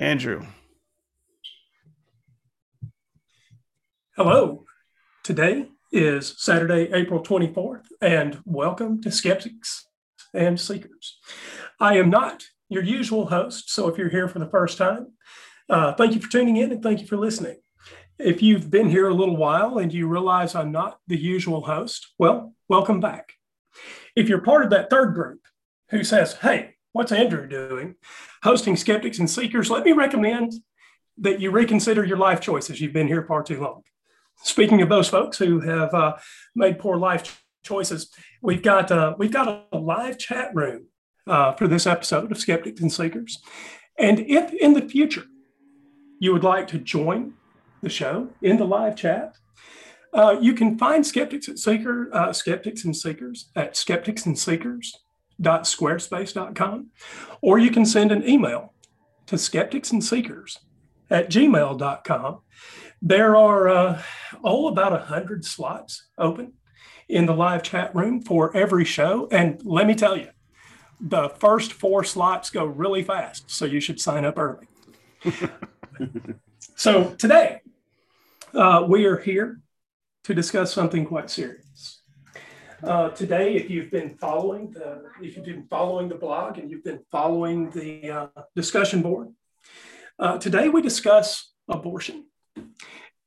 Andrew. Hello. Today is Saturday, April 24th, and welcome to Skeptics and Seekers. I am not your usual host, so if you're here for the first time, uh, thank you for tuning in and thank you for listening. If you've been here a little while and you realize I'm not the usual host, well, welcome back. If you're part of that third group who says, hey, what's Andrew doing? Hosting Skeptics and Seekers, let me recommend that you reconsider your life choices. You've been here far too long. Speaking of those folks who have uh, made poor life choices, we've got uh, we've got a live chat room uh, for this episode of Skeptics and Seekers. And if in the future you would like to join the show in the live chat, uh, you can find Skeptics and Seeker, uh, Skeptics and Seekers at skepticsandseekers.squarespace.com, or you can send an email to skepticsandseekers at gmail.com there are uh, oh about a hundred slots open in the live chat room for every show, and let me tell you, the first four slots go really fast, so you should sign up early. so today uh, we are here to discuss something quite serious. Uh, today, if you've been following the if you've been following the blog and you've been following the uh, discussion board, uh, today we discuss abortion.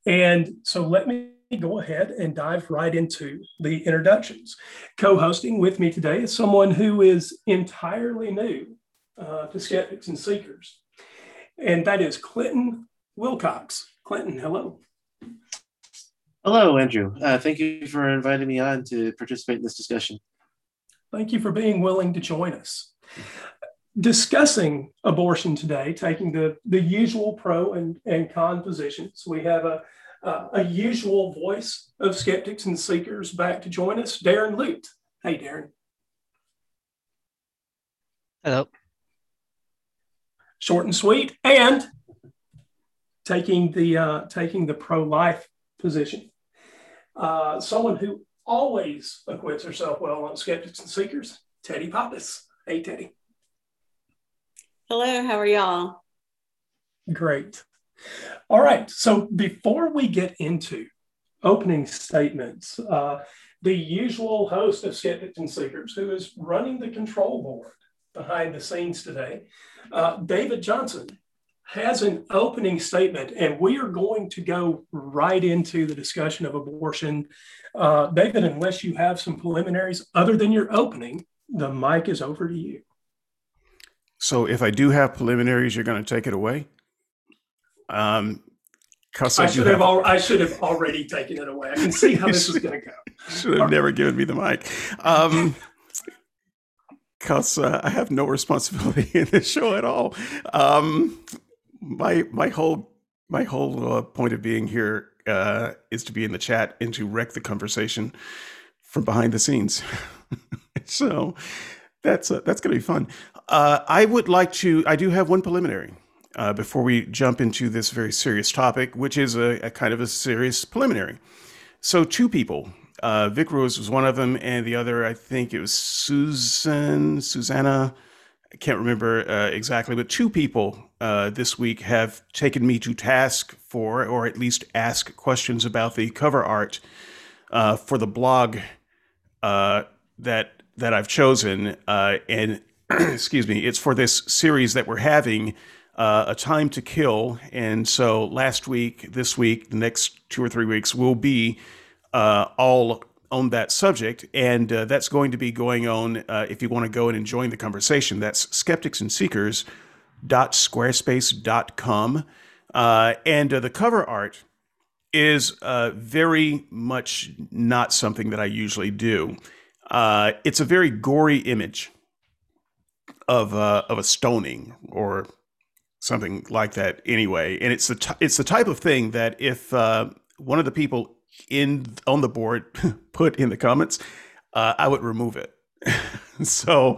And so let me go ahead and dive right into the introductions. Co hosting with me today is someone who is entirely new uh, to skeptics and seekers, and that is Clinton Wilcox. Clinton, hello. Hello, Andrew. Uh, thank you for inviting me on to participate in this discussion. Thank you for being willing to join us discussing abortion today, taking the, the usual pro and, and con positions. We have a, a, a usual voice of skeptics and seekers back to join us, Darren Lute. Hey, Darren. Hello. Short and sweet, and taking the uh, taking the pro life position. Uh, someone who always acquits herself well on skeptics and seekers, Teddy Pappas. Hey, Teddy. Hello, how are y'all? Great. All right. So before we get into opening statements, uh, the usual host of Skeptics and Seekers, who is running the control board behind the scenes today, uh, David Johnson, has an opening statement, and we are going to go right into the discussion of abortion. Uh, David, unless you have some preliminaries other than your opening, the mic is over to you. So if I do have preliminaries, you're going to take it away. Um, I, I should have, have al- I should have already taken it away. I can see how this is going to go. Should have never given me the mic. Um, because uh, I have no responsibility in this show at all. Um, my my whole my whole uh, point of being here uh, is to be in the chat and to wreck the conversation from behind the scenes. so that's uh, that's going to be fun. Uh, I would like to, I do have one preliminary uh, before we jump into this very serious topic, which is a, a kind of a serious preliminary. So, two people, uh, Vic Rose was one of them, and the other, I think it was Susan, Susanna, I can't remember uh, exactly, but two people uh, this week have taken me to task for, or at least ask questions about the cover art uh, for the blog uh, that that I've chosen, uh, and excuse me, it's for this series that we're having, uh, A Time to Kill. And so last week, this week, the next two or three weeks will be all on that subject. And uh, that's going to be going on uh, if you want to go in and join the conversation. That's skepticsandseekers.squarespace.com. Uh, and uh, the cover art is very much not something that I usually do. it's a very gory image of a, of a stoning or something like that anyway. And it's the t- it's the type of thing that if uh, one of the people in on the board put in the comments, uh, I would remove it. so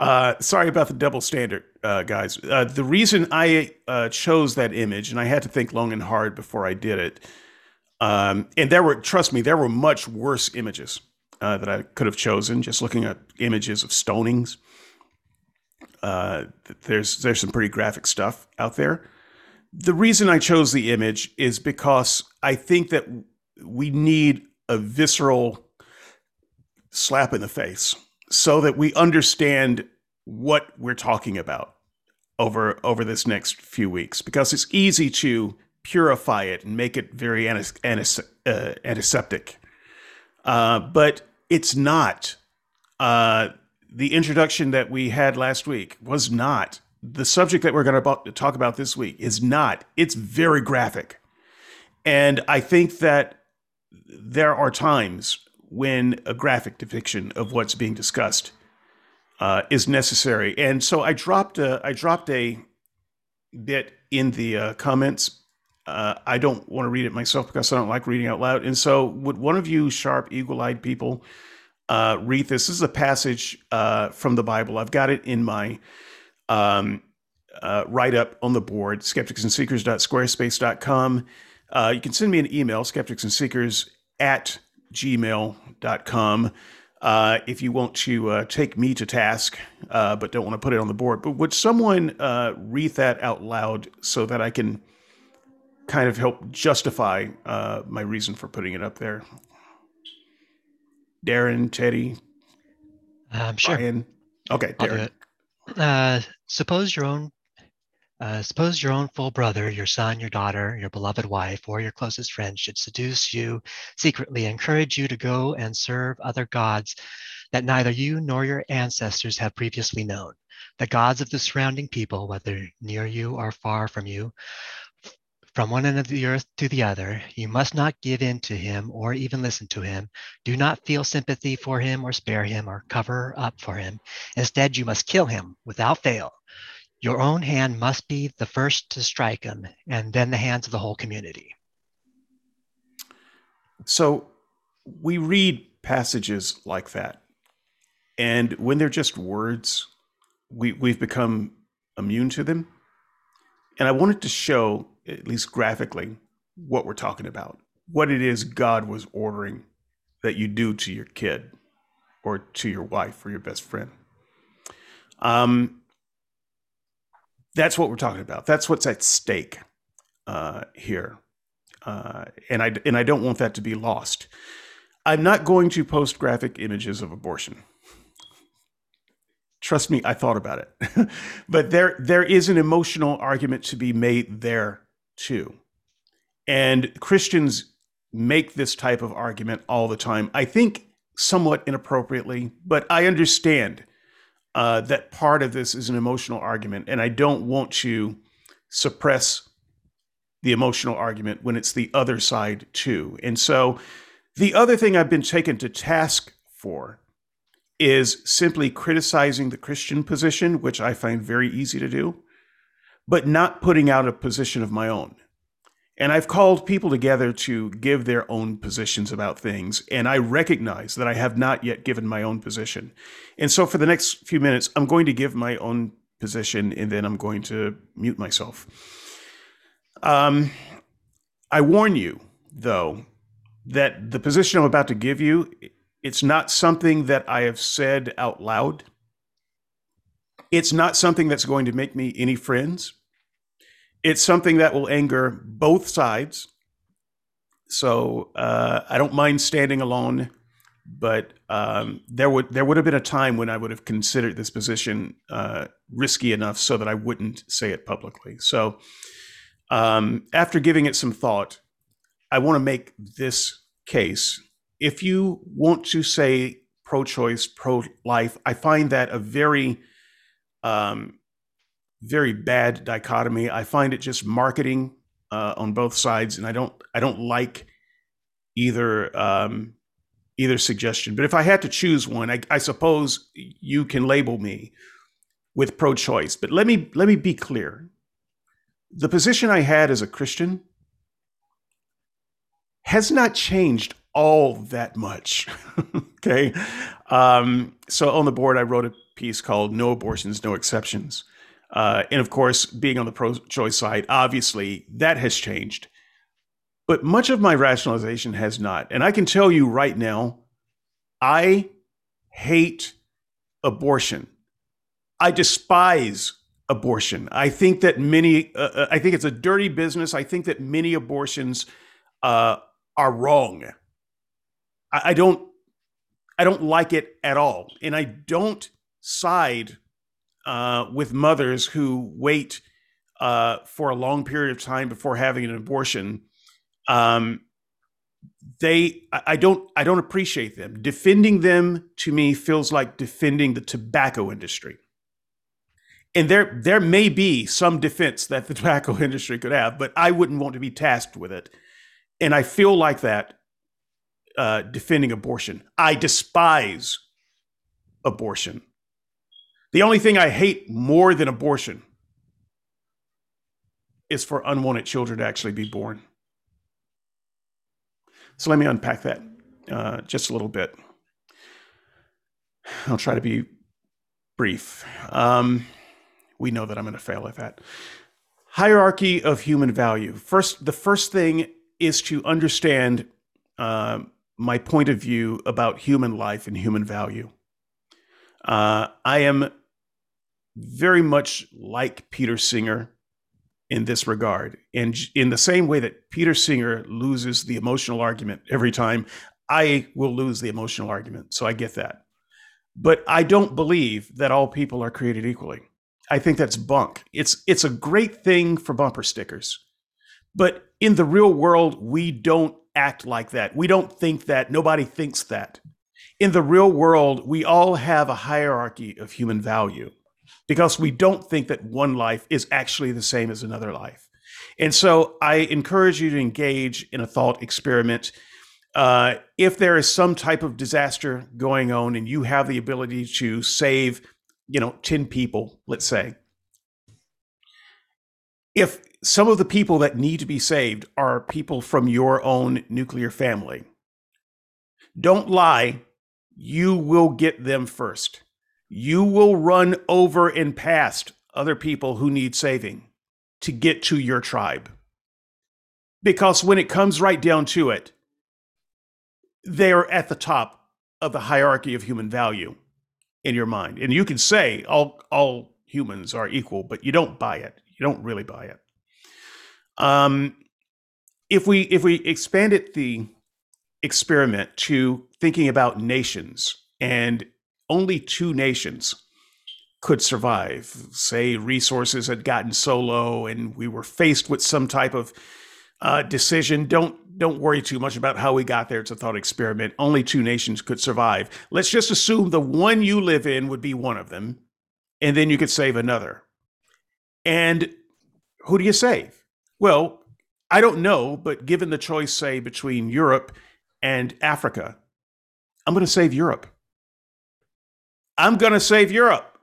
uh, sorry about the double standard, uh, guys. Uh, the reason I uh, chose that image, and I had to think long and hard before I did it. Um, and there were, trust me, there were much worse images that I could have chosen. Just looking at images of stonings Uh, there's there's some pretty graphic stuff out there. The reason I chose the image is because I think that we need a visceral slap in the face so that we understand what we're talking about over over this next few weeks because it's easy to purify it and make it very uh, antiseptic. Uh, but it's not uh, the introduction that we had last week was not the subject that we're going to talk about this week is not it's very graphic. And i think that there are times when a graphic depiction of what's being discussed uh, is necessary and so i dropped a i dropped a bit in the uh, comments uh, i don't want to read it myself because i don't like reading out loud and so would one of you sharp eagle-eyed people uh, read this. This is a passage uh, from the Bible. I've got it in my um, uh, write up on the board, skepticsandseekers.squarespace.com. Uh, you can send me an email, skepticsandseekers at gmail.com. Uh, if you want to uh, take me to task, uh, but don't want to put it on the board. But would someone uh, read that out loud so that I can kind of help justify uh, my reason for putting it up there? Darren, Teddy, um, sure. Brian. Okay, Darren. Uh, suppose your own uh, suppose your own full brother, your son, your daughter, your beloved wife, or your closest friend should seduce you secretly, encourage you to go and serve other gods that neither you nor your ancestors have previously known. The gods of the surrounding people, whether near you or far from you, from one end of the earth to the other. You must not give in to him or even listen to him. Do not feel sympathy for him or spare him or cover up for him. Instead, you must kill him without fail. Your own hand must be the first to strike him, and then the hands of the whole community. So we read passages like that. And when they're just words, we, we've become immune to them. And I wanted to show at least graphically, what we're talking about, what it is God was ordering that you do to your kid or to your wife or your best friend. Um, that's what we're talking about. That's what's at stake uh, here, uh, and I and I don't want that to be lost. I'm not going to post graphic images of abortion. Trust me, I thought about it, but there there is an emotional argument to be made there too. And Christians make this type of argument all the time. I think somewhat inappropriately, but I understand uh, that part of this is an emotional argument, and I don't want to suppress the emotional argument when it's the other side too. And so the other thing I've been taken to task for is simply criticizing the Christian position, which I find very easy to do but not putting out a position of my own. And I've called people together to give their own positions about things. And I recognize that I have not yet given my own position. And so for the next few minutes, I'm going to give my own position and then I'm going to mute myself. Um, I warn you, though, that the position I'm about to give you, it's not something that I have said out loud. It's not something that's going to make me any friends it's something that will anger both sides. So uh, I don't mind standing alone, but um, there would there would have been a time when I would have considered this position uh, risky enough so that I wouldn't say it publicly. So um, after giving it some thought, I want to make this case. If you want to say pro-choice, pro-life, I find that a very um, very bad dichotomy. I find it just marketing uh, on both sides, and I don't I don't like either um, either suggestion. But if I had to choose one, I, I suppose you can label me with pro-choice. But let me let me be clear: the position I had as a Christian has not changed all that much. okay, um, so on the board, I wrote a piece called "No Abortions, No Exceptions." Uh, and of course, being on the pro choice side, obviously that has changed. But much of my rationalization has not. And I can tell you right now, I hate abortion. I despise abortion. I think that many, uh, uh, I think it's a dirty business. I think that many abortions uh, are wrong. I, I don't, I don't like it at all, and I don't side uh, with mothers who wait uh, for a long period of time before having an abortion. Um, they, I, don't, I don't appreciate them. Defending them to me feels like defending the tobacco industry and there there may be some defense that the tobacco industry could have, but I wouldn't want to be tasked with it. And I feel like that uh, defending abortion. I despise abortion. The only thing I hate more than abortion is for unwanted children to actually be born. So let me unpack that uh, just a little bit. I'll try to be brief. Um, we know that I'm going to fail at that. Hierarchy of human value. First, the first thing is to understand uh, my point of view about human life and human value. Uh, I am very much like Peter Singer in this regard. And in the same way that Peter Singer loses the emotional argument every time, I will lose the emotional argument. So I get that. But I don't believe that all people are created equally. I think that's bunk. It's it's a great thing for bumper stickers. But in the real world, we don't act like that. We don't think that. Nobody thinks that. In the real world, we all have a hierarchy of human value because we don't think that one life is actually the same as another life. And so I encourage you to engage in a thought experiment. Uh, if there is some type of disaster going on and you have the ability to save you know, 10 people, let's say, if some of the people that need to be saved are people from your own nuclear family, don't lie. You will get them first. You will run over and past other people who need saving to get to your tribe. Because when it comes right down to it, they're at the top of the hierarchy of human value in your mind. And you can say all all humans are equal, but you don't buy it. You don't really buy it. Um, if we if we expanded the experiment to thinking about nations and only two nations could survive say resources had gotten so low and we were faced with some type of uh, decision. Don't don't worry too much about how we got there. It's a thought experiment. Only two nations could survive. Let's just assume the one you live in would be one of them, and then you could save another. And who do you save? Well, I don't know, but given the choice, say between Europe and Africa, I'm going to save Europe. I'm going to save Europe.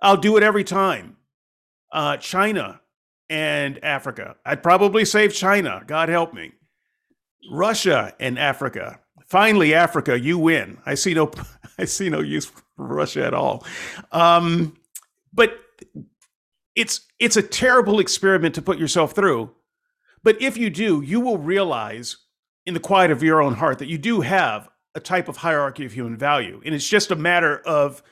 I'll do it every time. Uh, China, and Africa. I'd probably save China, God help me. Russia and Africa. Finally, Africa, you win. I see no, I see no use for Russia at all. Um, but it's it's a terrible experiment to put yourself through. But if you do, you will realize in the quiet of your own heart that you do have a type of hierarchy of human value, and it's just a matter of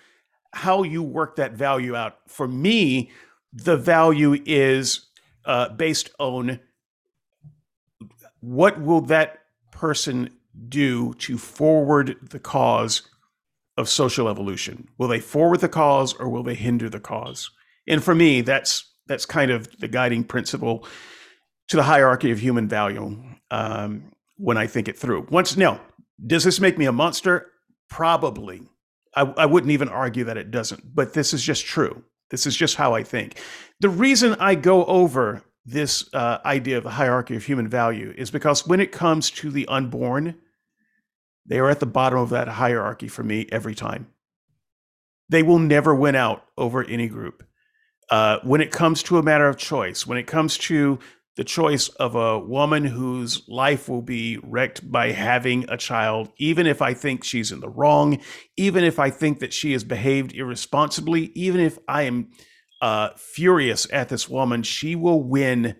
how you work that value out. For me, the value is uh, based on what will that person do to forward the cause of social evolution? Will they forward the cause or will they hinder the cause? And for me, that's that's kind of the guiding principle to the hierarchy of human value um, when I think it through. Once, no, does this make me a monster? Probably. I, I wouldn't even argue that it doesn't, but this is just true. This is just how I think. The reason I go over this uh, idea of the hierarchy of human value is because when it comes to the unborn, they are at the bottom of that hierarchy for me every time. They will never win out over any group. Uh, when it comes to a matter of choice, when it comes to the choice of a woman whose life will be wrecked by having a child, even if I think she's in the wrong, even if I think that she has behaved irresponsibly, even if I am uh, furious at this woman, she will win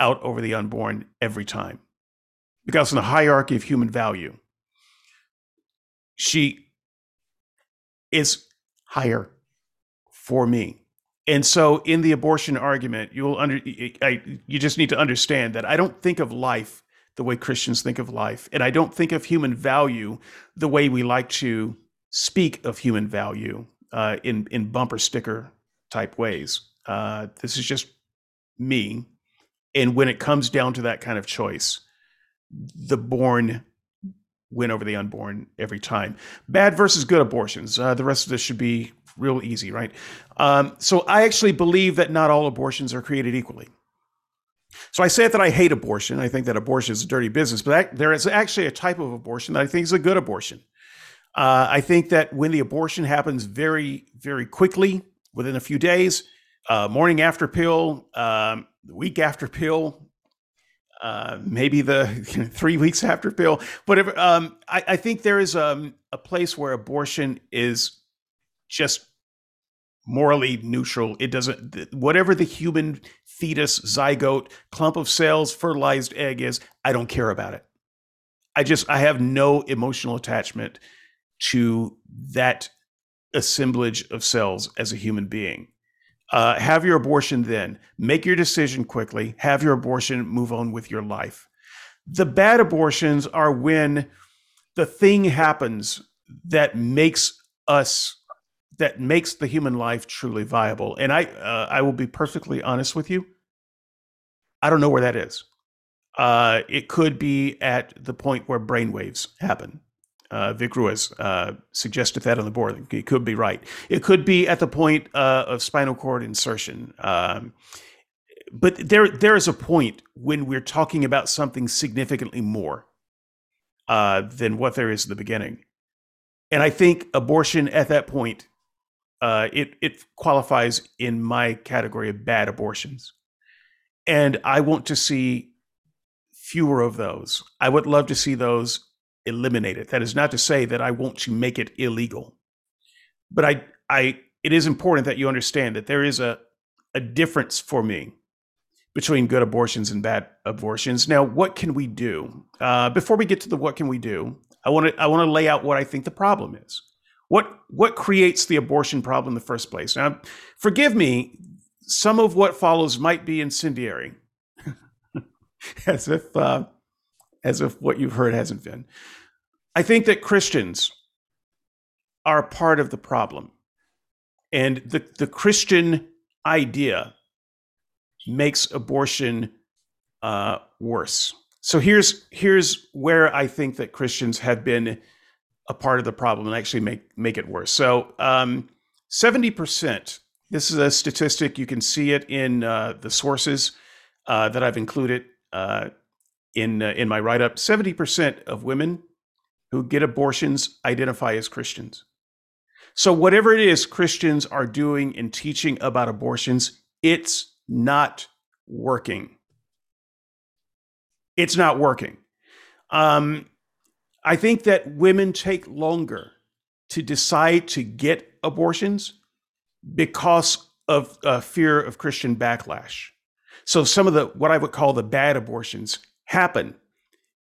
out over the unborn every time. Because in the hierarchy of human value, she is higher for me. And so, in the abortion argument, you'll under I, you just need to understand that I don't think of life the way Christians think of life, and I don't think of human value the way we like to speak of human value uh, in in bumper sticker type ways. Uh, this is just me, and when it comes down to that kind of choice, the born win over the unborn every time. Bad versus good abortions. Uh, the rest of this should be real easy, right? Um, so I actually believe that not all abortions are created equally. So I say that I hate abortion. I think that abortion is a dirty business, but that, there is actually a type of abortion that I think is a good abortion. Uh, I think that when the abortion happens very, very quickly, within a few days, uh, morning after pill, um, week after pill, uh, maybe the you know, three weeks after pill, whatever. Um, I, I, think there is um, a place where abortion is just morally neutral. It doesn't, whatever the human fetus, zygote, clump of cells, fertilized egg is, I don't care about it. I just, I have no emotional attachment to that assemblage of cells as a human being. Uh, have your abortion then. Make your decision quickly. Have your abortion. Move on with your life. The bad abortions are when the thing happens that makes us that makes the human life truly viable. And I uh, I will be perfectly honest with you. I don't know where that is. Uh, it could be at the point where brainwaves happen. Uh, Vic Ruiz uh, suggested that on the board. He could be right. It could be at the point uh, of spinal cord insertion. Um, but there, there is a point when we're talking about something significantly more uh, than what there is in the beginning. And I think abortion at that point, uh, it it qualifies in my category of bad abortions. And I want to see fewer of those. I would love to see those eliminated. That is not to say that I want to make it illegal, but I, I, it is important that you understand that there is a, a difference for me between good abortions and bad abortions. Now, what can we do? Uh, before we get to the what can we do, I want to I want to lay out what I think the problem is. What what creates the abortion problem in the first place? Now, forgive me, some of what follows might be incendiary, as if uh, as if what you've heard hasn't been. I think that Christians are part of the problem. And the, the Christian idea makes abortion uh, worse. So here's here's where I think that Christians have been a part of the problem and actually make make it worse. So um, seventy percent. This is a statistic. You can see it in uh, the sources uh, that I've included uh, in uh, in my write up. Seventy percent of women who get abortions identify as Christians. So, whatever it is Christians are doing and teaching about abortions, it's not working. It's not working. Um, I think that women take longer to decide to get abortions because of uh, fear of Christian backlash. So, some of the what I would call the bad abortions happen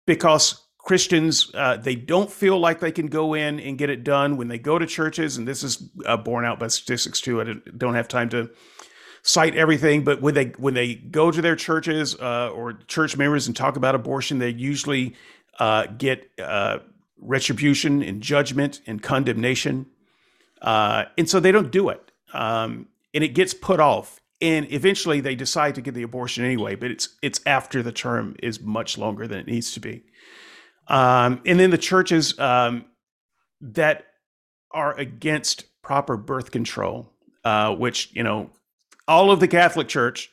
because Christians, uh, they don't feel like they can go in and get it done when they go to churches, and this is uh, borne out by statistics too. I don't have time to cite everything, but when they when they go to their churches uh, or church members and talk about abortion, they usually uh, get uh, retribution and judgment and condemnation, uh, and so they don't do it, um, and it gets put off. And eventually, they decide to get the abortion anyway, but it's it's after the term is much longer than it needs to be. Um, and then the churches um, that are against proper birth control, uh, which, you know, all of the Catholic Church,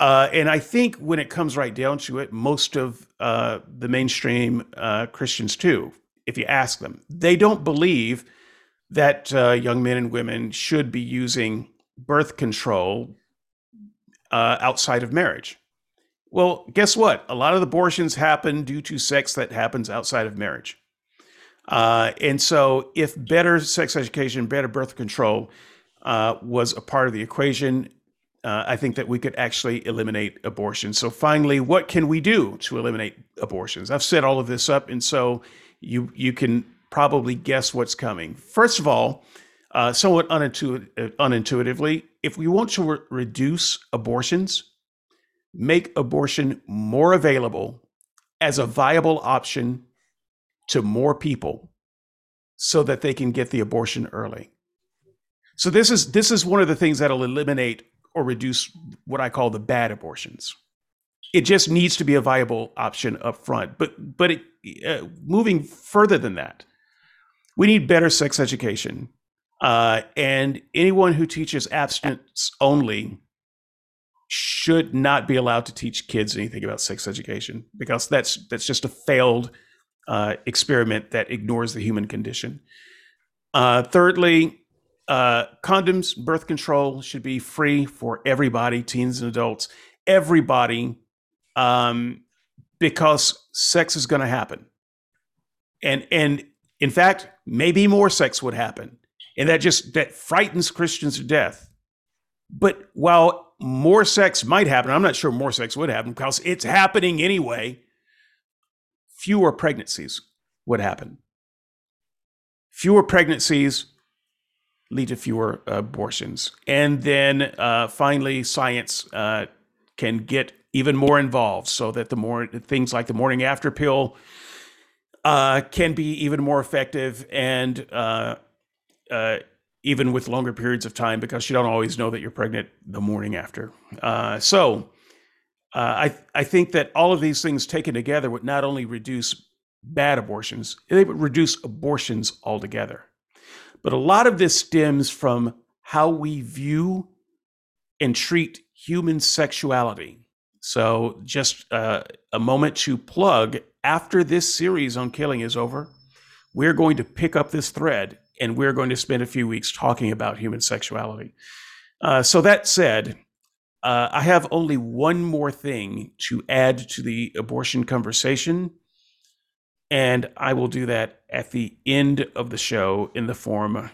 uh, and I think when it comes right down to it, most of uh, the mainstream uh, Christians too, if you ask them, they don't believe that uh, young men and women should be using birth control uh, outside of marriage. Well, guess what? A lot of abortions happen due to sex that happens outside of marriage. And so, if better sex education, better birth control was a part of the equation, uh, I think that we could actually eliminate abortion. So, finally, what can we do to eliminate abortions? I've set all of this up, and so you you can probably guess what's coming. First of all, uh, somewhat unintuitive, unintuitively, if we want to re- reduce abortions, make abortion more available as a viable option to more people so that they can get the abortion early. So this is this is one of the things that'll eliminate or reduce what I call the bad abortions. It just needs to be a viable option up front. But but it, uh, moving further than that, we need better sex education. Uh, and anyone who teaches abstinence only should not be allowed to teach kids anything about sex education because that's that's just a failed uh, experiment that ignores the human condition. Uh, thirdly, uh, condoms, birth control should be free for everybody, teens and adults, everybody, um, because sex is going to happen, and and in fact, maybe more sex would happen, and that just that frightens Christians to death. But while more sex might happen, I'm not sure more sex would happen because it's happening anyway. Fewer pregnancies would happen. Fewer pregnancies lead to fewer abortions. And then uh, finally, science uh, can get even more involved so that the more things like the morning after pill uh, can be even more effective and uh, uh, even with longer periods of time because you don't always know that you're pregnant the morning after. Uh, so I, I think that all of these things taken together would not only reduce bad abortions, they would reduce abortions altogether. But a lot of this stems from how we view and treat human sexuality. So, just uh, a moment to plug after this series on killing is over, we're going to pick up this thread and we're going to spend a few weeks talking about human sexuality. Uh, so, that said, uh, I have only one more thing to add to the abortion conversation and I will do that at the end of the show in the form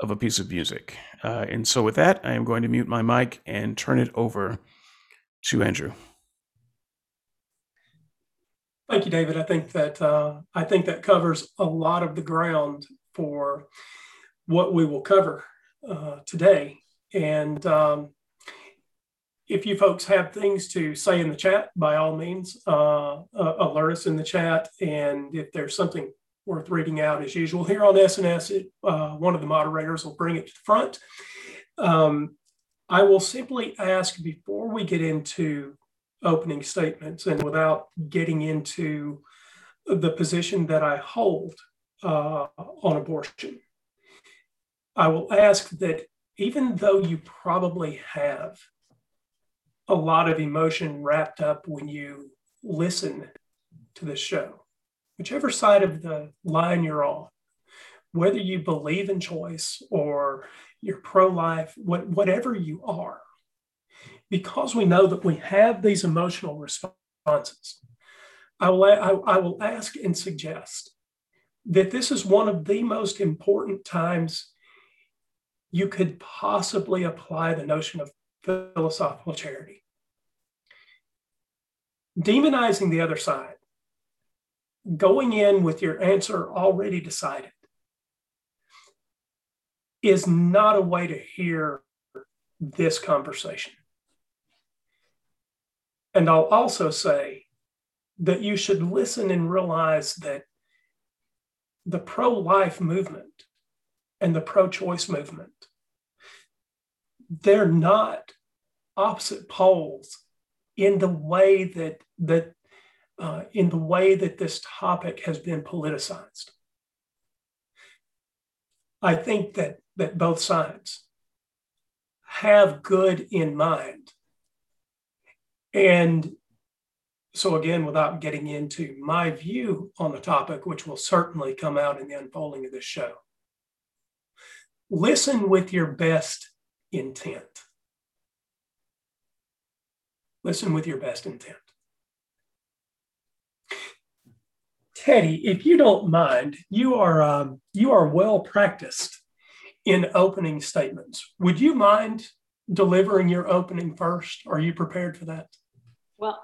of a piece of music. Uh, and so, with that, I am going to mute my mic and turn it over to Andrew. Thank you, David. I think that uh, I think that covers a lot of the ground for what we will cover uh, today. And um, if you folks have things to say in the chat, by all means, uh, uh, alert us in the chat. And if there's something worth reading out, as usual, here on SNS, it, uh, one of the moderators will bring it to the front. Um, I will simply ask before we get into opening statements and without getting into the position that I hold uh, on abortion, I will ask that even though you probably have a lot of emotion wrapped up when you listen to the show, whichever side of the line you're on, whether you believe in choice or you're pro life, what, whatever you are, because we know that we have these emotional responses, I will, I, I will ask and suggest that this is one of the most important times you could possibly apply the notion of philosophical charity. Demonizing the other side, going in with your answer already decided, is not a way to hear this conversation. And I'll also say that you should listen and realize that the pro life movement and the pro choice movement they're not opposite poles in the way that that uh, in the way that this topic has been politicized. I think that that both sides have good in mind. And so again, without getting into my view on the topic, which will certainly come out in the unfolding of this show, listen with your best intent. Listen with your best intent. Teddy, if you don't mind, you are um, you are well practiced in opening statements. Would you mind delivering your opening first? Are you prepared for that? Well,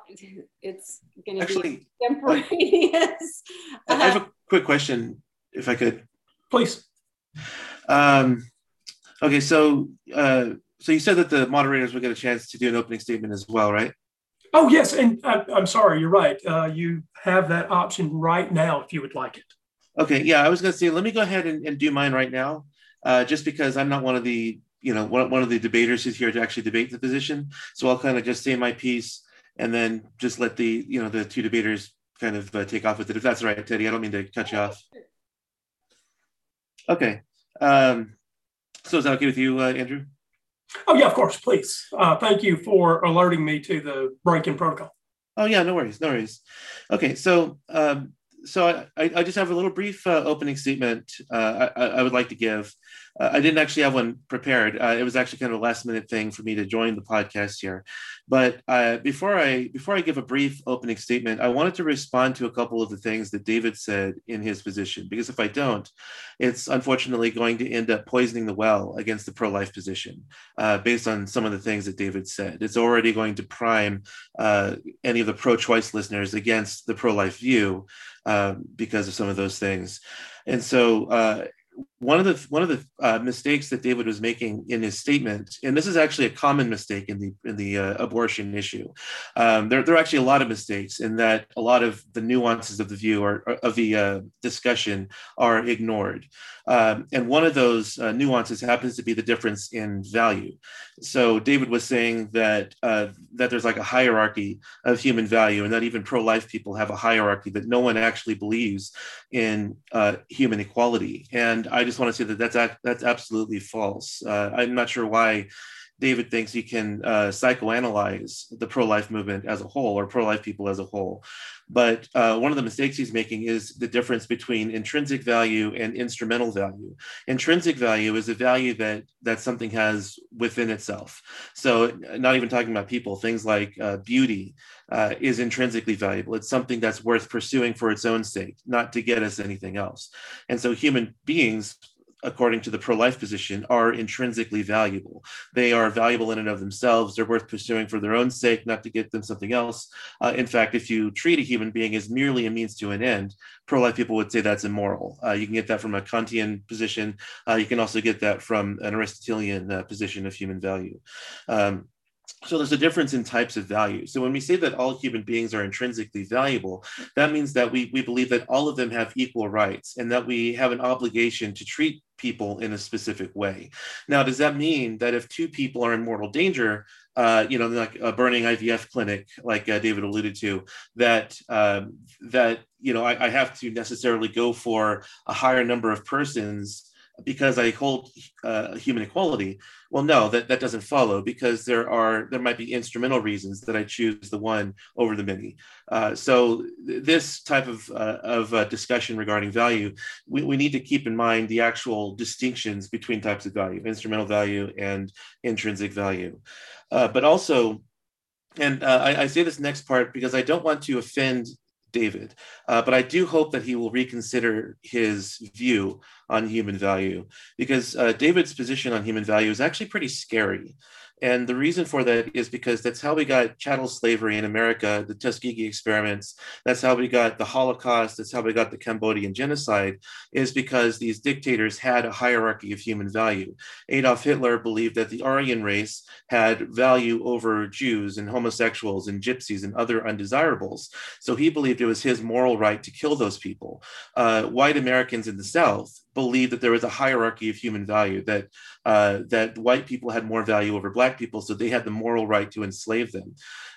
it's going to be contemporaneous. I have a quick question, if I could. Please. Um, Okay, so uh, so you said that the moderators would get a chance to do an opening statement as well, right? Oh yes, and I, am sorry, you're right. Uh, you have that option right now if you would like it. Okay, yeah, I was going to say let me go ahead and, and do mine right now, uh, just because I'm not one of the you know one, one of the debaters who's here to actually debate the position. So I'll kind of just say my piece and then just let the you know the two debaters kind of uh, take off with it. If that's right, Teddy, I don't mean to cut you off. Okay. Um, so is that okay with you, uh, Andrew? Oh yeah, of course, please. Uh, thank you for alerting me to the break-in protocol. Oh yeah, no worries, no worries. Okay, so um, so I, I just have a little brief uh, opening statement uh, I, I, would like to give. Uh, I didn't actually have one prepared. Uh, it was actually kind of a last minute thing for me to join the podcast here. But uh, before I before I give a brief opening statement, I wanted to respond to a couple of the things that David said in his position because if I don't, it's unfortunately going to end up poisoning the well against the pro life position uh, based on some of the things that David said. It's already going to prime any of the pro choice listeners against the pro life view um, because of some of those things. And so uh, one of the one of the uh, mistakes that David was making in his statement, and this is actually a common mistake in the in the uh, abortion issue. Um, there, there are actually a lot of mistakes in that a lot of the nuances of the view or, or of the uh, discussion are ignored. Um, and one of those uh, nuances happens to be the difference in value. So David was saying that uh, that there's like a hierarchy of human value, and that even pro-life people have a hierarchy that no one actually believes in uh, human equality. And I just want to say that that's that's absolutely false. Uh, I'm not sure why David thinks he can uh, psychoanalyze the pro life movement as a whole or pro life people as a whole. But uh, one of the mistakes he's making is the difference between intrinsic value and instrumental value. Intrinsic value is a value that that something has within itself. So, not even talking about people, things like uh, beauty uh, is intrinsically valuable. It's something that's worth pursuing for its own sake, not to get us anything else. And so, human beings according to the pro life position, are intrinsically valuable. They are valuable in and of themselves. They're worth pursuing for their own sake, not to get them something else. Uh, in fact, if you treat a human being as merely a means to an end, pro life people would say that's immoral. Uh, you can get that from a Kantian position. Uh, you can also get that from an Aristotelian uh, position of human value. Um, so there's a difference in types of value. So when we say that all human beings are intrinsically valuable, that means that we, we believe that all of them have equal rights and that we have an obligation to treat people in a specific way. Now, does that mean that if two people are in mortal danger, uh, you know, like a burning IVF clinic, like uh, David alluded to, that um, that you know I, I have to necessarily go for a higher number of persons because I hold uh, human equality. Well, no, that, that doesn't follow because there are there might be instrumental reasons that I choose the one over the many. Uh, so th- this type of uh, of uh, discussion regarding value, we, we need to keep in mind the actual distinctions between types of value, instrumental value and intrinsic value, uh, but also. And uh, I, I say this next part because I don't want to offend David. Uh, but I do hope that he will reconsider his view on human value because uh, David's position on human value is actually pretty scary. And the reason for that is because that's how we got chattel slavery in America, the Tuskegee experiments. That's how we got the Holocaust. That's how we got the Cambodian genocide, is because these dictators had a hierarchy of human value. Adolf Hitler believed that the Aryan race had value over Jews and homosexuals and gypsies and other undesirables. So he believed it was his moral right to kill those people. Uh, white Americans in the South believed that there was a hierarchy of human value, that uh, that white people had more value over black people, so they had the moral right to enslave them.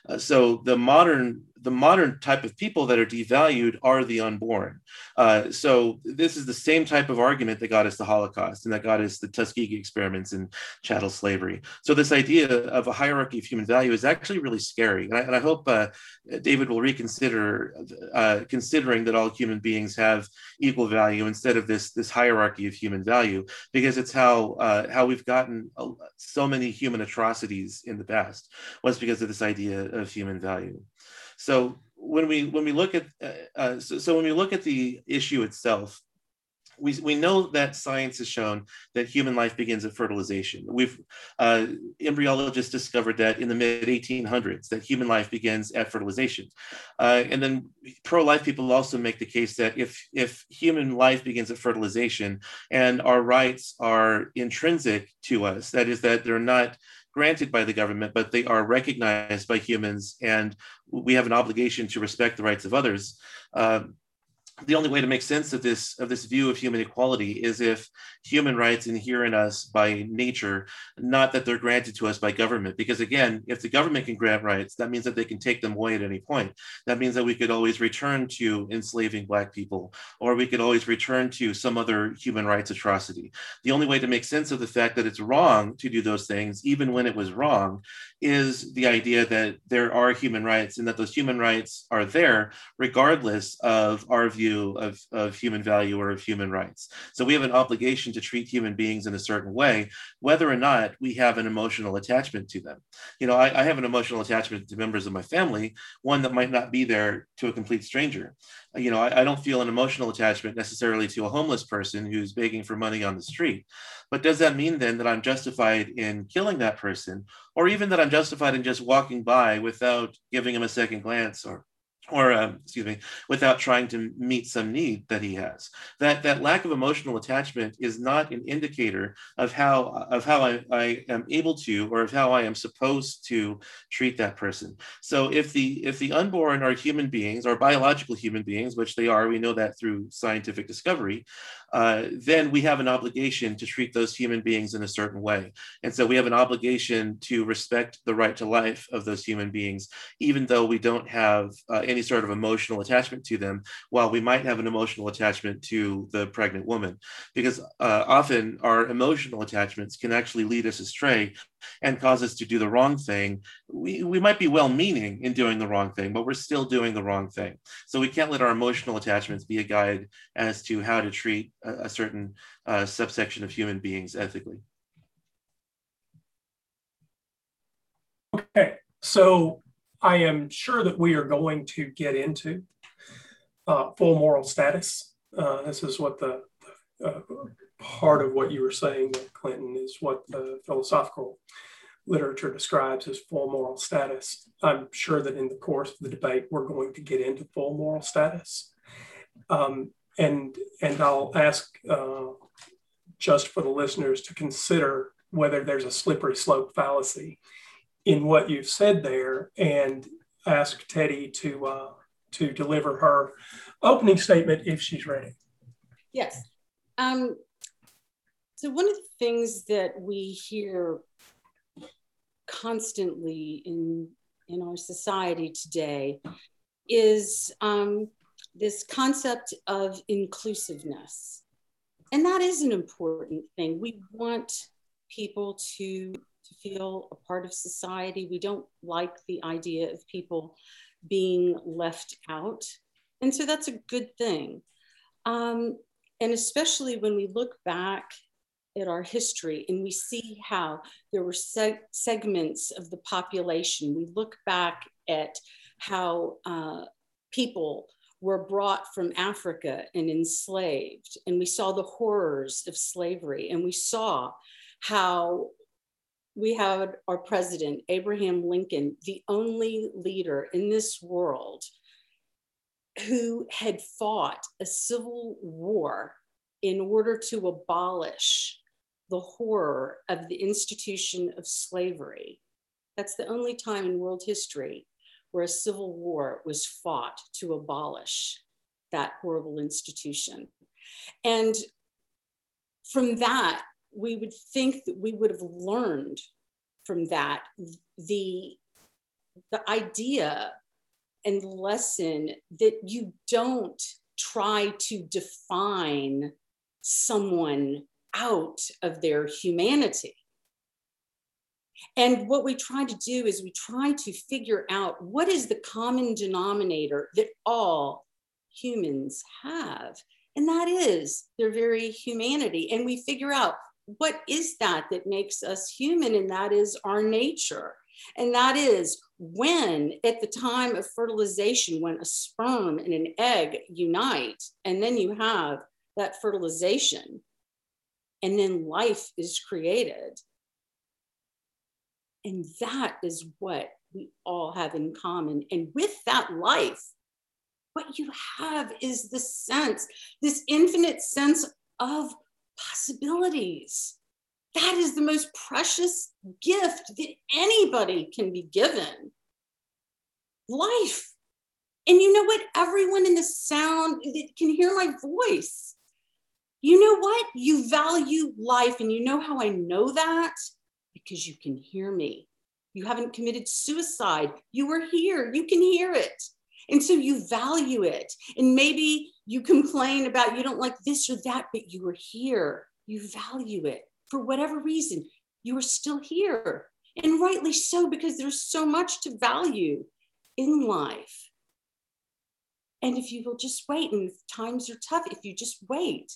Uh, so the modern the modern type of people that are devalued are the unborn. Uh, so this is the same type of argument that got us the Holocaust and that got us the Tuskegee experiments and chattel slavery. So this idea of a hierarchy of human value is actually really scary, and I, and I hope uh, David will reconsider uh, considering that all human beings have equal value instead of this this hierarchy of human value, because it's how uh, how we've gotten so many human atrocities in the past was because of this idea of human value. So when we when we look at uh, uh, so, so when we look at the issue itself, we, we know that science has shown that human life begins at fertilization. We've uh, embryologists discovered that in the mid 1800s that human life begins at fertilization, uh, and then pro-life people also make the case that if if human life begins at fertilization and our rights are intrinsic to us, that is that they're not granted by the government, but they are recognized by humans, and we have an obligation to respect the rights of others. Uh, the only way to make sense of this of this view of human equality is if human rights inhere in us by nature not that they're granted to us by government. Because again if the government can grant rights that means that they can take them away at any point. That means that we could always return to enslaving black people or we could always return to some other human rights atrocity. The only way to make sense of the fact that it's wrong to do those things even when it was wrong is the idea that there are human rights and that those human rights are there regardless of our view of, of human value or of human rights. So we have an obligation to treat human beings in a certain way, whether or not we have an emotional attachment to them. You know, I, I have an emotional attachment to members of my family, one that might not be there to a complete stranger. You know, I, I don't feel an emotional attachment necessarily to a homeless person who's begging for money on the street. But does that mean then that I'm justified in killing that person, or even that I'm justified in just walking by without giving him a second glance or or um, excuse me, without trying to meet some need that he has. That that lack of emotional attachment is not an indicator of how of how I, I am able to or of how I am supposed to treat that person. So if the if the unborn are human beings or biological human beings, which they are, we know that through scientific discovery, uh, then we have an obligation to treat those human beings in a certain way. And so we have an obligation to respect the right to life of those human beings, even though we don't have uh, any sort of emotional attachment to them, while we might have an emotional attachment to the pregnant woman. Because uh, often our emotional attachments can actually lead us astray and cause us to do the wrong thing, we, we might be well meaning in doing the wrong thing, but we're still doing the wrong thing. So we can't let our emotional attachments be a guide as to how to treat a, a certain uh, subsection of human beings ethically. Okay, so I am sure that we are going to get into uh, full moral status. Uh, this is what the, uh, part of what you were saying, Clinton, is what the philosophical literature describes as full moral status. I'm sure that in the course of the debate, we're going to get into full moral status. Um, and, and I'll ask uh, just for the listeners to consider whether there's a slippery slope fallacy in what you've said there and ask Teddy to, uh, to deliver her opening statement if she's ready. Yes. Um, so, one of the things that we hear constantly in, in our society today is um, this concept of inclusiveness. And that is an important thing. We want people to, to feel a part of society. We don't like the idea of people being left out. And so that's a good thing. Um, and especially when we look back at our history and we see how there were seg- segments of the population. We look back at how uh, people were brought from Africa and enslaved, and we saw the horrors of slavery, and we saw how we had our president, Abraham Lincoln, the only leader in this world who had fought a civil war in order to abolish the horror of the institution of slavery. That's the only time in world history where a civil war was fought to abolish that horrible institution. And from that, we would think that we would have learned from that the, the idea and lesson that you don't try to define someone out of their humanity. And what we try to do is we try to figure out what is the common denominator that all humans have. And that is their very humanity. And we figure out what is that that makes us human? And that is our nature. And that is when, at the time of fertilization, when a sperm and an egg unite, and then you have that fertilization, and then life is created. And that is what we all have in common. And with that life, what you have is the sense, this infinite sense of possibilities. That is the most precious gift that anybody can be given life. And you know what? Everyone in the sound that can hear my voice, you know what? You value life. And you know how I know that? Because you can hear me. You haven't committed suicide. You were here. You can hear it. And so you value it. And maybe you complain about you don't like this or that, but you were here. You value it for whatever reason. You are still here. And rightly so, because there's so much to value in life. And if you will just wait, and times are tough, if you just wait,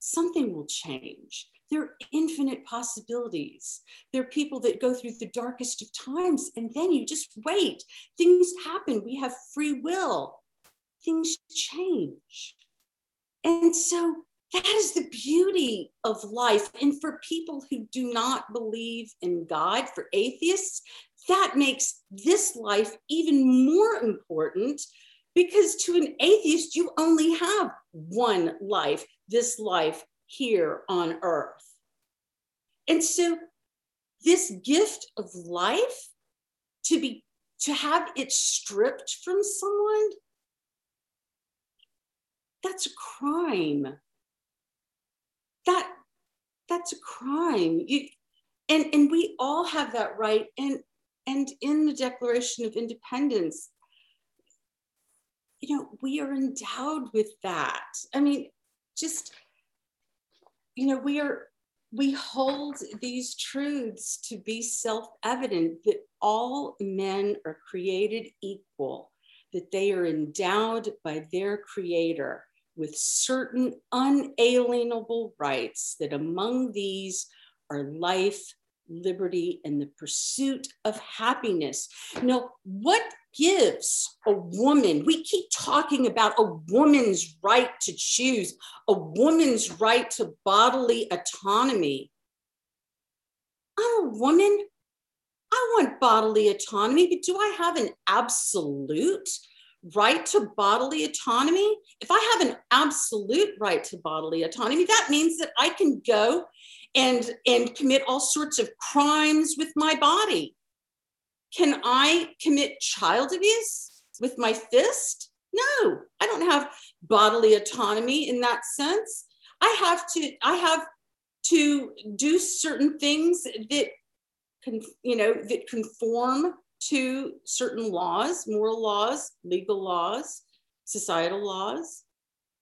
something will change. There are infinite possibilities. There are people that go through the darkest of times, and then you just wait. Things happen. We have free will. Things change. And so that is the beauty of life. And for people who do not believe in God, for atheists, that makes this life even more important because to an atheist, you only have one life, this life here on earth. And so, this gift of life to be to have it stripped from someone that's a crime that that's a crime you, and and we all have that right and and in the Declaration of Independence, you know, we are endowed with that. I mean, just, you know, we are, we hold these truths to be self evident that all men are created equal, that they are endowed by their creator with certain unalienable rights, that among these are life, liberty, and the pursuit of happiness. Now, what gives a woman, we keep talking about a woman's right to choose, a woman's right to bodily autonomy. I'm a woman. I want bodily autonomy, but do I have an absolute right to bodily autonomy? If I have an absolute right to bodily autonomy, that means that I can go and and commit all sorts of crimes with my body. Can i commit child abuse with my fist? No i don't have bodily autonomy in that sense. I have to i have to do certain things that can you know that conform to certain laws moral laws legal laws societal laws.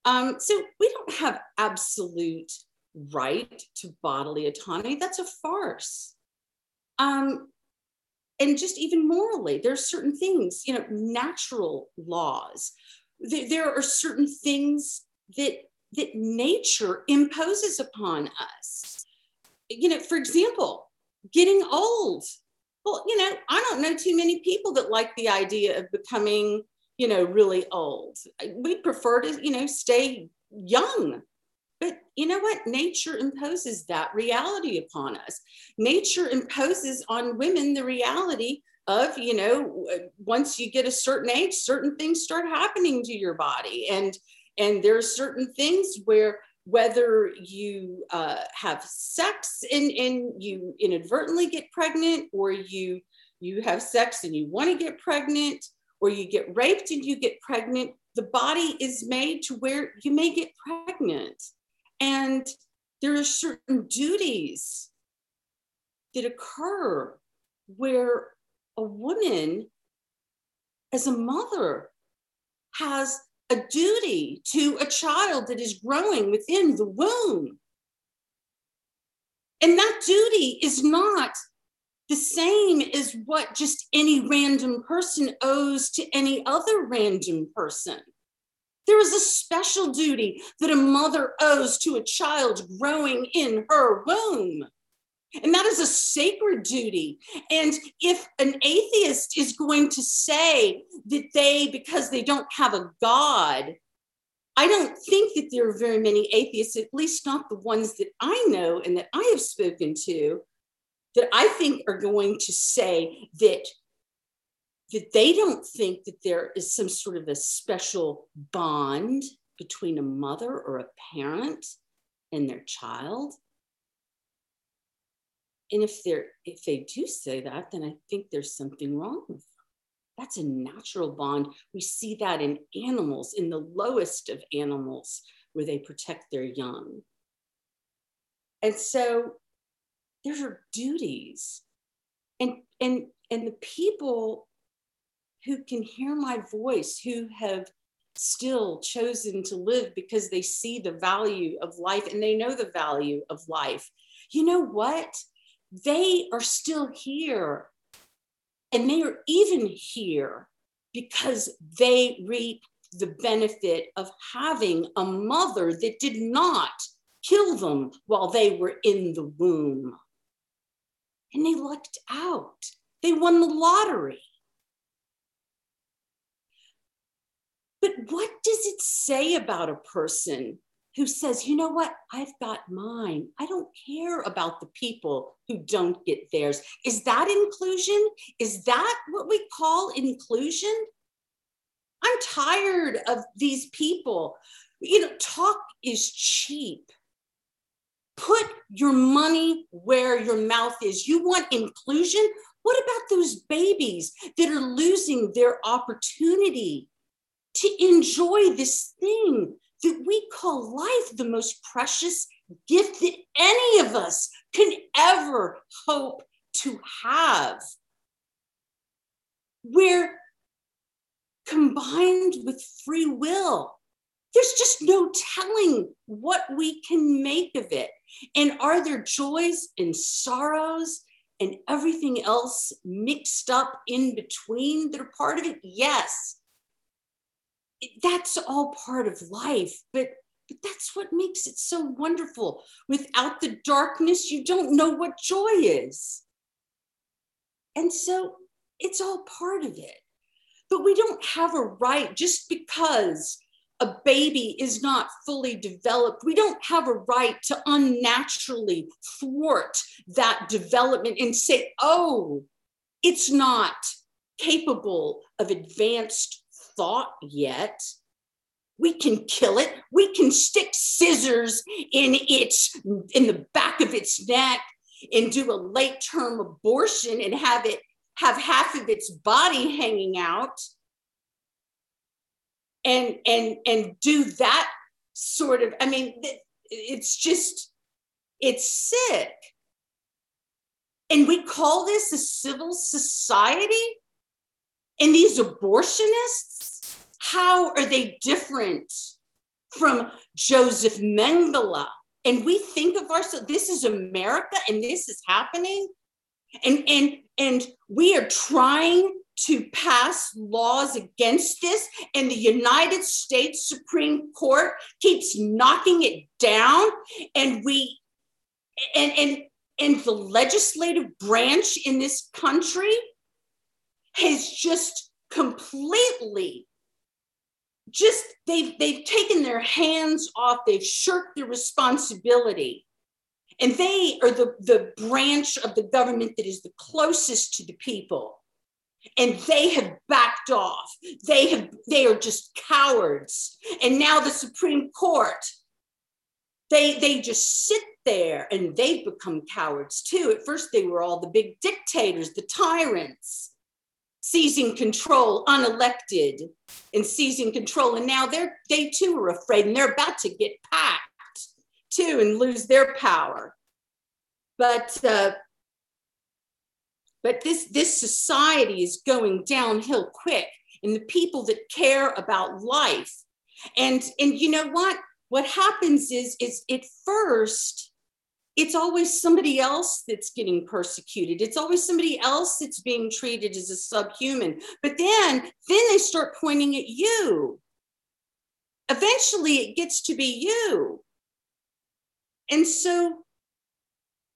Um, so we don't have absolute right to bodily autonomy. That's a farce. Um, and just even morally, there's certain things, you know, natural laws. There, there are certain things that that nature imposes upon us. You know, for example, getting old. Well, you know, I don't know too many people that like the idea of becoming, you know, really old. We prefer to, you know, stay young but you know what? Nature imposes that reality upon us. Nature imposes on women the reality of, you know, once you get a certain age, certain things start happening to your body. And and there are certain things where whether you uh, have sex and, and you inadvertently get pregnant or you you have sex and you want to get pregnant or you get raped and you get pregnant the body is made to where you may get pregnant and there are certain duties that occur where a woman, as a mother, has a duty to a child that is growing within the womb. And that duty is not the same as what just any random person owes to any other random person. There is a special duty that a mother owes to a child growing in her womb. And that is a sacred duty. And if an atheist is going to say that they, because they don't have a God, I don't think that there are very many atheists, at least not the ones that I know and that I have spoken to, that I think are going to say that that they don't think that there is some sort of a special bond between a mother or a parent and their child. And if they're if they do say that, then I think there's something wrong with them. That's a natural bond. We see that in animals, in the lowest of animals, where they protect their young. And so there are duties. And and and the people who can hear my voice, who have still chosen to live because they see the value of life and they know the value of life. You know what? They are still here. And they are even here because they reap the benefit of having a mother that did not kill them while they were in the womb. And they lucked out. They won the lottery. But what does it say about a person who says, you know what, I've got mine. I don't care about the people who don't get theirs. Is that inclusion? Is that what we call inclusion? I'm tired of these people. You know, talk is cheap. Put your money where your mouth is. You want inclusion? What about those babies that are losing their opportunity to enjoy this thing that we call life, the most precious gift that any of us can ever hope to have. Where combined with free will, there's just no telling what we can make of it. And are there joys and sorrows and everything else mixed up in between that are part of it? Yes that's all part of life but but that's what makes it so wonderful without the darkness you don't know what joy is and so it's all part of it but we don't have a right just because a baby is not fully developed. We don't have a right to unnaturally thwart that development and say, oh, it's not capable of advanced thought yet. We can kill it. We can stick scissors in its in the back of its neck and do a late term abortion and have it have half of its body hanging out and and and do that sort of i mean it's just it's sick and we call this a civil society and these abortionists, how are they different from Joseph Mengele? And we think of ourselves, this is America and this is happening. And, and, and we are trying to pass laws against this, and the United States Supreme Court keeps knocking it down, and we and and and the legislative branch in this country has just completely just they've they've taken their hands off they've shirked their responsibility. And they are the, the branch of the government that is the closest to the people. And they have backed off. They have they are just cowards. And now the supreme court they they just sit there and they've become cowards too. At first they were all the big dictators the tyrants seizing control, unelected, and seizing control. And now they're they too are afraid, and they're about to get packed too and lose their power. But uh, but this this society is going downhill quick, and the people that care about life, and and you know what? What happens is is at first it's always somebody else that's getting persecuted. It's always somebody else that's being treated as a subhuman. But then, then they start pointing at you. Eventually, it gets to be you. And so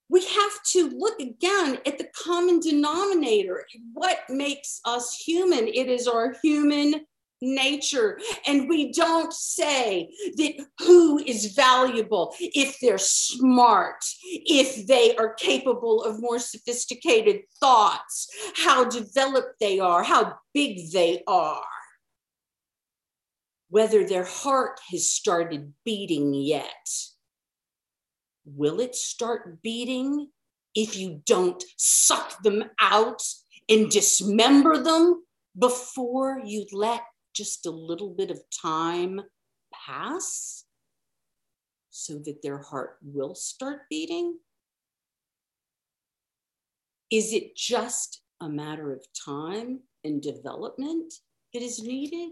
we have to look again at the common denominator. What makes us human? It is our human nature. And we don't say that who is valuable if they're smart, if they are capable of more sophisticated thoughts, how developed they are, how big they are. Whether their heart has started beating yet. Will it start beating if you don't suck them out and dismember them before you let just a little bit of time pass so that their heart will start beating? Is it just a matter of time and development that is needed?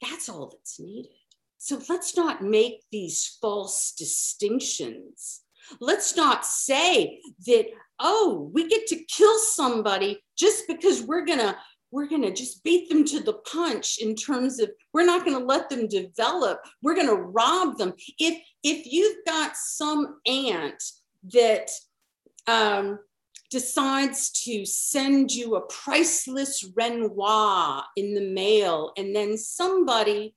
That's all that's needed. So let's not make these false distinctions. Let's not say that, oh, we get to kill somebody just because we're going to we're going to just beat them to the punch in terms of we're not going to let them develop. We're going to rob them. If if you've got some aunt that um, decides to send you a priceless renoir in the mail and then somebody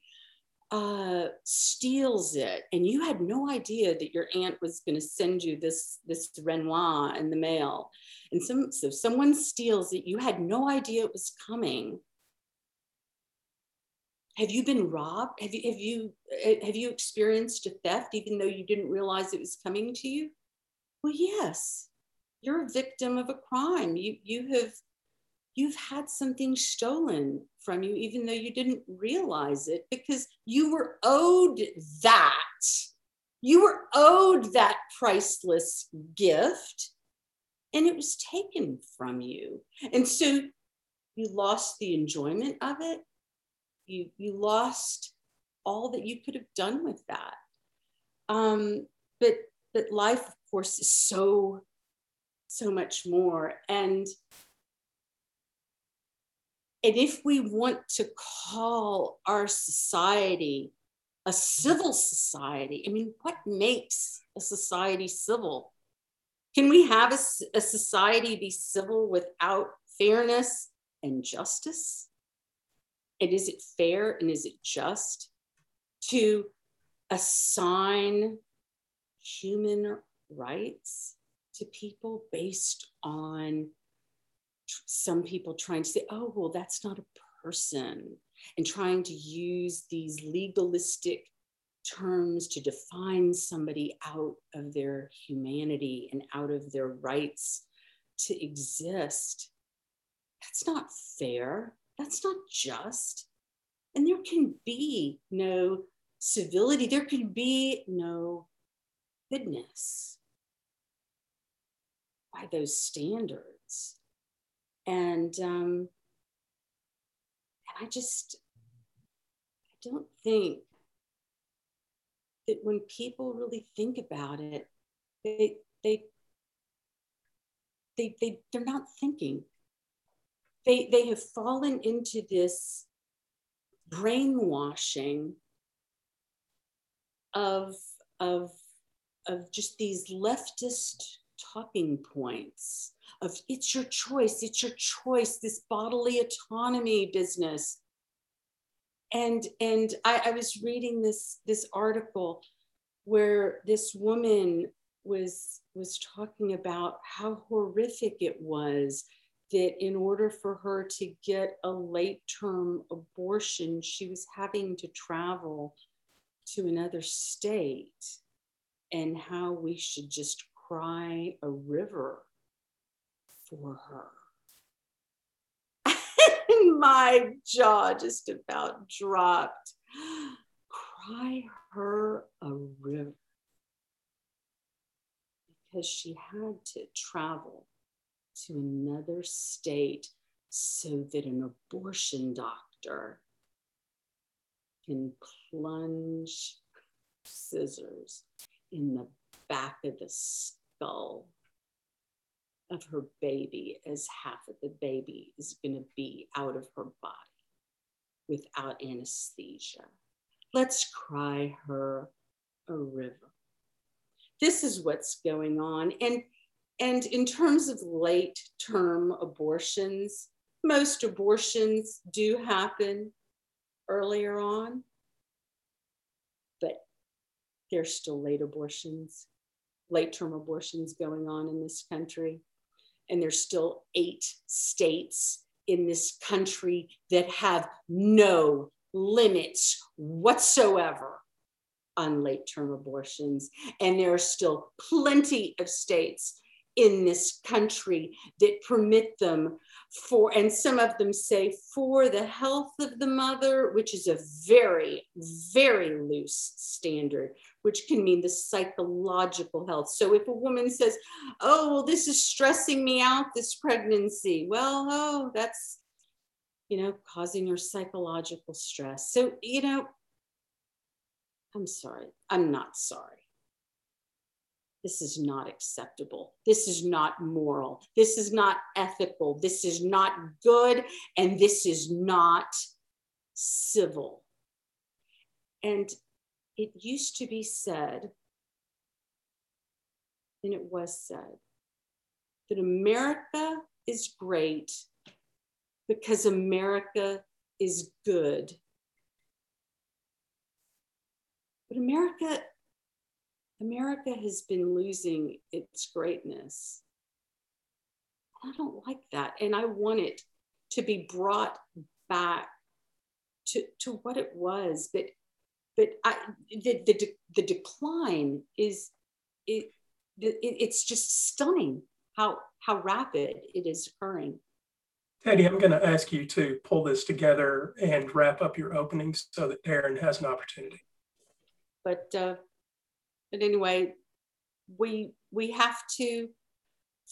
uh, steals it and you had no idea that your aunt was going to send you this this renoir in the mail. And some so someone steals it you had no idea it was coming. Have you been robbed? Have you have you eh, have you experienced a theft even though you didn't realize it was coming to you? Well yes. You're a victim of a crime. You you have you've had something stolen from you, even though you didn't realize it, because you were owed that. You were owed that priceless gift, and it was taken from you. And so you lost the enjoyment of it. You, you lost all that you could have done with that. Um, but, but life, of course, is so, so much more. And and if we want to call our society a civil society, I mean, what makes a society civil? Can we have a, a society be civil without fairness and justice? And is it fair and is it just to assign human rights to people based on some people trying to say, oh, well, that's not a person, and trying to use these legalistic terms to define somebody out of their humanity and out of their rights to exist. That's not fair. That's not just. And there can be no civility, there can be no goodness by those standards and um, and I just I don't think that when people really think about it, they they they, they they're not thinking. They they have fallen into this brainwashing of of of just these leftist talking points of it's your choice, it's your choice, this bodily autonomy business. And and I, I was reading this this article where this woman was was talking about how horrific it was that in order for her to get a late term abortion, she was having to travel to another state, and how we should just cry a river for her. and my jaw just about dropped. Cry her a river because she had to travel to another state so that an abortion doctor can plunge scissors in the back of the skull of her baby as half of the baby is going to be out of her body without anesthesia. Let's cry her a river. This is what's going on. And, and in terms of late term abortions, most abortions do happen earlier on, but there's still late abortions, late term abortions going on in this country. And there's still eight states in this country that have no limits whatsoever on late term abortions. And there are still plenty of states in this country that permit them for, and some of them say for the health of the mother, which is a very, very loose standard, which can mean the psychological health. So if a woman says, oh, well, this is stressing me out, this pregnancy, well, oh, that's, you know, causing her psychological stress. So, you know, I'm sorry, I'm not sorry this is not acceptable. This is not moral. This is not ethical. This is not good. And this is not civil. And it used to be said, and it was said, that America is great because America is good. But America America has been losing its greatness. I don't like that. And I want it to be brought back to, to what it was. But but I, the, the, the decline is it, it, it's just stunning how how rapid it is occurring. Teddy, I'm going to ask you to pull this together and wrap up your opening so that Darren has an opportunity. But uh, but anyway, we we have to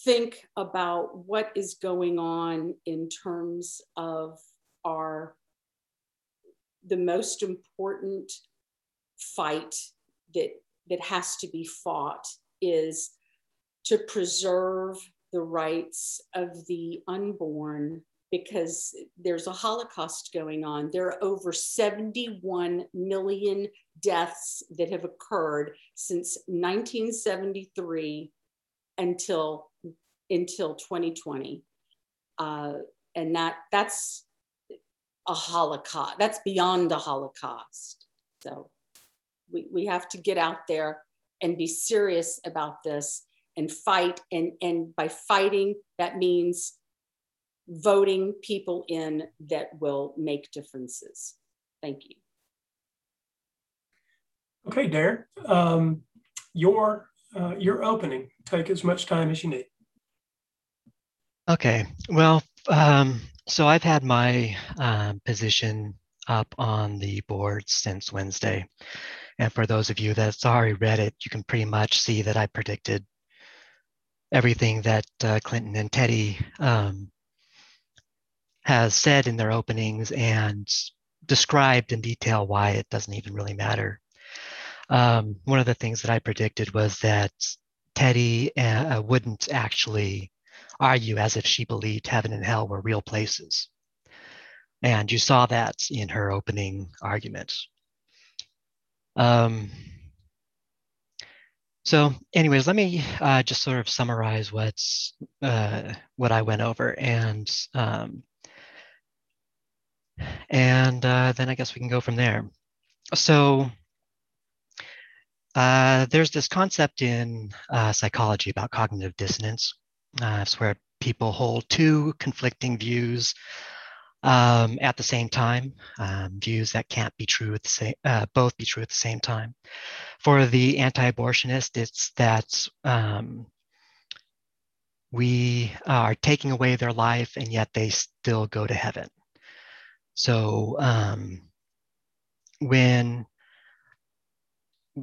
think about what is going on in terms of our the most important fight that that has to be fought is to preserve the rights of the unborn because there's a Holocaust going on. There are over 71 million deaths that have occurred since 1973 until until 2020, uh, and that that's a Holocaust. That's beyond a Holocaust. So we we have to get out there and be serious about this and fight. And and by fighting, that means voting people in that will make differences. Thank you. Okay, Darren, um, your uh, your opening. Take as much time as you need. Okay. Well, um, so I've had my um, position up on the board since Wednesday. And for those of you that's already read it, you can pretty much see that I predicted everything that uh, Clinton and Teddy um, has said in their openings and described in detail why it doesn't even really matter. Um, one of the things that I predicted was that Teddy uh, wouldn't actually argue as if she believed heaven and hell were real places. And you saw that in her opening argument. Um, so, anyways, let me uh, just sort of summarize what's uh, what I went over, and um, and uh, then I guess we can go from there. So, uh, there's this concept in uh, psychology about cognitive dissonance. Uh, it's where people hold two conflicting views um, at the same time, um, views that can't be true at the same, uh, both be true at the same time. For the anti-abortionist, it's that um, we are taking away their life and yet they still go to heaven. So um, when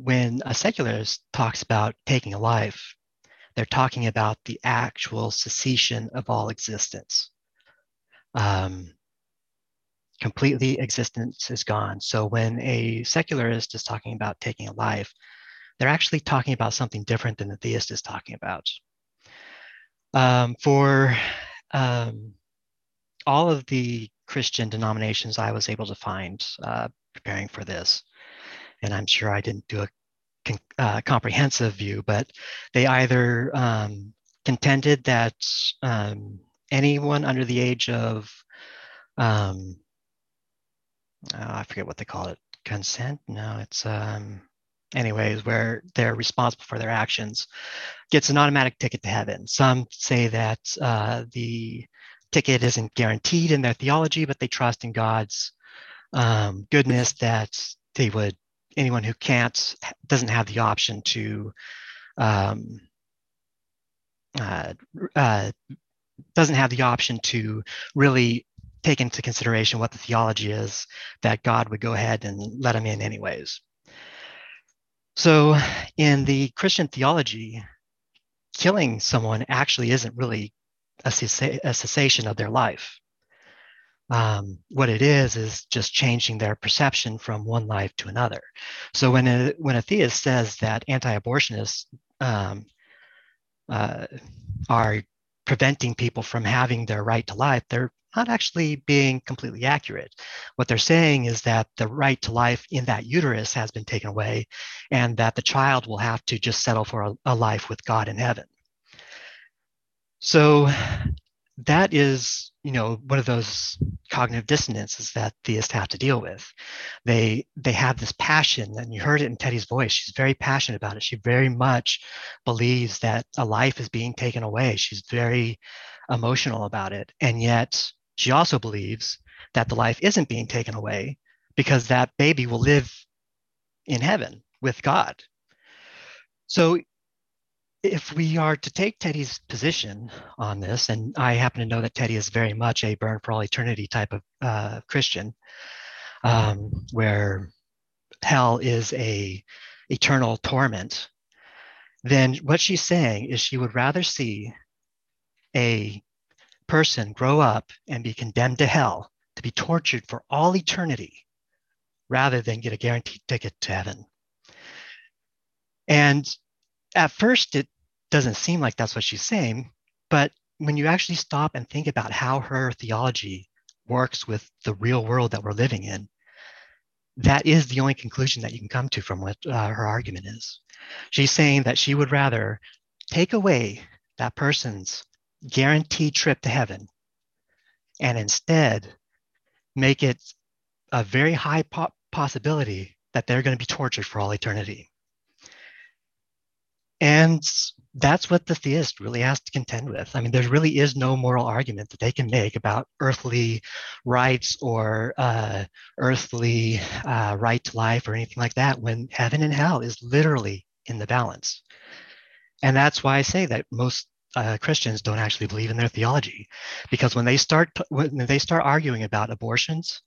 when a secularist talks about taking a life, they're talking about the actual cessation of all existence. Um, completely existence is gone. So when a secularist is talking about taking a life, they're actually talking about something different than the theist is talking about. Um, for um, all of the Christian denominations I was able to find uh, preparing for this, and I'm sure I didn't do a con- uh, comprehensive view, but they either um, contended that um, anyone under the age of, um, oh, I forget what they call it, consent? No, it's, um, anyways, where they're responsible for their actions, gets an automatic ticket to heaven. Some say that uh, the ticket isn't guaranteed in their theology, but they trust in God's um, goodness that they would anyone who can't doesn't have the option to um, uh, uh, doesn't have the option to really take into consideration what the theology is that God would go ahead and let them in anyways. So in the Christian theology, killing someone actually isn't really a cessation of their life. Um, what it is is just changing their perception from one life to another. So when a when a theist says that anti-abortionists um, uh, are preventing people from having their right to life, they're not actually being completely accurate. What they're saying is that the right to life in that uterus has been taken away, and that the child will have to just settle for a, a life with God in heaven. So that is, you know, one of those cognitive dissonances that theists have to deal with. They they have this passion, and you heard it in Teddy's voice. She's very passionate about it. She very much believes that a life is being taken away. She's very emotional about it, and yet she also believes that the life isn't being taken away because that baby will live in heaven with God. So if we are to take Teddy's position on this, and I happen to know that Teddy is very much a burn for all eternity type of uh, Christian, um, where hell is a eternal torment, then what she's saying is she would rather see a person grow up and be condemned to hell to be tortured for all eternity rather than get a guaranteed ticket to heaven. And at first, it doesn't seem like that's what she's saying. But when you actually stop and think about how her theology works with the real world that we're living in, that is the only conclusion that you can come to from what uh, her argument is. She's saying that she would rather take away that person's guaranteed trip to heaven and instead make it a very high po- possibility that they're going to be tortured for all eternity. And that's what the theist really has to contend with. I mean, there really is no moral argument that they can make about earthly rights or uh, earthly uh, right to life or anything like that when heaven and hell is literally in the balance. And that's why I say that most uh, Christians don't actually believe in their theology, because when they start when they start arguing about abortions,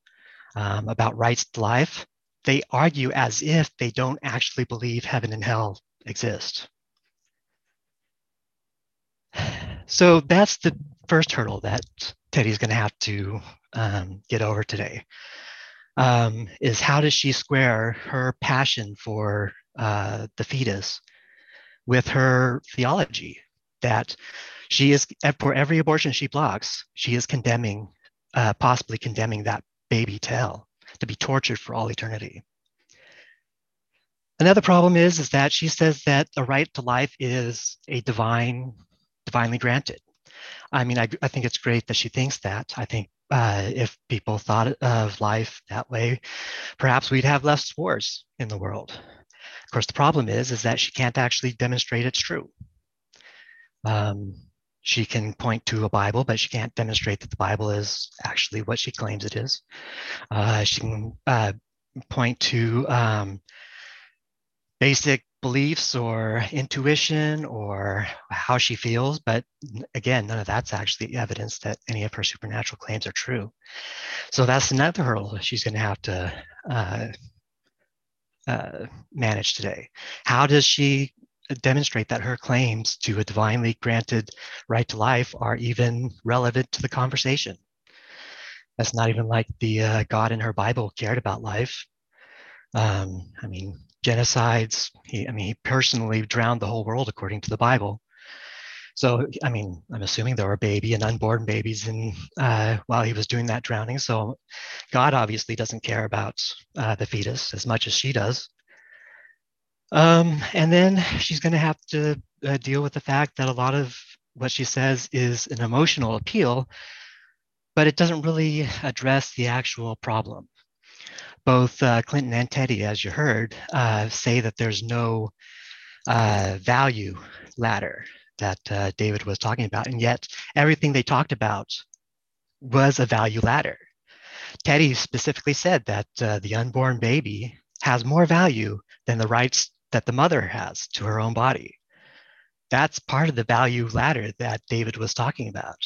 um, about rights to life, they argue as if they don't actually believe heaven and hell exist. So that's the first hurdle that Teddy's going to have to um, get over today. Um, is how does she square her passion for uh, the fetus with her theology that she is for every abortion she blocks, she is condemning, uh, possibly condemning that baby to hell to be tortured for all eternity. Another problem is, is that she says that the right to life is a divine divinely granted. I mean, I, I think it's great that she thinks that. I think uh, if people thought of life that way, perhaps we'd have less wars in the world. Of course, the problem is, is that she can't actually demonstrate it's true. Um, she can point to a Bible, but she can't demonstrate that the Bible is actually what she claims it is. Uh, she can uh, point to um, basic beliefs or intuition or how she feels. But again, none of that's actually evidence that any of her supernatural claims are true. So that's another hurdle she's going to have to uh, uh, manage today. How does she demonstrate that her claims to a divinely granted right to life are even relevant to the conversation? That's not even like the uh, God in her Bible cared about life. Um, I mean, genocides. He, I mean, he personally drowned the whole world according to the Bible. So, I mean, I'm assuming there were baby and unborn babies in uh, while he was doing that drowning. So, God obviously doesn't care about uh, the fetus as much as she does. Um, and then she's going to have to uh, deal with the fact that a lot of what she says is an emotional appeal, but it doesn't really address the actual problem. Both uh, Clinton and Teddy, as you heard, uh, say that there's no uh, value ladder that uh, David was talking about, and yet everything they talked about was a value ladder. Teddy specifically said that uh, the unborn baby has more value than the rights that the mother has to her own body. That's part of the value ladder that David was talking about.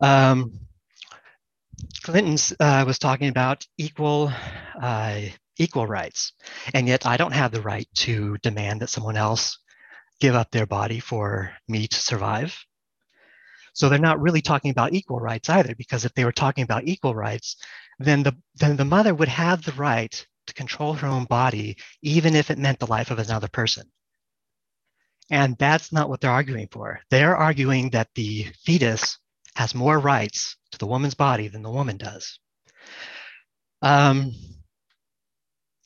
Um, Clinton uh, was talking about equal uh, equal rights, and yet I don't have the right to demand that someone else give up their body for me to survive. So they're not really talking about equal rights either, because if they were talking about equal rights, then the then the mother would have the right to control her own body, even if it meant the life of another person. And that's not what they're arguing for. They're arguing that the fetus has more rights to the woman's body than the woman does. Um,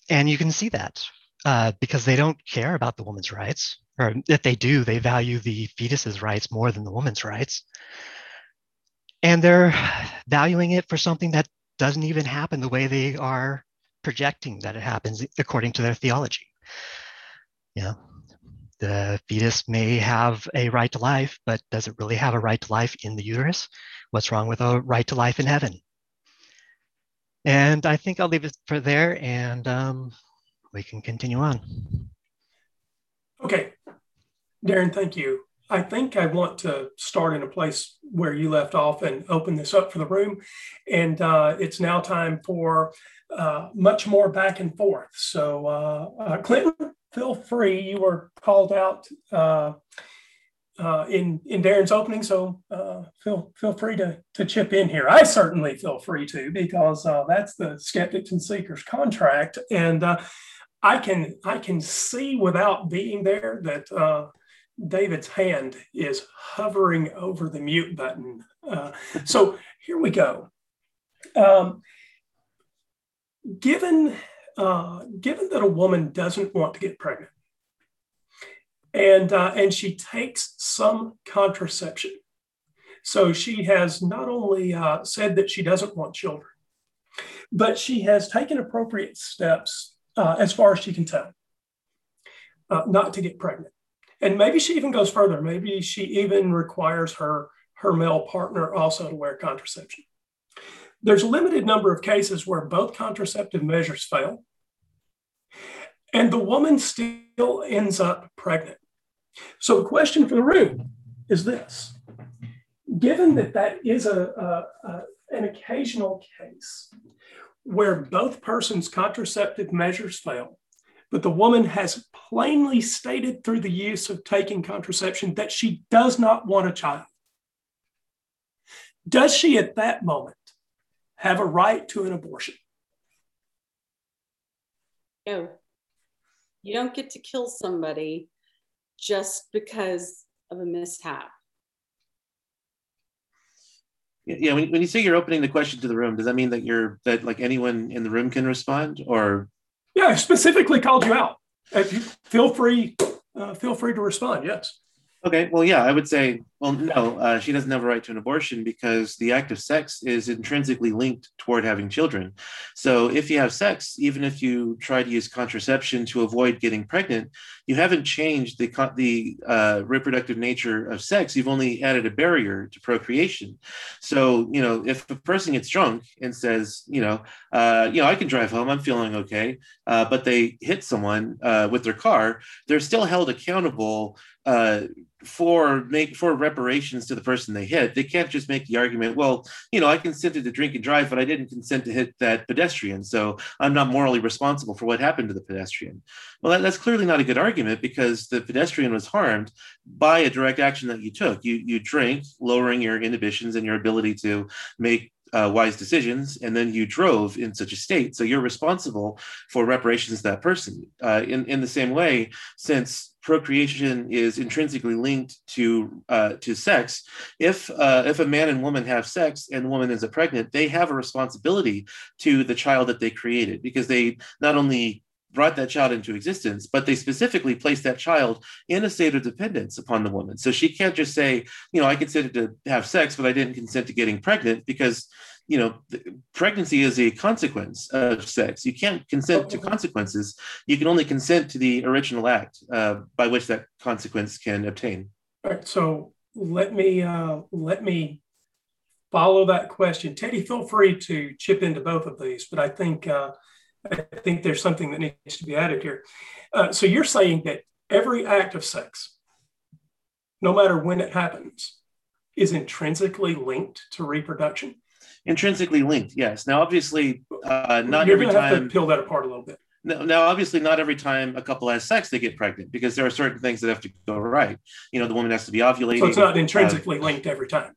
and you can see that uh, because they don't care about the woman's rights, or if they do, they value the fetus's rights more than the woman's rights. And they're valuing it for something that doesn't even happen the way they are projecting that it happens according to their theology. Know, the fetus may have a right to life, but does it really have a right to life in the uterus? What's wrong with a right to life in heaven? And I think I'll leave it for there and um, we can continue on. Okay. Darren, thank you. I think I want to start in a place where you left off and open this up for the room. And uh, it's now time for uh, much more back and forth. So, uh, uh Clinton, feel free. You were called out uh, uh, in in Darren's opening, so uh, feel feel free to to chip in here. I certainly feel free to because uh, that's the skeptics and seekers contract, and uh, I can I can see without being there that uh, David's hand is hovering over the mute button. so here we go. Um, given uh, given that a woman doesn't want to get pregnant and, uh, and she takes some contraception, so she has not only uh, said that she doesn't want children, but she has taken appropriate steps uh, as far as she can tell uh, not to get pregnant. And maybe she even goes further. Maybe she even requires her, her male partner also to wear contraception. There's a limited number of cases where both contraceptive measures fail, and the woman still ends up pregnant. So, the question for the room is this given that that is a, a, a an occasional case where both persons' contraceptive measures fail, but the woman has plainly stated through the use of taking contraception that she does not want a child. Does she at that moment have a right to an abortion? No. You don't get to kill somebody just because of a mishap. Yeah, when, when you say you're opening the question to the room, does that mean that you're that like anyone in the room can respond, or? Yeah, I specifically called you out. Feel free, uh, feel free to respond. Yes. Okay, well, yeah, I would say, well, no, uh, she doesn't have a right to an abortion because the act of sex is intrinsically linked toward having children. So if you have sex, even if you try to use contraception to avoid getting pregnant, you haven't changed the the uh, reproductive nature of sex. You've only added a barrier to procreation. So you know, if a person gets drunk and says, you know, uh, you know, I can drive home, I'm feeling okay, uh, but they hit someone uh, with their car, they're still held accountable uh, for make for reparations to the person they hit. They can't just make the argument, well, you know, I consented to drink and drive, but I didn't consent to hit that pedestrian, so I'm not morally responsible for what happened to the pedestrian. Well, that, that's clearly not a good argument because the pedestrian was harmed by a direct action that you took. You you drank, lowering your inhibitions and your ability to make uh, wise decisions, and then you drove in such a state. So you're responsible for reparations to that person. Uh, in in the same way, since procreation is intrinsically linked to uh, to sex. If uh, if a man and woman have sex and the woman is a pregnant, they have a responsibility to the child that they created because they not only brought that child into existence, but they specifically placed that child in a state of dependence upon the woman. So she can't just say, you know, I consented to have sex, but I didn't consent to getting pregnant because, you know, pregnancy is a consequence of sex. You can't consent to consequences. You can only consent to the original act uh, by which that consequence can obtain. All right. So let me uh, let me follow that question. Teddy, feel free to chip into both of these, but I think uh, I think there's something that needs to be added here. Uh, so you're saying that every act of sex, no matter when it happens, is intrinsically linked to reproduction. Intrinsically linked, yes. Now, obviously, uh, not you're every time. Have to peel that apart a little bit. Now, obviously, not every time a couple has sex they get pregnant because there are certain things that have to go right. You know, the woman has to be ovulating. So it's not intrinsically uh, linked every time.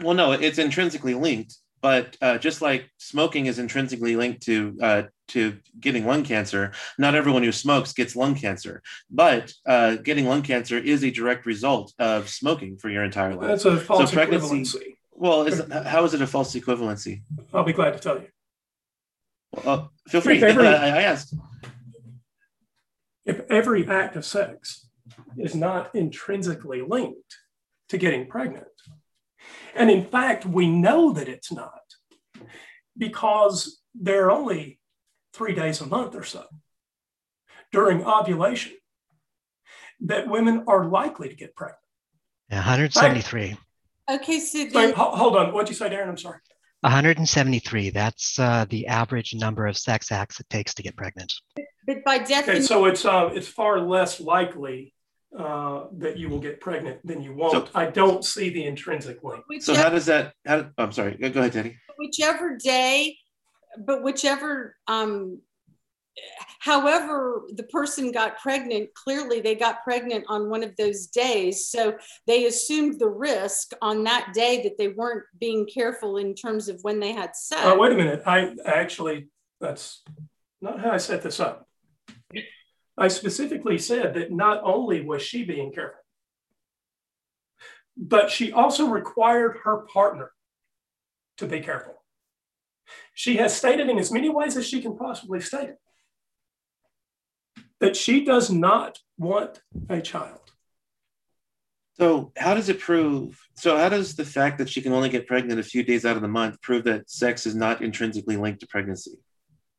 Well, no, it's intrinsically linked, but uh, just like smoking is intrinsically linked to uh, to getting lung cancer, not everyone who smokes gets lung cancer. But uh, getting lung cancer is a direct result of smoking for your entire life. That's a false so equivalency. Well, is, how is it a false equivalency? I'll be glad to tell you. Well, feel free. Every, I asked. If every act of sex is not intrinsically linked to getting pregnant, and in fact, we know that it's not because there are only three days a month or so during ovulation that women are likely to get pregnant. 173. Okay, so then, hold on. What'd you say, Darren? I'm sorry. 173. That's uh, the average number of sex acts it takes to get pregnant. But by definition, okay, so it's uh, it's far less likely uh, that you will get pregnant than you won't. So, I don't see the intrinsic link. So how does that? How, oh, I'm sorry. Go ahead, Teddy. Whichever day, but whichever. Um, however, the person got pregnant. Clearly, they got pregnant on one of those days, so they assumed the risk on that day that they weren't being careful in terms of when they had sex. Uh, wait a minute. I actually that's not how I set this up. I specifically said that not only was she being careful, but she also required her partner to be careful. She has stated in as many ways as she can possibly state it that she does not want a child. So, how does it prove? So, how does the fact that she can only get pregnant a few days out of the month prove that sex is not intrinsically linked to pregnancy?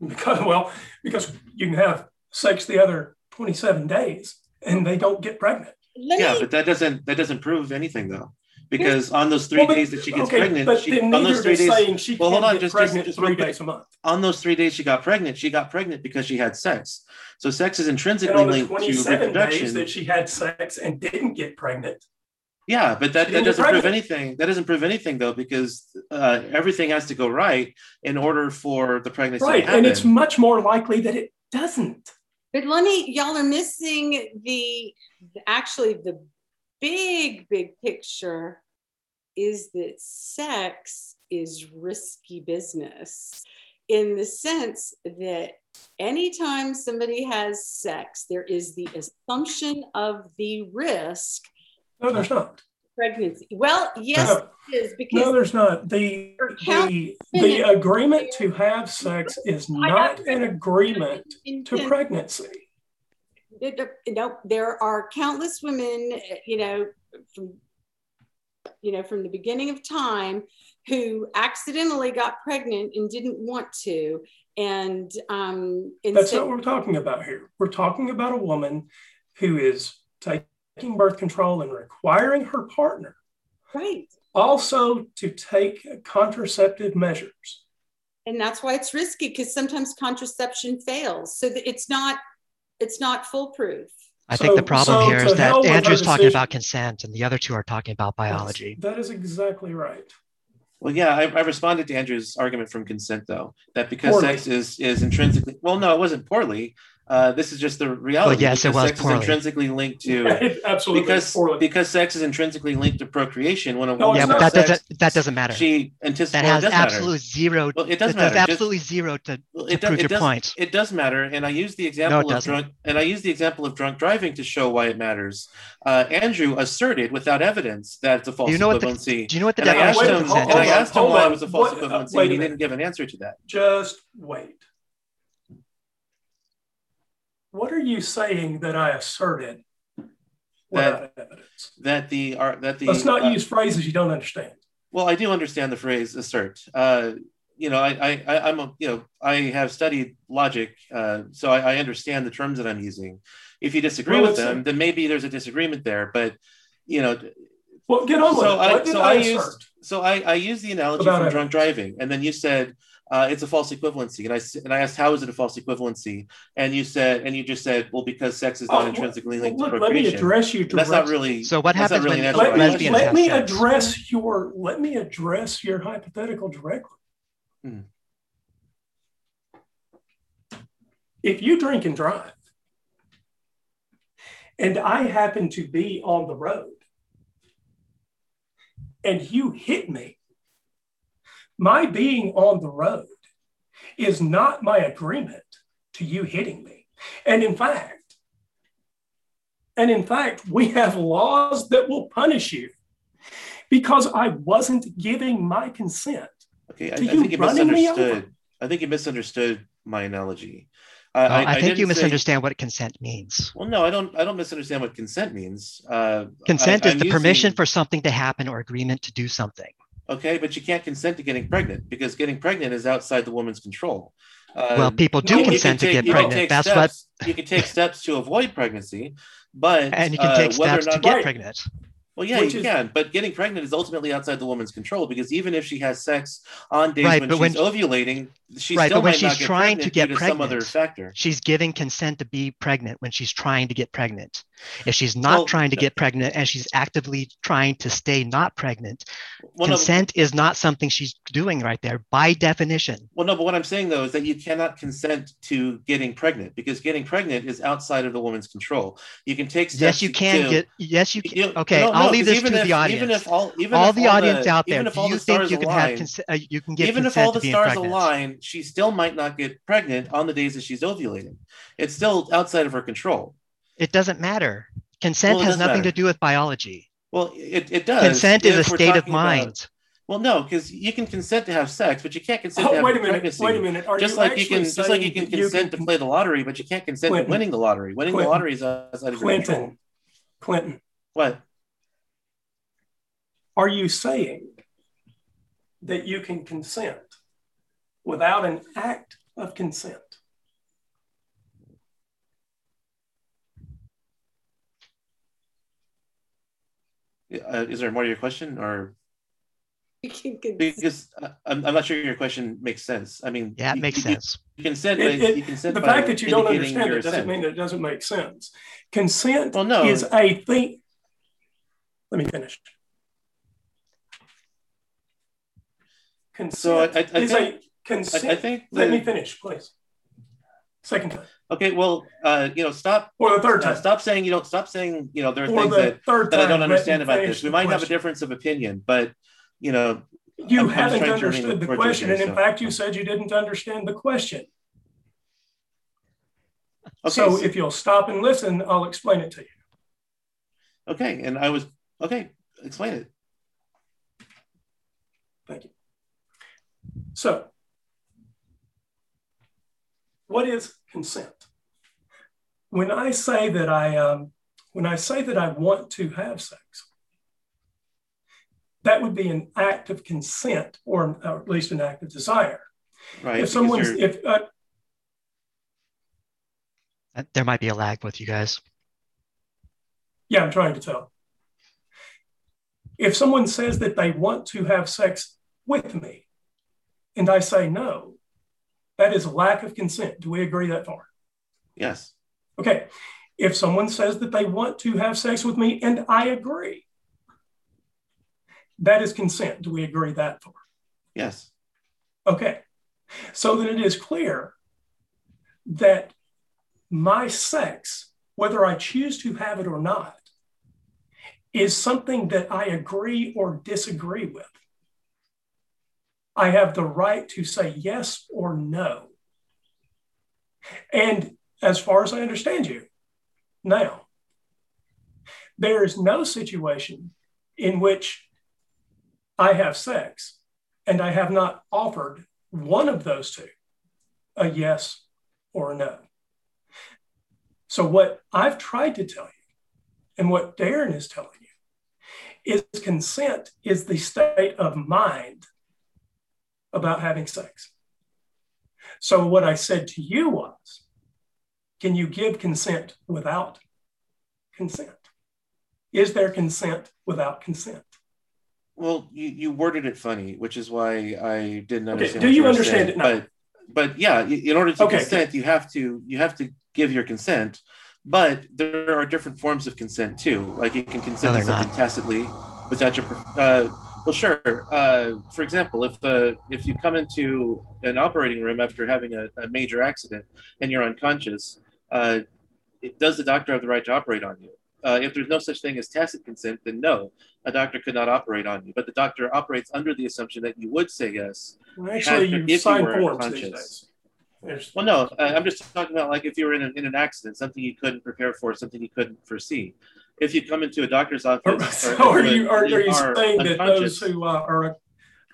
Because, well, because you can have sex the other 27 days and they don't get pregnant. yeah, but that doesn't that doesn't prove anything though. Because on those three well, but, days that she gets okay, pregnant, she, on those three days, she well, hold on, just, just, just three days a month. On those three days she got pregnant, she got pregnant because she had sex. So sex is intrinsically linked to reproduction. Days that she had sex and didn't get pregnant. Yeah, but that, that doesn't prove anything. That doesn't prove anything though, because uh, everything has to go right in order for the pregnancy. Right, and it's much more likely that it doesn't. But let me, y'all are missing the, actually the big, big picture is that sex is risky business in the sense that anytime somebody has sex, there is the assumption of the risk. No, there's not pregnancy. Well, yes, no, it is because no, there's not. The the, the agreement to have sex is not an agreement to pregnancy. Know, there are countless women, you know, from you know, from the beginning of time who accidentally got pregnant and didn't want to. And um, that's not what we're talking about here. We're talking about a woman who is taking birth control and requiring her partner right also to take contraceptive measures and that's why it's risky because sometimes contraception fails so it's not it's not foolproof I so, think the problem so here is that Andrew's talking about consent and the other two are talking about biology. That's, that is exactly right. Well, yeah, I, I, responded to Andrew's argument from consent, though, that because poorly. sex is is intrinsically well, no, it wasn't poorly. Uh, this is just the reality. Well, yes, it was sex poorly. is intrinsically linked to absolutely because poorly. because sex is intrinsically linked to procreation. When a no, yeah, but that sex, doesn't that doesn't matter. She anticipates that has absolute zero. Well, it does matter. Absolutely just, zero to, well, to prove does, your point. It does matter, and I use the example no, of drunk and I use the example of drunk driving to show why it matters. Uh, Andrew asserted without evidence that it's a false do you know equivalency. The, do you know what the definition of consent is? And I asked him why it was a false equivalency, and he didn't give an answer to that. Just wait what are you saying that I asserted without evidence? that the are that the Let's not uh, use phrases you don't understand. Well, I do understand the phrase assert. Uh, you know, I, I, I'm, a, you know, I have studied logic, uh, so I, I understand the terms that I'm using. If you disagree Well, with a- them, then maybe there's a disagreement there. But, you know, Well, get on with So it. I- so I, I used- so I, I used the analogy About from drunk driving, and then you said uh, it's a false equivalency, and I s- and I asked how is it a false equivalency, and you said, and you just said, well, because sex is Oh, not intrinsically well, linked to look, let me address you And that's not really. So what that's not happens really when an let answer me, to let have me sex? address your let me address your hypothetical directly. Hmm. If you drink and drive, and I happen to be on the road, and you hit me, my being on the road is not my agreement to you hitting me. And in fact, and in fact, we have laws that will punish you because I wasn't giving my consent. Okay, I, I to you think you running me over. misunderstood. I think you misunderstood my analogy. Uh, Oh, I, think you didn't say- misunderstand what consent means. Well, no, I don't. I don't misunderstand what consent means. Uh, Consent I- is I'm the permission for something to happen or agreement to do something. Okay, but you can't consent to getting pregnant because getting pregnant is outside the woman's control. Uh, well, people do you consent to take- get pregnant. That's what, you can take steps to avoid pregnancy, but and you can uh, take or steps to get Right. pregnant. Well, yeah, Which you is- can, but getting pregnant is ultimately outside the woman's control because even if she has sex on days Right, when she's when- ovulating, she Right, still but when might not she's get trying to pregnant get to some other pregnant, factor. She's giving consent to be pregnant when she's trying to get pregnant. If she's not Well, trying to no. get pregnant and she's actively trying to stay not pregnant, Well, no, consent is not something she's doing right there by definition. Well, no, but what I'm saying though is that you cannot consent to getting pregnant because getting pregnant is outside of the woman's control. You can take steps. Yes, you can to- get. Yes, you you- can. Okay, no, I'll no, leave 'cause this to even if, the audience. Even if all, even all if the audience out there, even if do all you the think stars you can align, have consent? Uh, you can get even if all the stars pregnant. align, she still might not get pregnant on the days that she's ovulating. It's still outside of her control. It doesn't matter. Consent Well, has nothing matter. to do with biology. Well, it, it does. Consent is a state of talking about- mind. well, no, because you can consent to have sex, but you can't consent to Oh, have wait a minute. pregnancy. Wait a minute. Are just you like you actually can, just like you can that you consent to play the lottery, but you can't consent Clinton. to winning the lottery. Winning Clinton. the lottery is outside of your control. Clinton? Clinton, What? Are you saying that you can consent without an act of consent? Uh, is there more to your question, or You can consent. because uh, I'm, I'm not sure your question makes sense. I mean, Yeah, it you- makes you, sense. You consent. It- it- you consent the fact that you don't understand your it doesn't assent. mean that it doesn't make sense. Consent Well, no. is a thing. Let me finish. Consent So I- I- I think- consent. I, think. Let me finish, please. Second time Okay, well, uh, you know, stop. or the third uh, time. stop saying you don't. Stop saying you know there are or things that, that. I don't understand about this. We might have a difference of opinion, but you know, You I'm- I'm haven't to understood the question, and in so- fact, you said you didn't understand the question. okay, so so- if you'll stop and listen, I'll explain it to you. okay, and I was okay. Explain it. Thank you. So, what is consent? When I say that I, um, when I say that I want to have sex, that would be an act of consent, or, or at least an act of desire. Right. if because someone's, if uh, Uh, There might be a lag with you guys. Yeah, I'm trying to tell. If someone says that they want to have sex with me and I say no, that is a lack of consent. Do we agree that far? yes. Okay. If someone says that they want to have sex with me and I agree, that is consent. Do we agree that far? Yes. Okay. So then it is clear that my sex, whether I choose to have it or not, is something that I agree or disagree with. I have the right to say yes or no. And as far as I understand you, now, there is no situation in which I have sex and I have not offered one of those two, a yes or a no. So, what I've tried to tell you and what Darren is telling you is consent is the state of mind about having sex. So, what I said to you was, can you give consent without consent? Is there consent without consent? Well, you, you worded it funny, which is why I didn't understand. Okay. Do you understand saying. it now? But, but yeah, in order to okay. consent, you have to you have to give your consent. But there are different forms of consent too. Like you can consent no, to something not. tacitly without your. Uh, well, sure. Uh, for example, if the if you come into an operating room after having a, a major accident and you're unconscious, uh, does the doctor have the right to operate on you? Uh, if there's no such thing as tacit consent, then no, a doctor could not operate on you. But the doctor operates under the assumption that you would say yes. Well, actually, you if sign you forms Well, no, I'm just talking about like if you were in an, in an accident, something you couldn't prepare for, something you couldn't foresee. If you come into a doctor's office, so or, are you are, are you saying that those who uh, are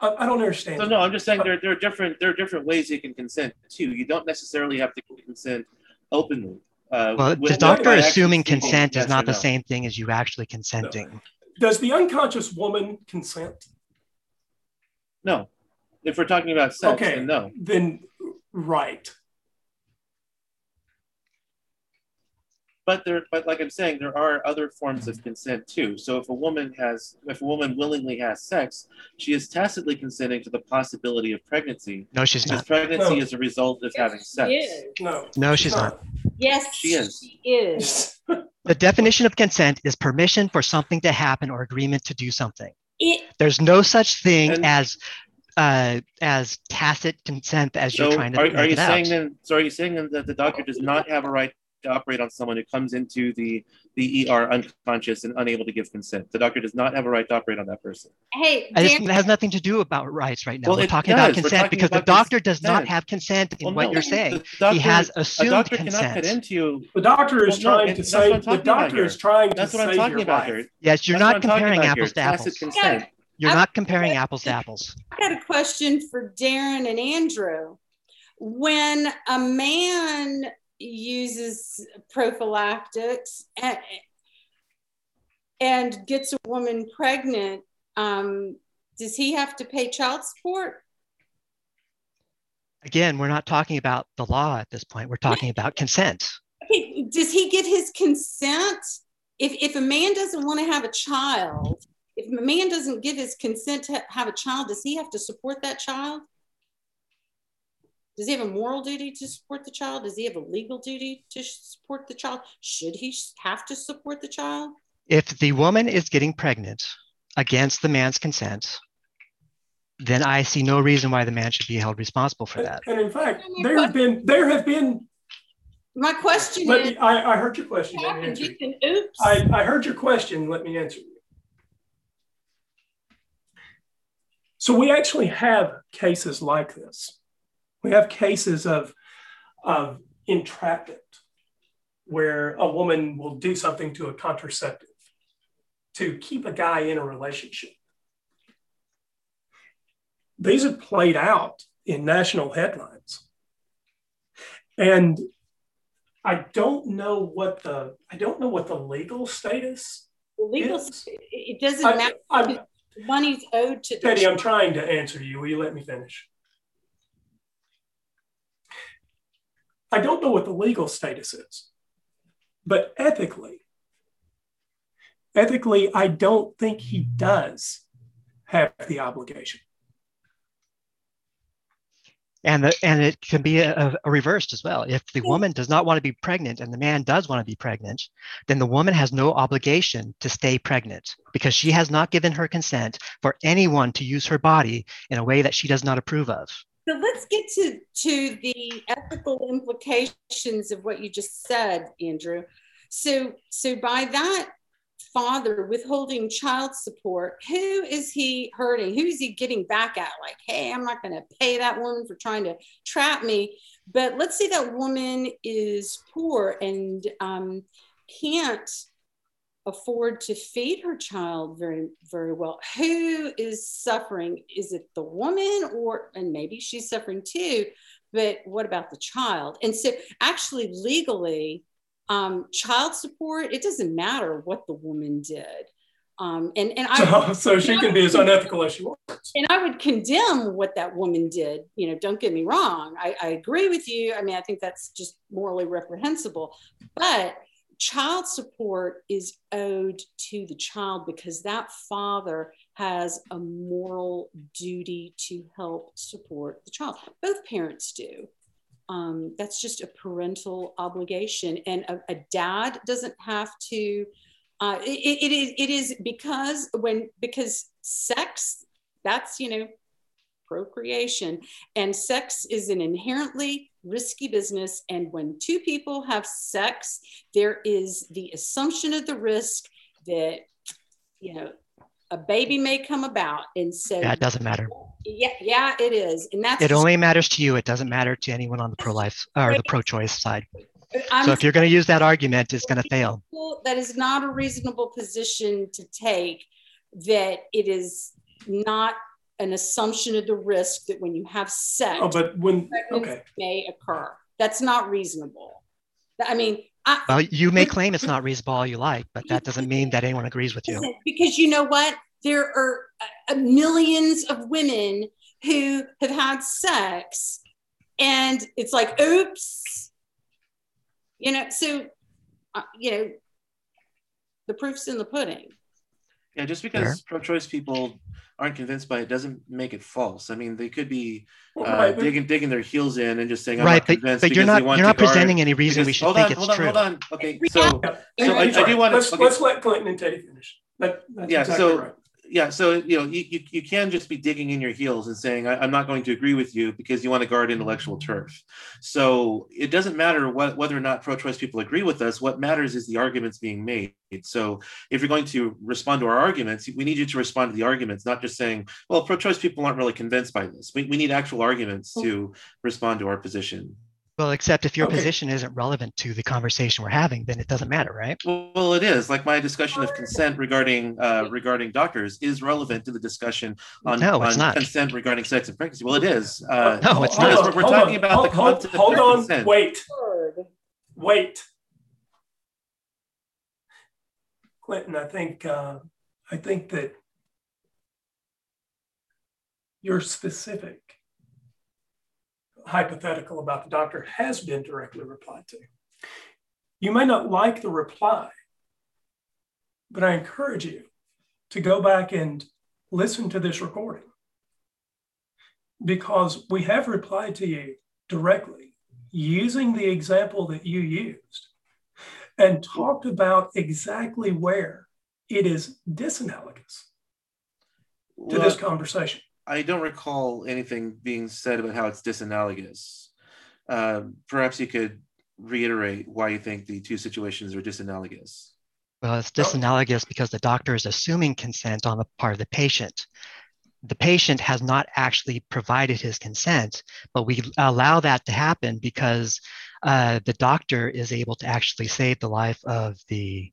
I, don't understand. So no, I'm just saying there, there are different there are different ways you can consent too. You don't necessarily have to consent openly. Uh, well, the doctor assuming consent is not the no. same thing as you actually consenting. No. Does the unconscious woman consent? No. If we're talking about sex, okay, then no. Then right. But there but like i'm saying there are other forms of consent too. So if a woman has if a woman willingly has sex she is tacitly consenting to the possibility of pregnancy. No she's not. pregnancy no. is a result of yes, having sex. no. No she's not. yes she is she is. the definition of consent is permission for something to happen or agreement to do something. It, there's no such thing and, as uh, as tacit consent as so you're trying to. Are, are you saying out. then? So are you saying then that the doctor does not have a right to operate on someone who comes into the the ER unconscious and unable to give consent. The doctor does not have a right to operate on that person. Hey, Dan- it has nothing to do about rights right now. Well, We're talking does. about consent talking because about the doctor does not have consent in well, what no, you're saying. Doctor, he has assumed a doctor consent. Cannot get into, the doctor is well, trying no, to say the doctor is trying to That's what I'm talking about here. Yes, you're That's not comparing apples to apples. Consent. You're not comparing apples to apples. I got a question for Darren and Andrew. When a man uses prophylactics and, and gets a woman pregnant, um, does he have to pay child support? Again, we're not talking about the law at this point. We're talking about consent. Does he get his consent? If, if a man doesn't want to have a child, if a man doesn't give his consent to have a child, does he have to support that child? Does he have a moral duty to support the child? Does he have a legal duty to support the child? Should he have to support the child? If the woman is getting pregnant against the man's consent, then I see no reason why the man should be held responsible for that. And in fact, there have been there have been. My question let is. Me, I, I heard your question. Let me answer you. Oops. I, I heard your question. Let me answer you. So we actually have cases like this. We have cases of, of entrapment where a woman will do something to a contraceptive to keep a guy in a relationship. These have played out in national headlines. And I don't know what the I don't know what the legal status. legal is. it doesn't I, matter. I, money's owed to. Teddy, I'm trying to answer you. Will you let me finish? I don't know what the legal status is, but ethically, ethically, I don't think he does have the obligation. And the, and it can be a, a reversed as well. If the hmm. woman does not want to be pregnant and the man does want to be pregnant, then the woman has no obligation to stay pregnant because she has not given her consent for anyone to use her body in a way that she does not approve of. So let's get to, to the ethical implications of what you just said, Andrew. So, so by that father withholding child support, who is he hurting? Who is he getting back at? Like, hey, I'm not going to pay that woman for trying to trap me. But let's say that woman is poor and um, can't afford to feed her child very very well who is suffering is it the woman or and maybe she's suffering too but what about the child and so actually legally Um, child support, it doesn't matter what the woman did. Um, and and I so, she can be as unethical as she wants. And I would condemn what that woman did. You know, don't get me wrong. I, I agree with you. I mean, I think that's just morally reprehensible. But child support is owed to the child because that father has a moral duty to help support the child. Both parents do. Um, that's just a parental obligation, and a, a dad doesn't have to uh, it, it is it is because when because sex that's you know procreation and sex is an inherently risky business and when two people have sex there is the assumption of the risk that you know a baby may come about and so that doesn't matter yeah yeah it is and that's it only matters to you it doesn't matter to anyone on the pro-life or the pro-choice side I'm so if you're going to use that argument, it's going to fail. That is not a reasonable position to take. That it is not an assumption of the risk that when you have sex, oh, but when okay, may occur. That's not reasonable. I mean, I, well, you may claim it's not reasonable all you like, but that doesn't mean that anyone agrees with you. Because you know what? There are uh, millions of women who have had sex, and it's like, oops, you know so uh, you know the proof's in the pudding yeah just because sure. pro-choice people aren't convinced by it doesn't make it false. I mean they could be uh, right, digging digging their heels in and just saying I'm right but, but you're not you're not presenting any reason because, we should hold think on, it's hold on, true. hold on. Okay so, so I, I, do want to let's, okay. let's let clinton and teddy finish that, yeah exactly so right yeah so you know you, you, you can just be digging in your heels and saying I, am not going to agree with you because you want to guard intellectual turf. So it doesn't matter what, whether or not pro-choice people agree with us what matters is the arguments being made. So if you're going to respond to our arguments we need you to respond to the arguments not just saying well pro-choice people aren't really convinced by this. We, we need actual arguments to respond to our position well, except if your okay. position isn't relevant to the conversation we're having, then it doesn't matter, right? Well, it is. Like my discussion of consent regarding uh, regarding doctors is relevant to the discussion on, no, on not. consent regarding sex and pregnancy. Well, it is. Uh, no, it's not. We're, we're talking on, about hold, the concept hold, hold on, consent. wait, wait. Clinton, I think uh, I think that you're specific hypothetical about the doctor has been directly replied to. You may not like the reply, but I encourage you to go back and listen to this recording because we have replied to you directly using the example that you used and talked about exactly where it is disanalogous to well, this conversation. I don't recall anything being said about how it's disanalogous. Uh, perhaps you could reiterate why you think the two situations are disanalogous. Well, it's disanalogous because the doctor is assuming consent on the part of the patient. The patient has not actually provided his consent, but we allow that to happen because uh, the doctor is able to actually save the life of the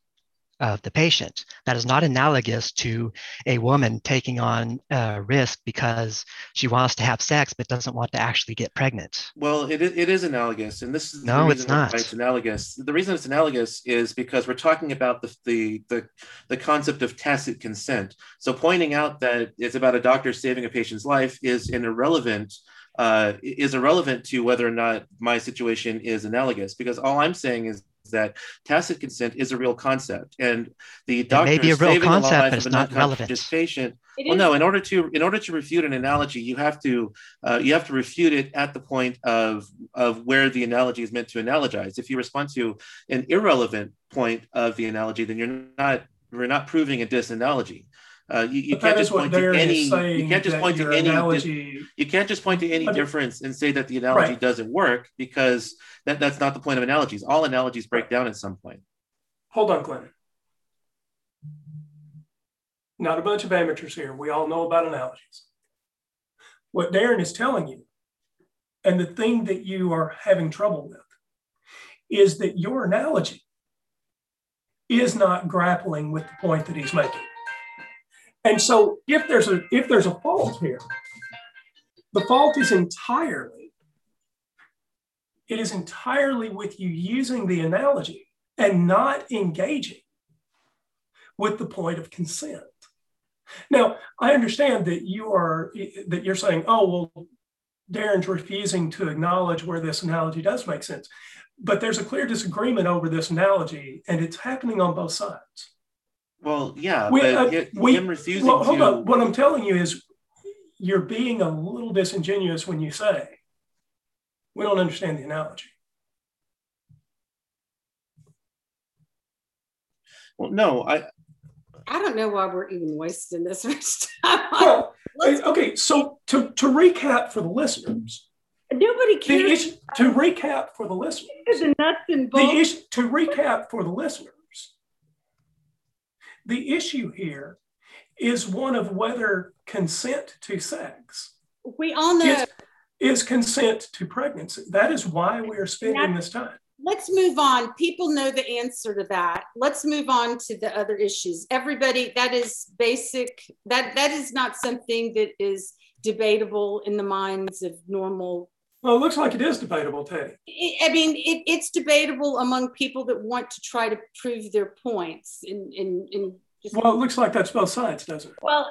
of the patient. That is not analogous to a woman taking on a risk because she wants to have sex but doesn't want to actually get pregnant. Well, it, it is analogous, and this is no, it's not. It's analogous. The reason it's analogous is because we're talking about the, the the the concept of tacit consent. So pointing out that it's about a doctor saving a patient's life is an irrelevant uh, is irrelevant to whether or not my situation is analogous because all I'm saying is that tacit consent is a real concept, and the doctor may be a real concept, but it's not relevant. Patient. Well, no. In order to in order to refute an analogy, you have to uh, you have to refute it at the point of of where the analogy is meant to analogize. If you respond to an irrelevant point of the analogy, then you're not we're not proving a disanalogy. Uh, you, you can't just point to any. You can't just point to any. Analogy, you can't just point to any difference and say that the analogy right. doesn't work because that, that's not the point of analogies. All analogies break down at some point. Hold on, Glenn. Not a bunch of amateurs here. We all know about analogies. What Darren is telling you, and the thing that you are having trouble with, is that your analogy is not grappling with the point that he's making. And so if there's a if there's a fault here, the fault is entirely it is entirely with you using the analogy and not engaging with the point of consent. Now, I understand that you are that you're saying, oh well, Darren's refusing to acknowledge where this analogy does make sense. But there's a clear disagreement over this analogy, and it's happening on both sides. Well, yeah, We- but uh, him we- refusing Well, hold to. on. What I'm telling you is you're being a little disingenuous when you say we don't understand the analogy. Well, no, I I don't know why we're even wasting this much time. Well, okay, so to, to recap for the listeners, Nobody the cares issue, to recap for the listeners, the nuts and the bolts. issue, to recap for the listeners, the issue here is one of whether consent to sex We all know. is, is consent to pregnancy. That is why we are spending this time. Let's move on. People know the answer to that. Let's move on to the other issues. Everybody, that is basic. That that is not something that is debatable in the minds of normal. Well, it looks like it is debatable, Teddy. I mean, it, it's debatable among people that want to try to prove their points. In in in just Well, it looks like that's both sides, doesn't it? well,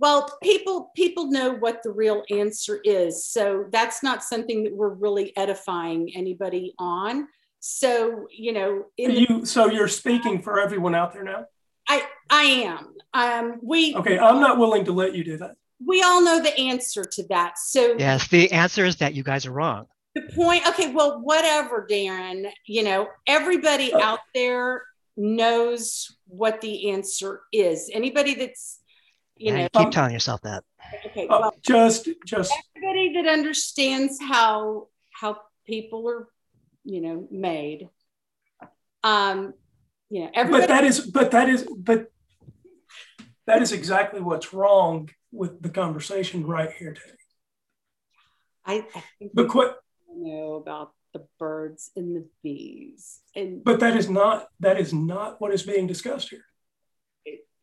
well, people people know what the real answer is, so that's not something that we're really edifying anybody on. So you know, in the, You, so you're speaking for everyone out there now? I I am. Um, we Okay, I'm not willing to let you do that. We all know the answer to that. So Yes, the answer is that you guys are wrong. the point, okay, well, whatever, Darren. You know, everybody out there knows what the answer is. Anybody that's you Yeah, know, you keep Um, telling yourself that. okay, Uh, just, just, everybody that understands how how people are you know made um you know but that is, but that is, but that is exactly what's wrong with the conversation right here, today. I, I think But we quit, know about the birds and the bees and but that is not, that is not what is being discussed here.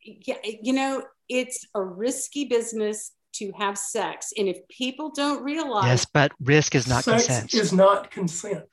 yeah you know it's a risky business to have sex and if people don't realize Yes, but risk is not Sex consent. is not consent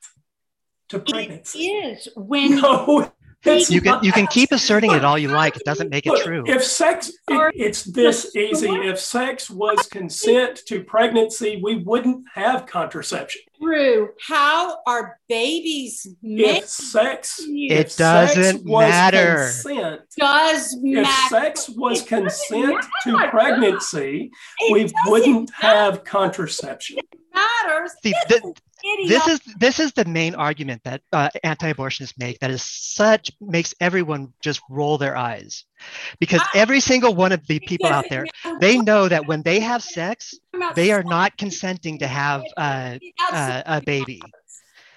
to it pregnancy. is when No, it's You can not. you can keep asserting it all you like. It doesn't make it true. If sex, it, it's this easy. If sex was consent to pregnancy, we wouldn't have contraception. True. how are babies made If sex, It if sex doesn't was matter. Consent, does if sex was It consent to pregnancy, It we doesn't wouldn't have contraception. matter See, This th- is idiotic. This is this is the main argument that uh, anti-abortionists make that is such makes everyone just roll their eyes because Ah. every single one of the people out there they know that when they have sex they are not consenting to have uh, uh, a baby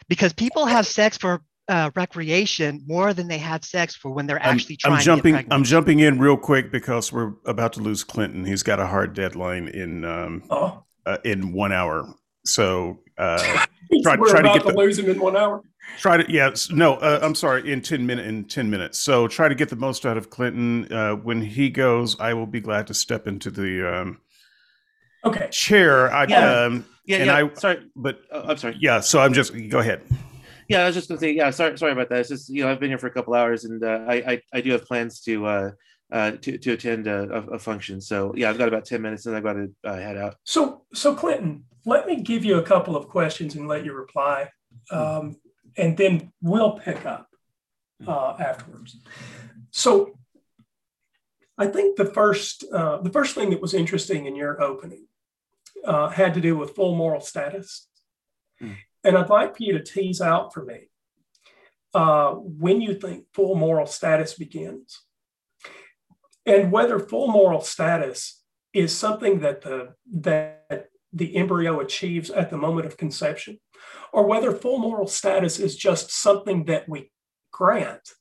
because people have sex for uh, recreation more than they have sex for when they're I'm, actually trying I'm jumping. to get I'm jumping in real quick because we're about to lose Clinton. He's got a hard deadline in um, Oh, uh, in one hour. So uh, Try- we're try to get to the- lose him in one hour. try to. Yes. No. Uh, I'm sorry. In ten minute. In ten minutes. So try to get the most out of Clinton. Uh, when he goes, I will be glad to step into the um, Okay. chair. I, Yeah. um, yeah, and yeah. I- sorry, but oh, I'm sorry. yeah. So I'm just. Go ahead. Yeah, I was just gonna say, yeah, sorry, sorry about that. It's just you know I've been here for a couple hours, and uh, I, I I do have plans to uh, uh to to attend a, a, function. So yeah, I've got about ten minutes, and I've got to uh, head out. So, so Clinton, let me give you a couple of questions and let you reply, um, and then we'll pick up uh, afterwards. So, I think the first uh, the first thing that was interesting in your opening uh, had to do with full moral status, Hmm. and I'd like for you to tease out for me uh, when you think full moral status begins, and whether full moral status is something that the that the embryo achieves at the moment of conception, or whether full moral status is just something that we grant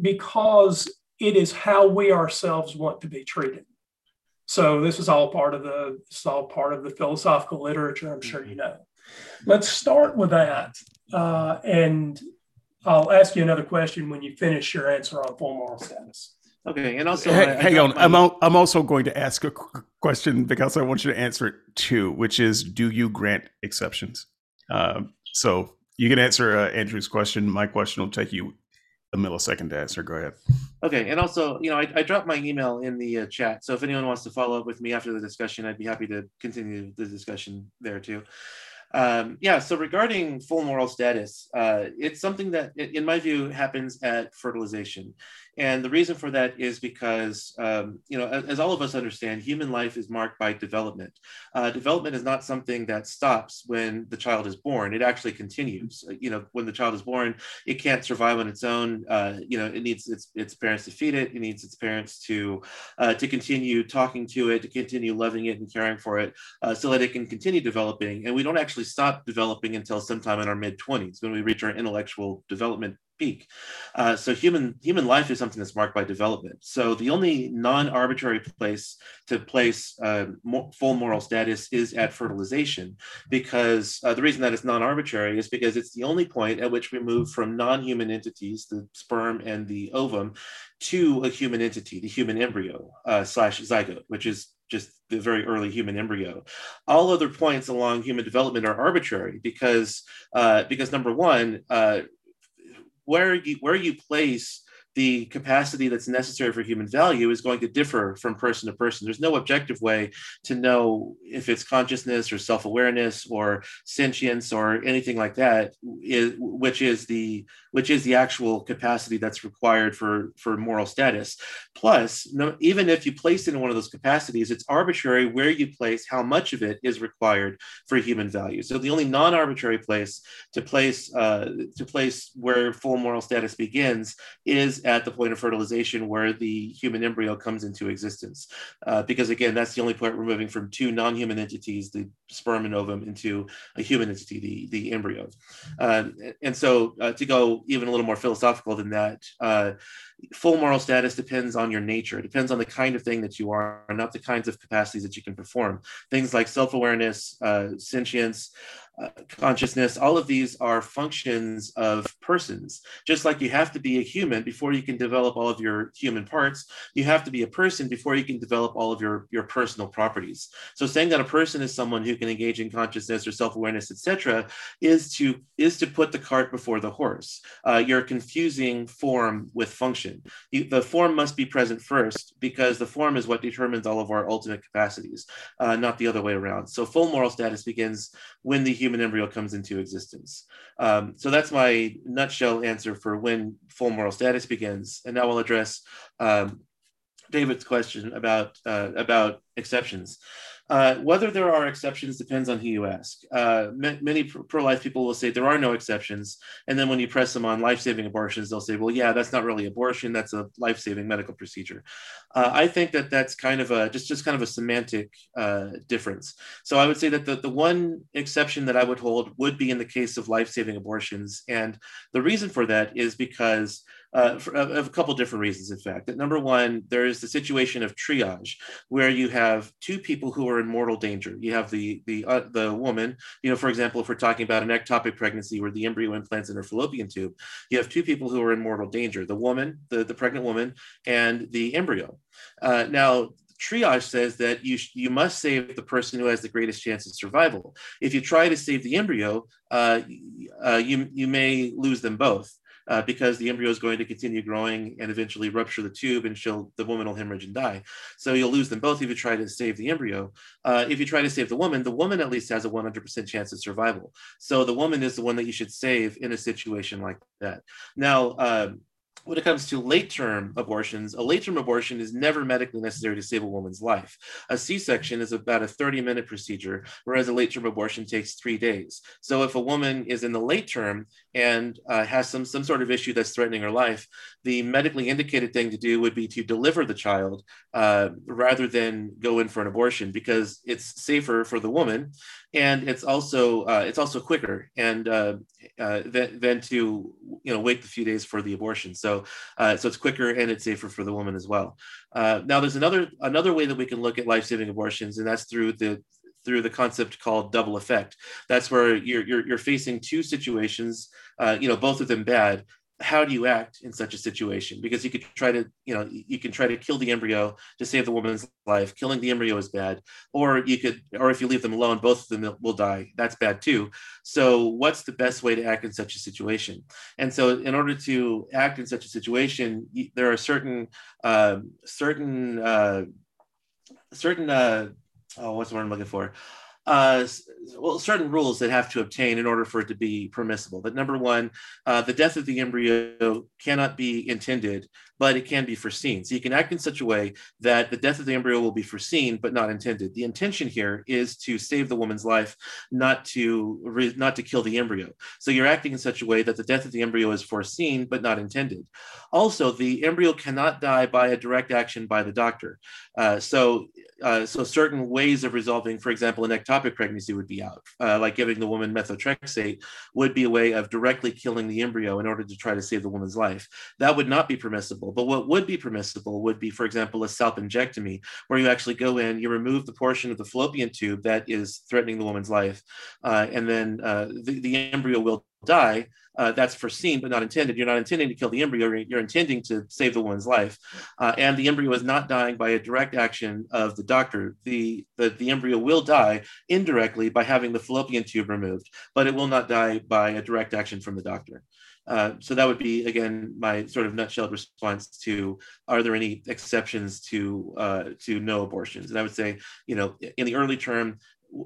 because it is how we ourselves want to be treated. So this is all part of the this is all part of the philosophical literature. I'm sure you know. Let's start with that, uh, and I'll ask you another question when you finish your answer on full moral status. Okay, and also Hey, I- I hang on. I'm al- I'm also going to ask a qu- question because I want you to answer it too, which is, do you grant exceptions? Um, so You can answer uh, Andrew's question. My question will take you a millisecond to answer. Go ahead. Okay, and also, you know, I, I dropped my email in the uh, chat, so if anyone wants to follow up with me after the discussion, I'd be happy to continue the discussion there too. Um, yeah, so regarding full moral status, uh, it's something that, in my view, happens at fertilization. And the reason for that is because, um, you know, as, all of us understand, human life is marked by development. Uh, development is not something that stops when the child is born. It actually continues. Uh, you know, when the child is born, it can't survive on its own. Uh, you know, it needs its, its parents to feed it. It needs its parents to uh, to continue talking to it, to continue loving it and caring for it, uh, so that it can continue developing. And we don't actually stop developing until sometime in our mid 20s when we reach our intellectual development peak. Uh, so human human life is something that's marked by development. So the only non-arbitrary place to place uh, full moral status is at fertilization, because uh, the reason that it's non-arbitrary is because it's the only point at which we move from non-human entities, the sperm and the ovum, to a human entity, the human embryo uh, slash zygote, which is just the very early human embryo. All other points along human development are arbitrary because uh, because number one, uh, where you where you place the capacity that's necessary for human value is going to differ from person to person. There's no objective way to know if it's consciousness or self-awareness or sentience or anything like that, which is the which is the actual capacity that's required for for moral status. Plus, no, even if you place it in one of those capacities, it's arbitrary where you place how much of it is required for human value. So the only non-arbitrary place to place uh, to place where full moral status begins is at the point of fertilization where the human embryo comes into existence. Uh, because again, that's the only point we're moving from two non-human entities, the sperm and ovum, into a human entity, the, the embryo. Uh, and so uh, to go even a little more philosophical than that, uh, full moral status depends on your nature. It depends on the kind of thing that you are, not the kinds of capacities that you can perform. Things like self-awareness, uh, sentience, consciousness, all of these are functions of persons. Just like you have to be a human before you can develop all of your human parts, you have to be a person before you can develop all of your, your personal properties. So saying that a person is someone who can engage in consciousness or self-awareness, etc., is to is to put the cart before the horse. Uh, you're confusing form with function. You, the form must be present first because the form is what determines all of our ultimate capacities, uh, not the other way around. So full moral status begins when the human embryo comes into existence. Um, so that's my nutshell answer for when full moral status begins. And now I'll address um, David's question about uh, about exceptions. Uh, whether there are exceptions depends on who you ask. Uh, many pro life people will say there are no exceptions. And then when you press them on life saving abortions, they'll say, well, yeah, that's not really abortion. That's a life saving medical procedure. Uh, I think that that's kind of a just, just kind of a semantic uh, difference. So I would say that the, the one exception that I would hold would be in the case of life saving abortions. And the reason for that is because uh, for, of a couple different reasons, in fact. That number one, there is the situation of triage, where you have two people who are in mortal danger. You have the the uh, the woman, you know, for example, if we're talking about an ectopic pregnancy where the embryo implants in her fallopian tube, you have two people who are in mortal danger: the woman, the, the pregnant woman, and the embryo. Uh, now, triage says that you you must save the person who has the greatest chance of survival. If you try to save the embryo, uh, uh, you you may lose them both uh, because the embryo is going to continue growing and eventually rupture the tube and she'll, the woman will hemorrhage and die. So you'll lose them both if you try to save the embryo. Uh, if you try to save the woman, the woman at least has a 100% chance of survival. So the woman is the one that you should save in a situation like that. Now, um, when it comes to late term abortions, a late term abortion is never medically necessary to save a woman's life. A C section is about a 30 minute procedure, whereas a late term abortion takes three days. So if a woman is in the late term and uh, has some, some sort of issue that's threatening her life, the medically indicated thing to do would be to deliver the child uh, rather than go in for an abortion because it's safer for the woman and it's also uh, it's also quicker and uh, uh, than, than to you know wait the few days for the abortion. So uh, so it's quicker and it's safer for the woman as well. Now there's another another way that we can look at life saving abortions, and that's through the through the concept called double effect. That's where you're you're, you're facing two situations, uh, you know, both of them bad, how do you act in such a situation? Because you could try to, you know, you can try to kill the embryo to save the woman's life. Killing the embryo is bad. Or you could, or if you leave them alone, both of them will die. That's bad too. So, what's the best way to act in such a situation? And so, in order to act in such a situation, there are certain, uh, certain, uh, certain, uh, oh, what's the word I'm looking for? uh, well, certain rules that have to obtain in order for it to be permissible. That number one, uh, the death of the embryo cannot be intended but it can be foreseen. So you can act in such a way that the death of the embryo will be foreseen, but not intended. The intention here is to save the woman's life, not to not to kill the embryo. So you're acting in such a way that the death of the embryo is foreseen, but not intended. Also, the embryo cannot die by a direct action by the doctor. Uh, so uh, so certain ways of resolving, for example, an ectopic pregnancy would be out, uh, like giving the woman methotrexate would be a way of directly killing the embryo in order to try to save the woman's life. That would not be permissible. But what would be permissible would be, for example, a salpingectomy, where you actually go in, you remove the portion of the fallopian tube that is threatening the woman's life, uh, and then uh, the, the embryo will die. Uh, that's foreseen but not intended. You're not intending to kill the embryo. You're intending to save the woman's life, uh, and the embryo is not dying by a direct action of the doctor. The, the the embryo will die indirectly by having the fallopian tube removed, but it will not die by a direct action from the doctor. Uh, so that would be again my sort of nutshell response to are there any exceptions to uh, to no abortions? And I would say you know in the early term.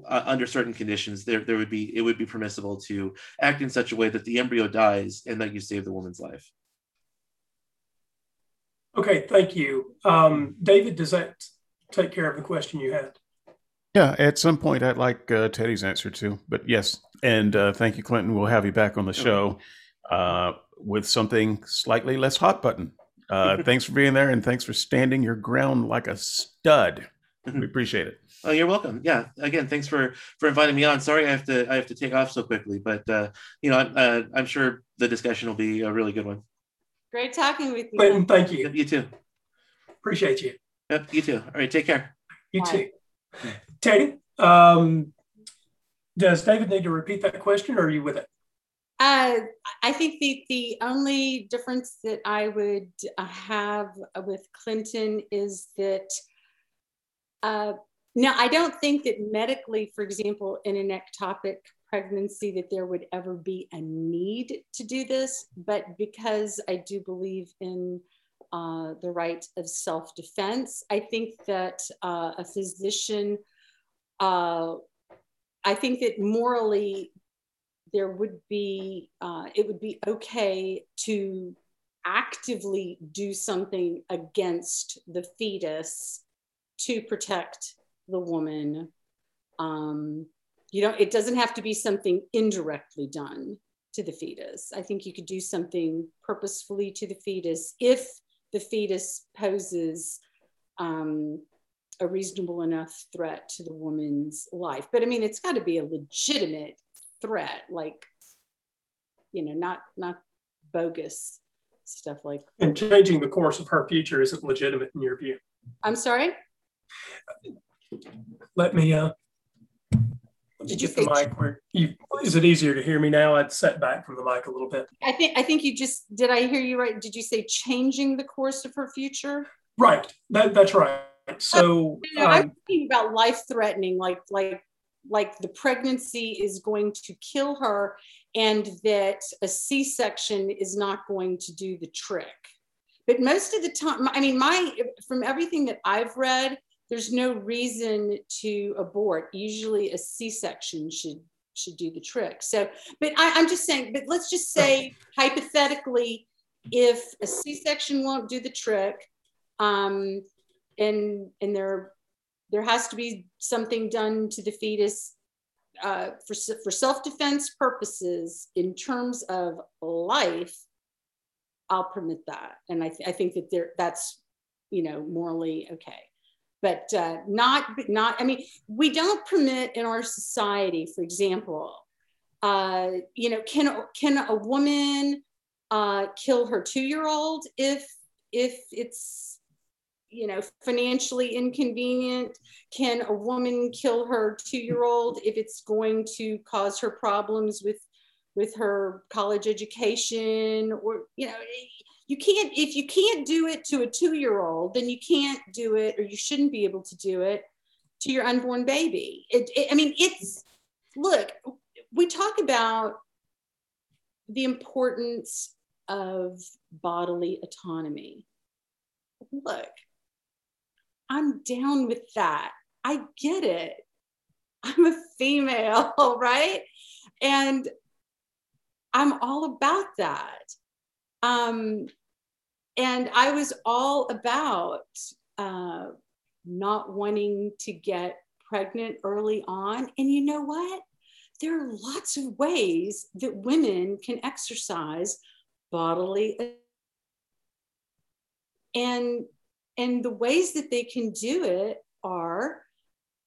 Uh, under certain conditions, there, there would be it would be permissible to act in such a way that the embryo dies and that you save the woman's life. Okay, thank you, um, David. Does that take care of the question you had? Yeah, at some point I'd like uh, Teddy's answer too, but yes, and uh, thank you, Clinton. We'll have you back on the show uh, with something slightly less hot button. Uh, thanks for being there and thanks for standing your ground like a stud. We appreciate it. Oh, you're welcome. Yeah. Again, thanks for for inviting me on. Sorry, I have to I have to take off so quickly, but uh, you know, uh, I'm sure the discussion will be a really good one. Great talking with you. Clinton, thank you. Yep, you too. Appreciate you. Yep, you too. All right, take care. You Bye. too. Teddy, um, does David need to repeat that question, or are you with it? Uh, I think the, the only difference that I would uh, have with Clinton is that uh, now I don't think that medically, for example, in an ectopic pregnancy, that there would ever be a need to do this, but because I do believe in uh, the right of self defense, I think that uh, a physician. Uh, I think that morally there would be, uh, it would be okay to actively do something against the fetus to protect the woman. Um, you know, it doesn't have to be something indirectly done to the fetus. I think you could do something purposefully to the fetus if the fetus poses um, a reasonable enough threat to the woman's life. But I mean, it's got to be a legitimate threat, like, you know, not not bogus stuff like. And changing the course of her future isn't legitimate in your view. I'm sorry. Let me. uh did you get the mic where you is it easier to hear me now? I'd set back from the mic a little bit. I think i think you just did i hear you right? Did you say changing the course of her future? Right. That, that's right. So um, i'm thinking about life threatening like like like the pregnancy is going to kill her and that a c-section is not going to do the trick. But most of the time i mean my from everything that i've read there's no reason to abort. Usually a c-section should should do the trick. So but I, i'm just saying but let's just say hypothetically if a c-section won't do the trick um and and there there has to be something done to the fetus uh, for, for self-defense purposes in terms of life i'll permit that. And i, th- I think that there that's you know morally okay but uh, not not i mean we don't permit in our society for example uh, you know can can a woman uh, kill her two-year-old if if it's you know financially inconvenient? Can a woman kill her two-year-old if it's going to cause her problems with with her college education or you know you can't if you can't do it to a two year old then you can't do it or you shouldn't be able to do it to your unborn baby. It, it, i mean it's look we talk about the importance of bodily autonomy. Look i'm down with that. I get it. I'm a female right? And i'm all about that um, and I was all about uh, not wanting to get pregnant early on. And you know what? There are lots of ways that women can exercise bodily and and the ways that they can do it are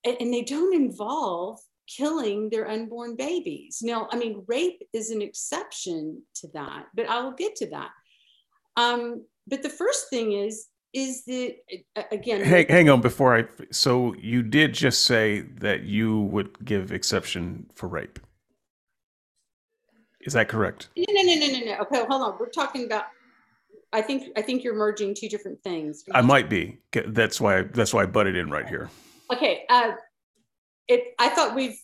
and they don't involve killing their unborn babies. Now, I mean, rape is an exception to that, but I will get to that. Um, but the first thing is, is that again? Hang, hang on before I. So you did just say that you would give exception for rape. Is that correct? No, no, no, no, no, no. Okay, hold on. We're talking about. I think I think you're merging two different things. I might be. That's why. That's why I butted in right here. Okay. Uh, it i thought we've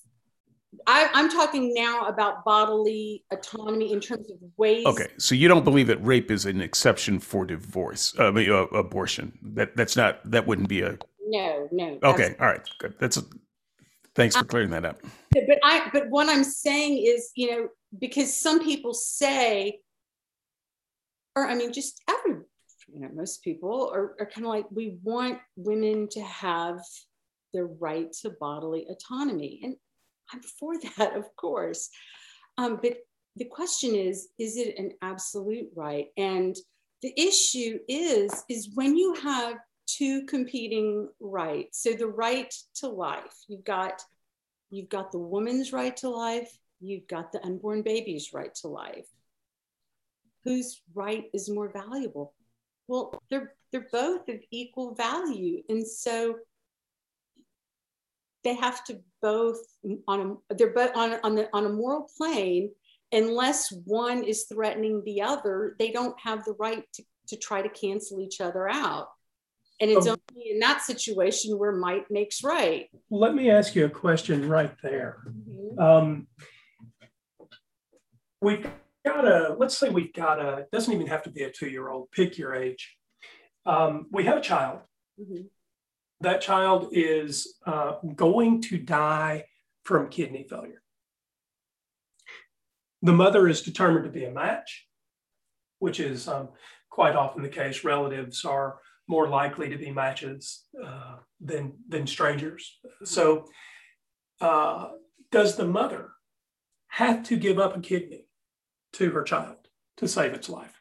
I, am talking now about bodily autonomy in terms of ways. Okay, so you don't believe that rape is an exception for divorce, uh, uh, abortion. That that's not that wouldn't be a. No, no. Okay, all right, good. That's a, thanks for clearing that up. But I, but what I'm saying is, you know, because some people say, or I mean, just every, you know, most people are, are kind of like, we want women to have the right to bodily autonomy. And I'm for that, of course. Um, but the question is, is it an absolute right? And the issue is, is when you have two competing rights. So the right to life, you've got you've got the woman's right to life, you've got the unborn baby's right to life. Whose right is more valuable? Well, they're they're both of equal value. And so they have to both on a they're both on, on the on a moral plane unless one is threatening the other they don't have the right to, to try to cancel each other out. And it's oh. only in that situation where might makes right. Let me ask you a question right there. Mm-hmm. um, we've got a let's say we've got a it doesn't even have to be a two-year-old pick your age. Um, we have a child. Mm-hmm that child is uh, going to die from kidney failure. The mother is determined to be a match, which is um, quite often the case. Relatives are more likely to be matches uh, than, than strangers. So, uh, does the mother have to give up a kidney to her child to save its life?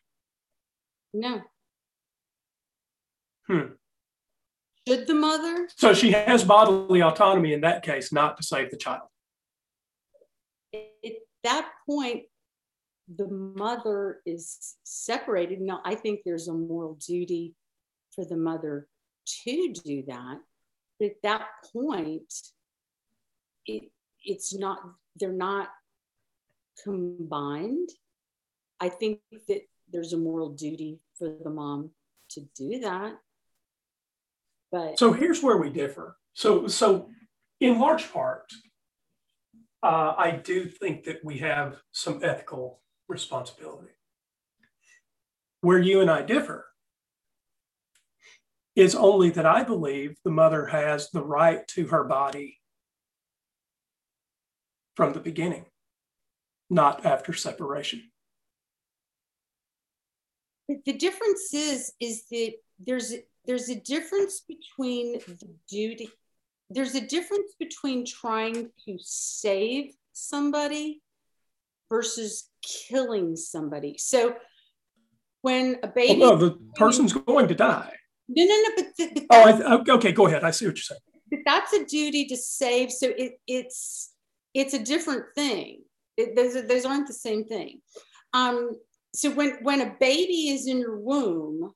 No. Hmm. Should the mother? So she has bodily autonomy in that case, not to save the child. At that point, the mother is separated. Now, I think there's a moral duty for the mother to do that. But at that point, it, it's not, they're not combined. I think that there's a moral duty for the mom to do that. But so here's where we differ. So so in large part, uh, I do think that we have some ethical responsibility. Where you and I differ is only that I believe the mother has the right to her body from the beginning, not after separation. The difference is, is that there's there's a difference between the duty there's a difference between trying to save somebody versus killing somebody. So when a baby oh, no the person's going to die. No no no but, the, but oh I, okay go ahead. I see what you're saying. But that's a duty to save so it, it's it's a different thing. It, those, those aren't the same thing. Um, so when when a baby is in your womb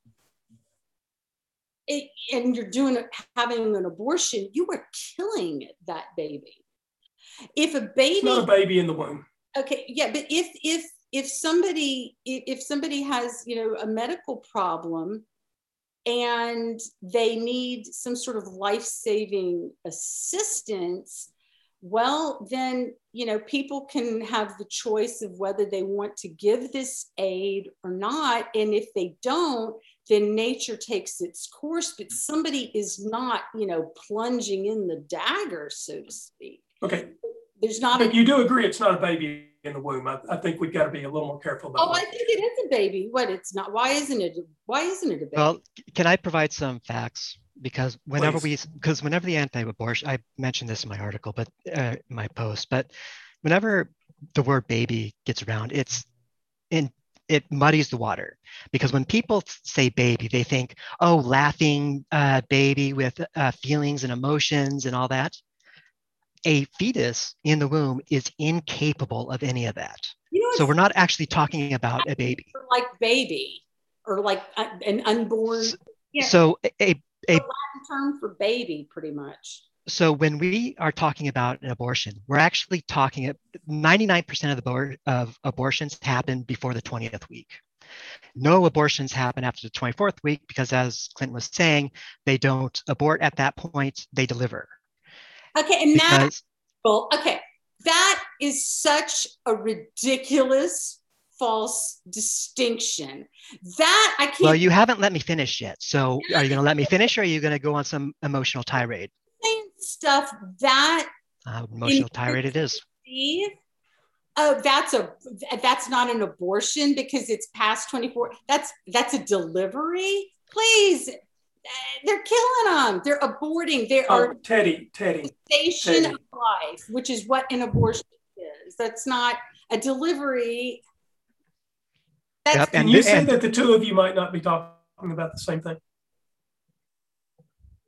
it, and you're doing having an abortion, you are killing that baby. If a baby, it's not a baby in the womb. okay yeah but if if if somebody if somebody has you know a medical problem and they need some sort of life-saving assistance well then you know people can have the choice of whether they want to give this aid or not. And if they don't then nature takes its course but somebody is not you know plunging in the dagger so to speak. Okay, there's not but a you do agree it's not a baby in the womb. I, I think we've got to be a little more careful about oh i think it is a baby what it's not why isn't it why isn't it a baby Well, can I provide some facts? Because whenever we, because whenever the anti-abortion, I mentioned this in my article, but uh, my post, but whenever the word baby gets around, it's in it muddies the water because when people say baby, they think, oh, laughing uh, baby with uh, feelings and emotions and all that. A fetus in the womb is incapable of any of that. you know So we're not actually talking about a baby. like baby or like an unborn Yeah. So a, a term for baby pretty much so when we are talking about an abortion, we're actually talking at 99% of the abor- of abortions happen before the 20th week. No abortions happen after the 24th week because as Clinton was saying, they don't abort at that point, they deliver. Okay and that Because well okay that is such a ridiculous false distinction that i can't well, you haven't let me finish yet. So are you going to let me finish or are you going to go on some emotional tirade? stuff that Uh, emotional tirade it is. Oh that's a that's not an abortion because it's past 24 that's that's a delivery please they're killing them they're aborting they Oh, are Teddy, Teddy, station Teddy. of life which is what an abortion is that's not a delivery that's Yep, can And you the- say and- that the two of you might not be talking about the same thing?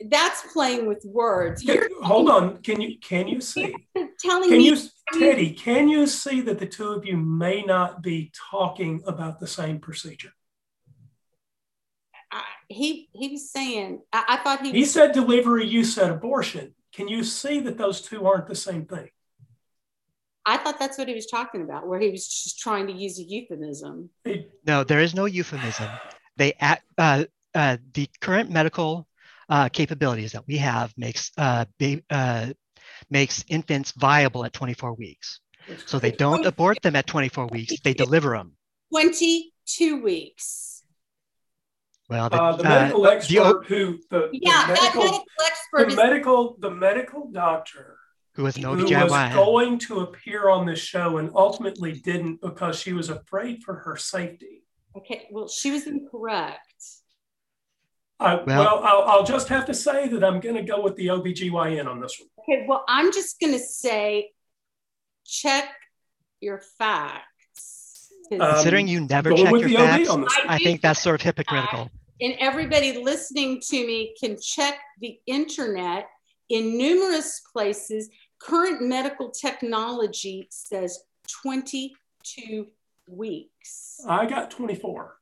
that's playing with words you're Hold on, can you, can you see? telling Can me you, Teddy, can you see that the two of you may not be talking about the same procedure? I, he he was saying I, I thought he He was said delivery, you said abortion. Can you see that those two aren't the same thing? I thought that's what he was talking about where he was just trying to use a euphemism No, there is no euphemism. They act, uh, uh, the current medical uh, capabilities that we have makes uh, ba- uh, makes infants viable at 24 weeks. So they don't abort them at 24 weeks; they deliver them. 22 weeks Well, the, Uh, the uh, medical the expert o- who, the, the yeah that medical, medical expert the is medical, the medical doctor who was an who was going to appear on this show and ultimately didn't because she was afraid for her safety. okay well she was incorrect I, Well- well, I'll, I'll just have to say that I'm going to go with the OBGYN on this one. okay well i'm just going to say check your facts 'Cause- Um, Considering you never check your facts, on this one. I think that's sort of my hypocritical. And everybody listening to me can check the internet in numerous places. Current medical technology says 22 weeks. I got 24.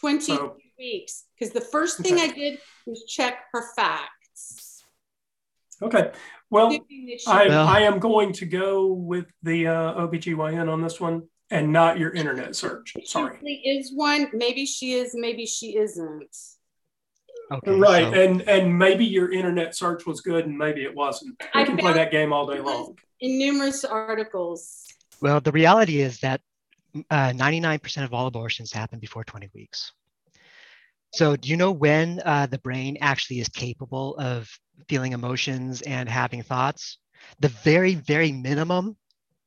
22 So- weeks. Because the first thing Okay. I did was check her facts. Okay. Well, Assuming that she- I, Well- I am going to go with the uh, OBGYN on this one and not your internet search. Sorry. really is one. Maybe she is, maybe she isn't. Okay, right. so- And and maybe your internet search was good and maybe it wasn't. I can play that game all day long. In numerous articles. Well, the reality is that uh, 99% of all abortions happen before 20 weeks. So, do you know when uh, the brain actually is capable of feeling emotions and having thoughts? The very, very minimum.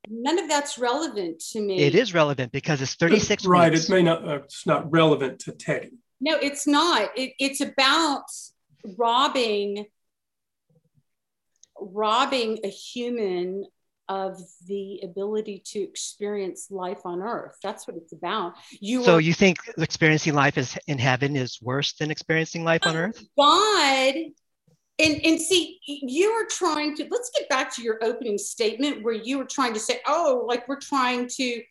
None of that's relevant to me. It is relevant because it's 36 Right. weeks. It may not, uh, it's not relevant to Teddy. No, it's not. It, it's about robbing robbing a human of the ability to experience life on earth. That's what it's about. You so, are you think experiencing life is in heaven is worse than experiencing life on earth? God. And, and see, you are trying to, let's get back to your opening statement where you were trying to say, oh, like we're trying to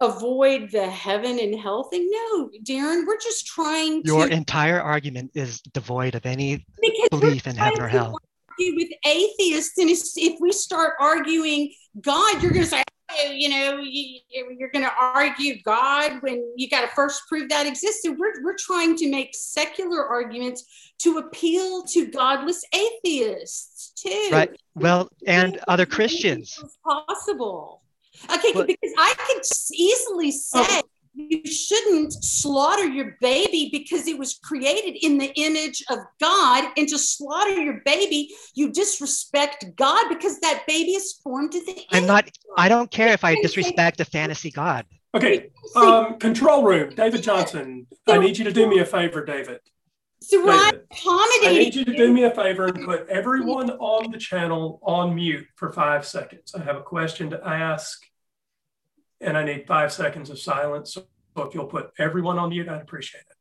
avoid the heaven and hell thing. No, Darren, we're just trying to Your to entire argument is devoid of any belief in heaven or hell. with atheists, and if we start arguing God, you're going to say, you know, you, you're going to argue God when you got to first prove that existed. We're, we're trying to make secular arguments to appeal to godless atheists too. Right. Well, and other Christians. Possible. Okay, but, because I could easily oh, say oh you shouldn't slaughter your baby because it was created in the image of God. And to slaughter your baby, you disrespect God because that baby is formed to the. I'm not. I don't care if I disrespect a fantasy God. Okay. Um, control room, David Johnson. I need you to do me a favor, David. So David, I need you to do me a favor and put everyone on the channel on mute for five seconds. I have a question to ask and I need five seconds of silence. So if you'll put everyone on mute, I'd appreciate it.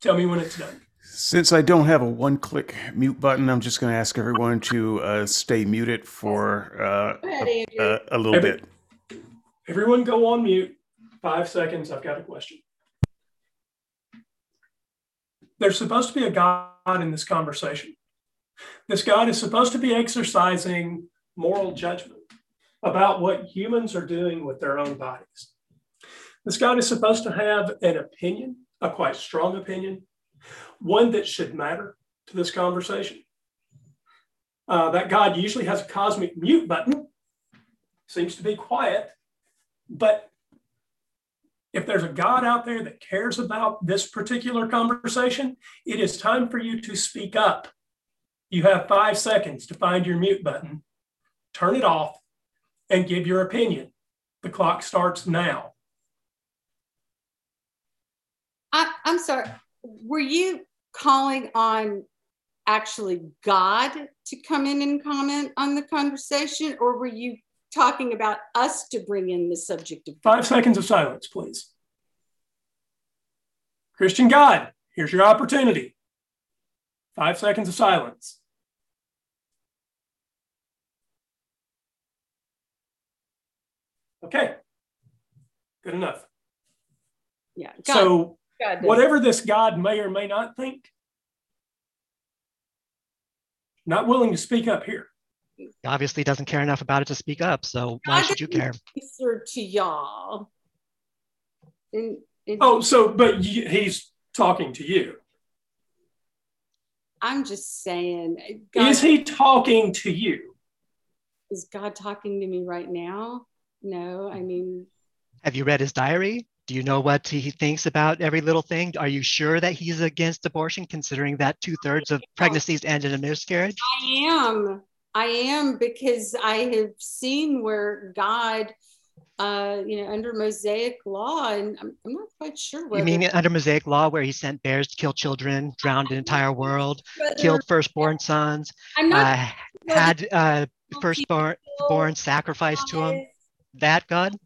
Tell me when it's done. Since I don't have a one click mute button, I'm just going to ask everyone to uh, stay muted for uh, a, a, a, little Every, bit. Everyone go on mute. Five seconds. I've got a question. There's supposed to be a God in this conversation. This God is supposed to be exercising moral judgment about what humans are doing with their own bodies. This God is supposed to have an opinion, a quite strong opinion, one that should matter to this conversation. Uh, that God usually has a cosmic mute button, seems to be quiet, but if there's a God out there that cares about this particular conversation, it is time for you to speak up. You have five seconds to find your mute button, turn it off, and give your opinion. The clock starts now. I, I'm sorry. Were you calling on actually God to come in and comment on the conversation, or were you talking about us to bring in the subject of God? Five seconds of silence, please. Christian God, here's your opportunity. Five seconds of silence. Okay. Good enough. Yeah. God, so God whatever this God may or may not think, not willing to speak up here. He obviously doesn't care enough about it to speak up. So why should you care? To y'all. In, in, oh, so but he's talking to you. I'm just saying. God, is he talking to you? Is God talking to me right now? No, I mean. Have you read his diary? Do you know what he thinks about every little thing? Are you sure that he's against abortion, considering that two thirds of pregnancies end in a miscarriage? I am. I am because I have seen where God, uh, you know, under Mosaic law, and I'm, I'm not quite sure. Whether, you mean under Mosaic law, where he sent bears to kill children, drowned an entire world, whether, killed firstborn sons, I'm not uh, had uh, firstborn born sacrificed to him? That God?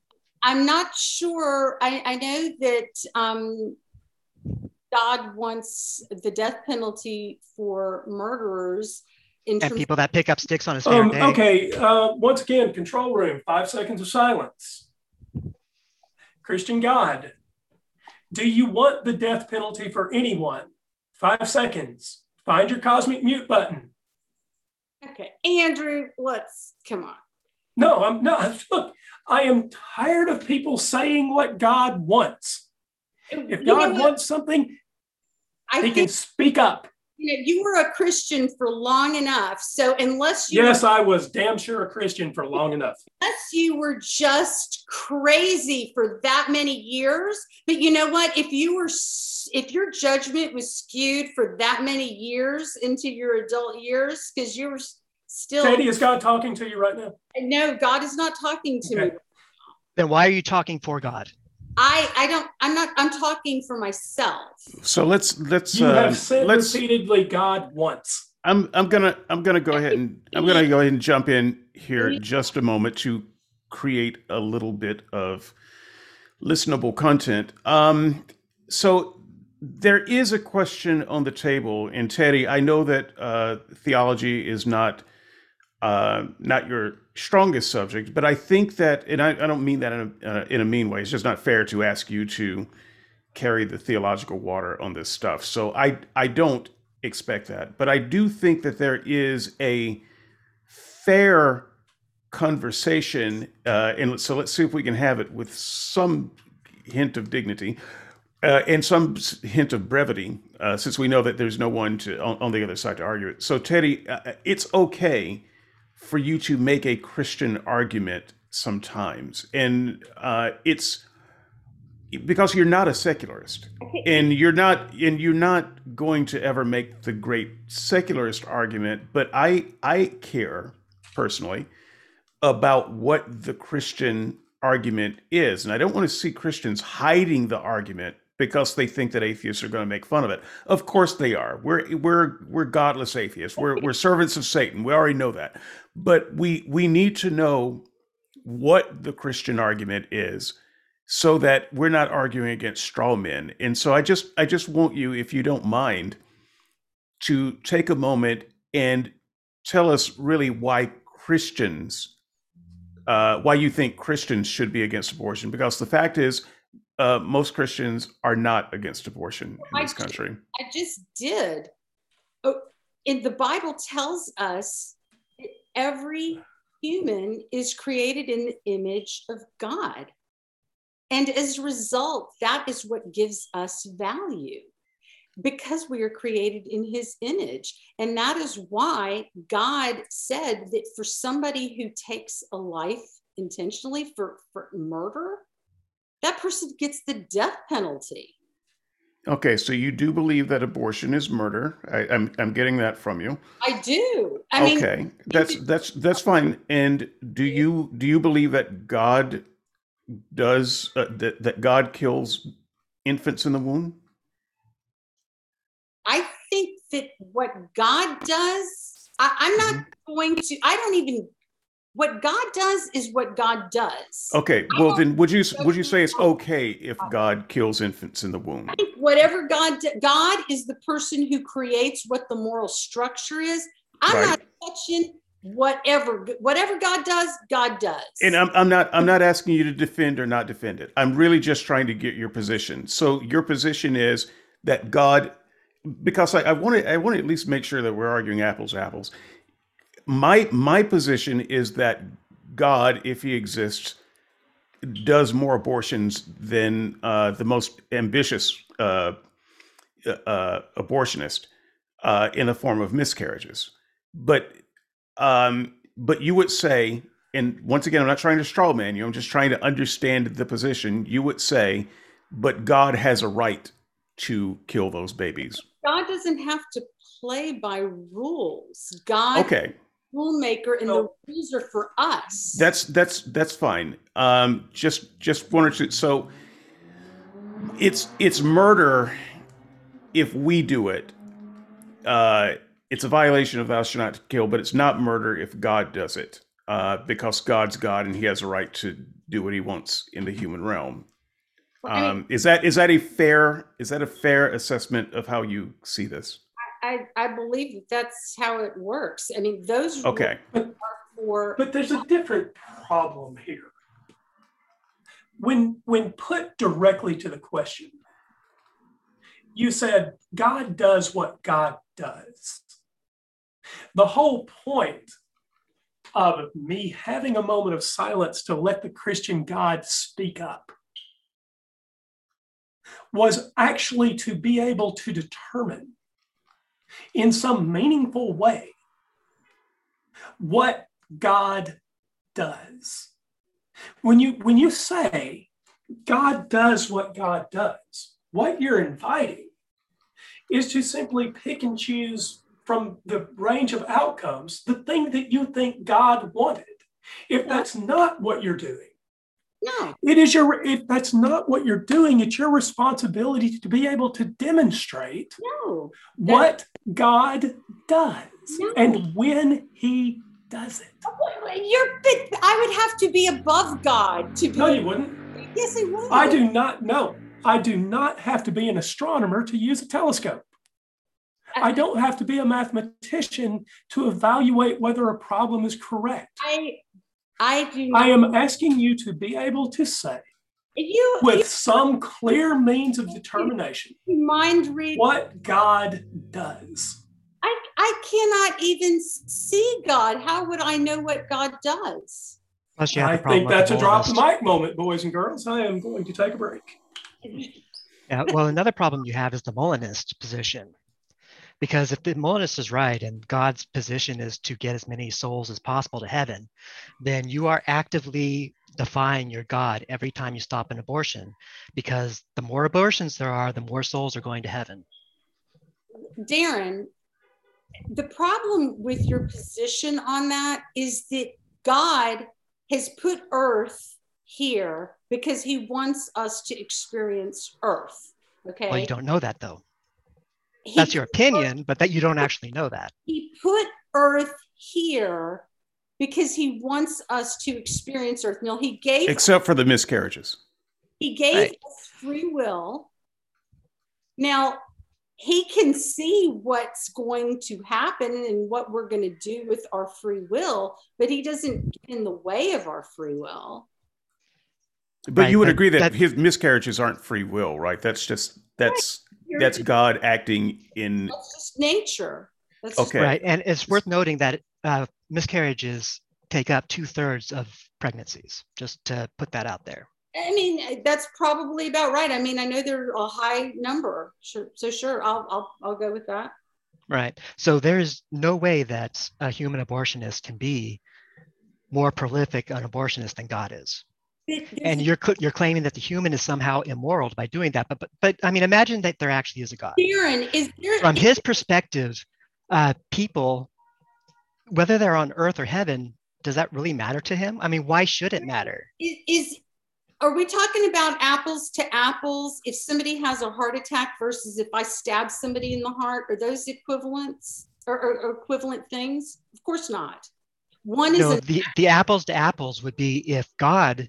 I'm not sure. I, I know that um, God wants the death penalty for murderers. and people that pick up sticks on his um, day. Okay, uh, once again, control room, five seconds of silence. Christian God, do you want the death penalty for anyone? Five seconds. Find your cosmic mute button. Okay, Andrew, let's come on. No, I'm not. Look, I am tired of people saying what God wants. If God wants something, I he can speak up. You know, you were a Christian for long enough. So unless you Yes, were, I was damn sure a Christian for long enough. Unless you were just crazy for that many years. But you know what? If you were if your judgment was skewed for that many years into your adult years, because you were still. Katie, is God talking to you right now? No, God is not talking to okay. me. Then why are you talking for God? I I don't. I'm not. I'm talking for myself. So let's let's. You uh, have said let's, repeatedly God once. I'm I'm gonna I'm gonna go ahead and I'm gonna go ahead and jump in here just a moment to create a little bit of listenable content. Um, so there is a question on the table, and Teddy, I know that uh, theology is not uh, not your strongest subject, but I think that, and I, I don't mean that in a, uh, in a mean way. It's just not fair to ask you to carry the theological water on this stuff. So I I don't expect that, but I do think that there is a fair conversation, uh, and so let's see if we can have it with some hint of dignity uh, and some hint of brevity, uh, since we know that there's no one to on, on the other side to argue it. So, Teddy, uh, uh, it's okay for you to make a Christian argument sometimes, and uh, it's because you're not a secularist, and you're not, and you're not going to ever make the great secularist argument. But I, I care personally about what the Christian argument is. And I don't want to see Christians hiding the argument because they think that atheists are going to make fun of it. Of course they are. We're we're we're godless atheists. We're we're servants of Satan. We already know that. But we we need to know what the Christian argument is so that we're not arguing against straw men. And so I just I just want you if you don't mind to take a moment and tell us really why Christians uh, why you think Christians should be against abortion because the fact is uh, most Christians are not against abortion in this country. I just did. Oh, in the Bible tells us that every human is created in the image of God. And as a result, that is what gives us value because we are created in his image. And that is why God said that for somebody who takes a life intentionally for, for murder, that person gets the death penalty. Okay, so you do believe that abortion is murder. I, am I'm, I'm getting that from you. I do. I okay, mean, that's that's that's fine. And do you do you believe that God does uh, that that God kills infants in the womb? I think that what God does, I, am not mm-hmm. going to. I don't even what God does is what God does. Okay, well then, would you would you say it's okay if God kills infants in the womb? whatever God God is the person who creates what the moral structure is. I'm right. not touching whatever whatever God does. God does. And I'm I'm not I'm not asking you to defend or not defend it. I'm really just trying to get your position. So your position is that God, because I, I want to I want to at least make sure that we're arguing apples apples my my position is that God, if he exists, does more abortions than uh, the most ambitious uh, uh, abortionist uh, in the form of miscarriages. But um, but you would say, and once again, I'm not trying to straw man you. I'm just trying to understand the position. You would say, but God has a right to kill those babies. God doesn't have to play by rules. God okay rulemaker and the rules are for us. That's that's that's fine. Um, just just one or two. So it's it's murder if we do it. Uh, it's a violation of thou shalt not kill, but it's not murder if God does it, uh, because God's God and He has a right to do what He wants in the human realm. Um, is that is that a fair is that a fair assessment of how you see this? I, I believe that that's how it works. I mean, those okay. For, but there's a different problem here. When when put directly to the question, you said God does what God does. The whole point of me having a moment of silence to let the Christian God speak up was actually to be able to determine in some meaningful way what God does. When you when you say God does what God does, what you're inviting is to simply pick and choose from the range of outcomes the thing that you think God wanted. If that's not what you're doing, no. It is your if that's not what you're doing, it's your responsibility to be able to demonstrate no. what God does no. and when he does it. You're I would have to be above God to be No, you wouldn't. Yes, I would. I do not know. I do not have to be an astronomer to use a telescope. I don't have to be a mathematician to evaluate whether a problem is correct. I I do. I am asking you to be able to say, you, with you, some clear means of determination, mind read what God does. I, I cannot even see God. How would I know what God does? Plus, you have I the problem think with that's the a drop the mic moment, boys and girls. I am going to take a break. Yeah, well, another problem you have is the Molinist position. Because if the Molinist is right and God's position is to get as many souls as possible to heaven, then you are actively defying your God every time you stop an abortion. Because the more abortions there are, the more souls are going to heaven. Darren, the problem with your position on that is that God has put earth here because he wants us to experience earth. Okay. Well, you don't know that though. He That's your put- opinion, but that you don't actually know that. He put earth here because he wants us to experience earth. No, he gave Except for the miscarriages. He gave Right. us free will. Now, he can see what's going to happen and what we're going to do with our free will, but he doesn't get in the way of our free will. But Right, you would but agree that, that- his miscarriages aren't free will, right? That's just that's that's God acting in That's just nature. That's just- Okay. Right. And it's worth noting that uh, miscarriages take up two thirds of pregnancies, just to put that out there. I mean, that's probably about right. I mean, I know they're a high number. Sure. So sure, I'll I'll I'll go with that. Right. So there's no way that a human abortionist can be more prolific an abortionist than God is. And you're you're claiming that the human is somehow immoral by doing that. But but, but I mean, imagine that there actually is a God. Darren, is there From his perspective, uh, people, whether they're on earth or heaven, does that really matter to him? I mean, why should it matter? is, is are we talking about apples to apples if somebody has a heart attack versus if i stab somebody in the heart are those equivalents or, or, or equivalent things of course not one is No, a, the, the apples to apples would be if God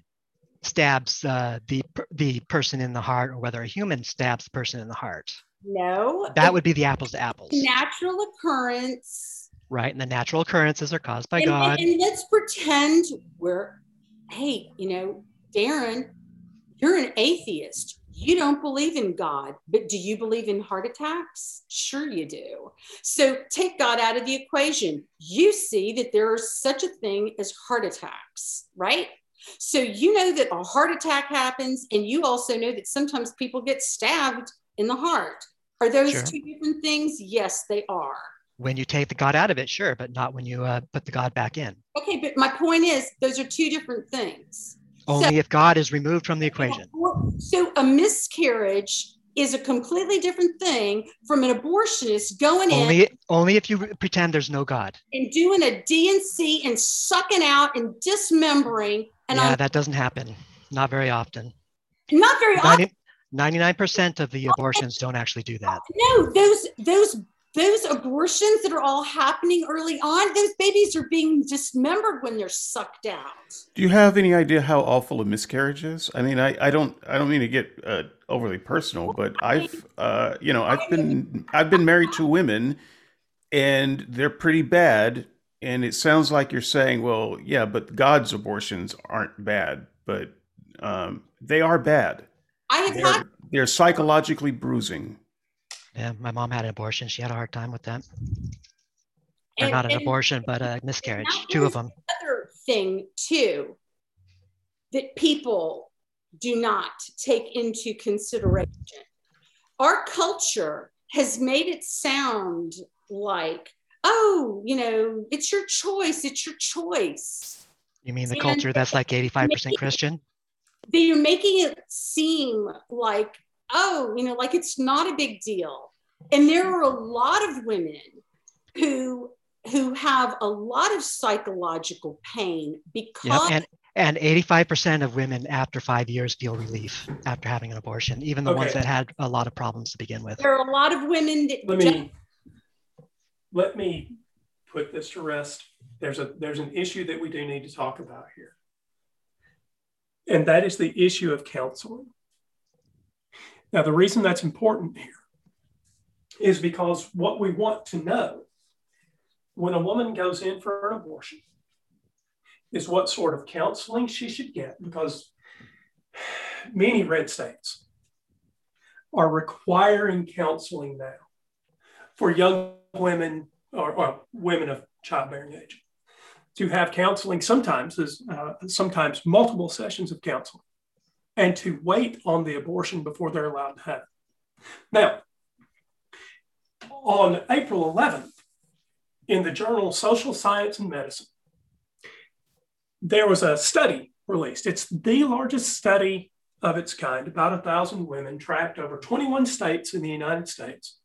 stabs uh, the the person in the heart, or whether a human stabs the person in the heart. no That would be the apples to apples, natural occurrence right? And the natural occurrences are caused by and, God. and, and let's pretend we're hey you know darren you're an atheist you don't believe in god but do you believe in heart attacks sure you do so take god out of the equation you see that there is such a thing as heart attacks right so you know that a heart attack happens and you also know that sometimes people get stabbed in the heart are those Sure. two different things yes they are When you take the God out of it, sure, but not when you uh, put the God back in. Okay, but my point is, those are two different things. Only if God is removed from the equation. So a miscarriage is a completely different thing from an abortionist going in Only only if you pretend there's no God. and doing a D&C and sucking out and dismembering. And yeah, I'm that doesn't happen. Not very often. not very often. 99% of the abortions don't actually do that. No, those those those abortions that are all happening early on, those babies are being dismembered when they're sucked out. Do you have any idea how awful a miscarriage is? I mean, I, I don't I don't mean to get uh, overly personal, but I've uh, you know I've been I've been married to women, and they're pretty bad. And it sounds like you're saying, well, yeah, but God's abortions aren't bad, but um, they are bad. I have They're, they're psychologically bruising. Yeah, my mom had an abortion. She had a hard time with that. Or not an abortion, but a miscarriage. Two of them. other thing too that people do not take into consideration. Our culture has made it sound like, oh, you know, it's your choice, it's your choice. You mean the And- culture that's like 85% Christian? They're making it seem like, oh, you know, like it's not a big deal. And there are a lot of women who who have a lot of psychological pain Yep. because And and 85% of women after five years feel relief after having an abortion, even the ones that had a lot of problems to begin with. there are a lot of women that Let don't- me let me put this to rest. There's a there's an issue that we do need to talk about here. And that is the issue of counseling. Now, the reason that's important here is because what we want to know when a woman goes in for an abortion is what sort of counseling she should get because many red states are requiring counseling now for young women or, or women of childbearing age to have counseling sometimes is uh, sometimes multiple sessions of counseling and to wait on the abortion before they're allowed to have it. Now, on April 11th, in the journal Social Science and Medicine, there was a study released. It's the largest study of its kind, about a thousand women tracked over 21 states in the United States.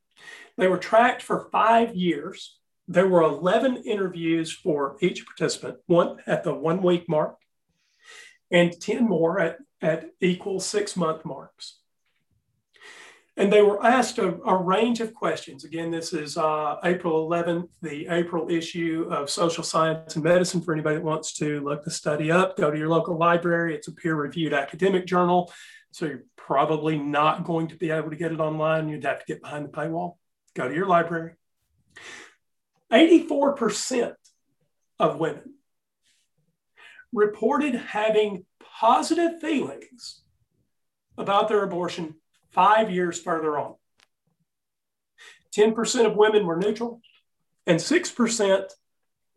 They were tracked for five years. There were 11 interviews for each participant, one at the one week mark, and 10 more at, at equal six month marks. And they were asked a, a range of questions. Again, this is uh, April 11th, the April issue of Social Science and Medicine. For anybody that wants to look the study up, go to your local library. It's a peer reviewed academic journal. So you're probably not going to be able to get it online. You'd have to get behind the paywall. Go to your library. 84% of women reported having positive feelings about their abortion five years further on. 10% of women were neutral, and 6%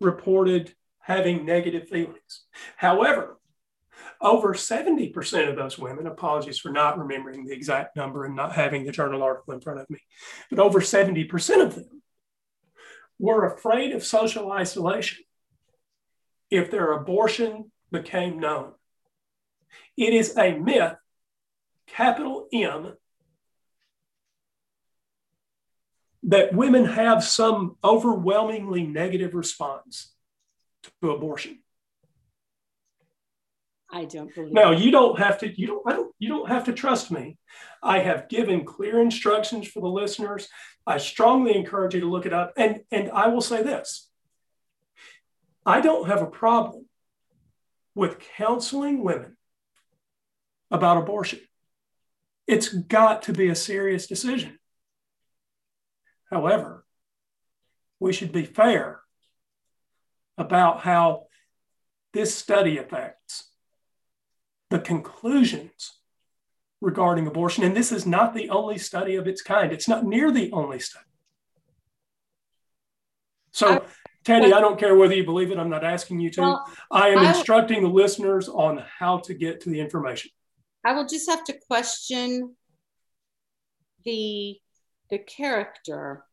reported having negative feelings. However, over 70% of those women, apologies for not remembering the exact number and not having the journal article in front of me, but over 70% of them were afraid of social isolation if their abortion became known. It is a myth, capital M, that women have some overwhelmingly negative response to abortion. I don't believe. Now you don't have to. You don't. I don't. You don't have to trust me. I have given clear instructions for the listeners. I strongly encourage you to look it up. And and I will say this. I don't have a problem with counseling women about abortion. It's got to be a serious decision. However, we should be fair about how this study affects the conclusions regarding abortion. And this is not the only study of its kind, it's not near the only study. So, Teddy, I don't care whether you believe it, I'm not asking you to. Well, I am I instructing the listeners on how to get to the information. I will just have to question the the character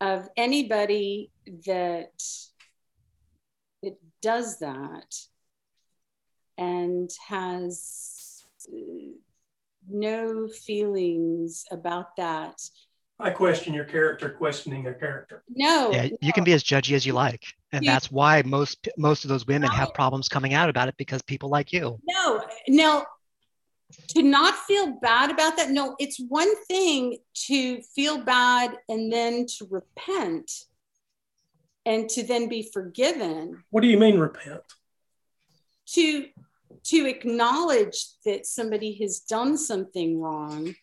of anybody that it does that and has uh, no feelings about that. I question your character, questioning your character. No, yeah, no. you can be as judgy as you like, and you, that's why most most of those women no. have problems coming out about it because people like you. No, no, to not feel bad about that no it's one thing to feel bad and then to repent and to then be forgiven what do you mean repent to to acknowledge that somebody has done something wrong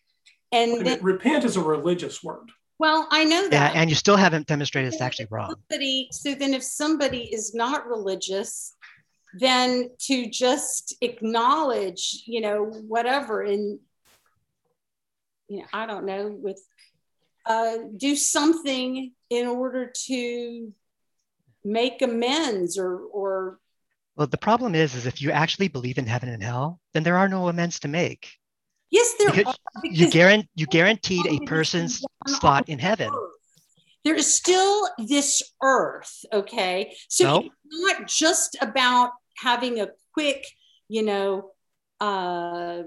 and then, repent is a religious word. Well i know that. yeah and you still haven't demonstrated it's actually wrong. somebody, so then if somebody is not religious then to just acknowledge, you know, whatever and you know, I don't know, with uh, do something in order to make amends or or well the problem is is if you actually believe in heaven and hell then there are no amends to make. Yes there because are because you guarantee you guaranteed a person's slot in heaven. there is still this earth okay? So nope. it's not just about having a quick you know uh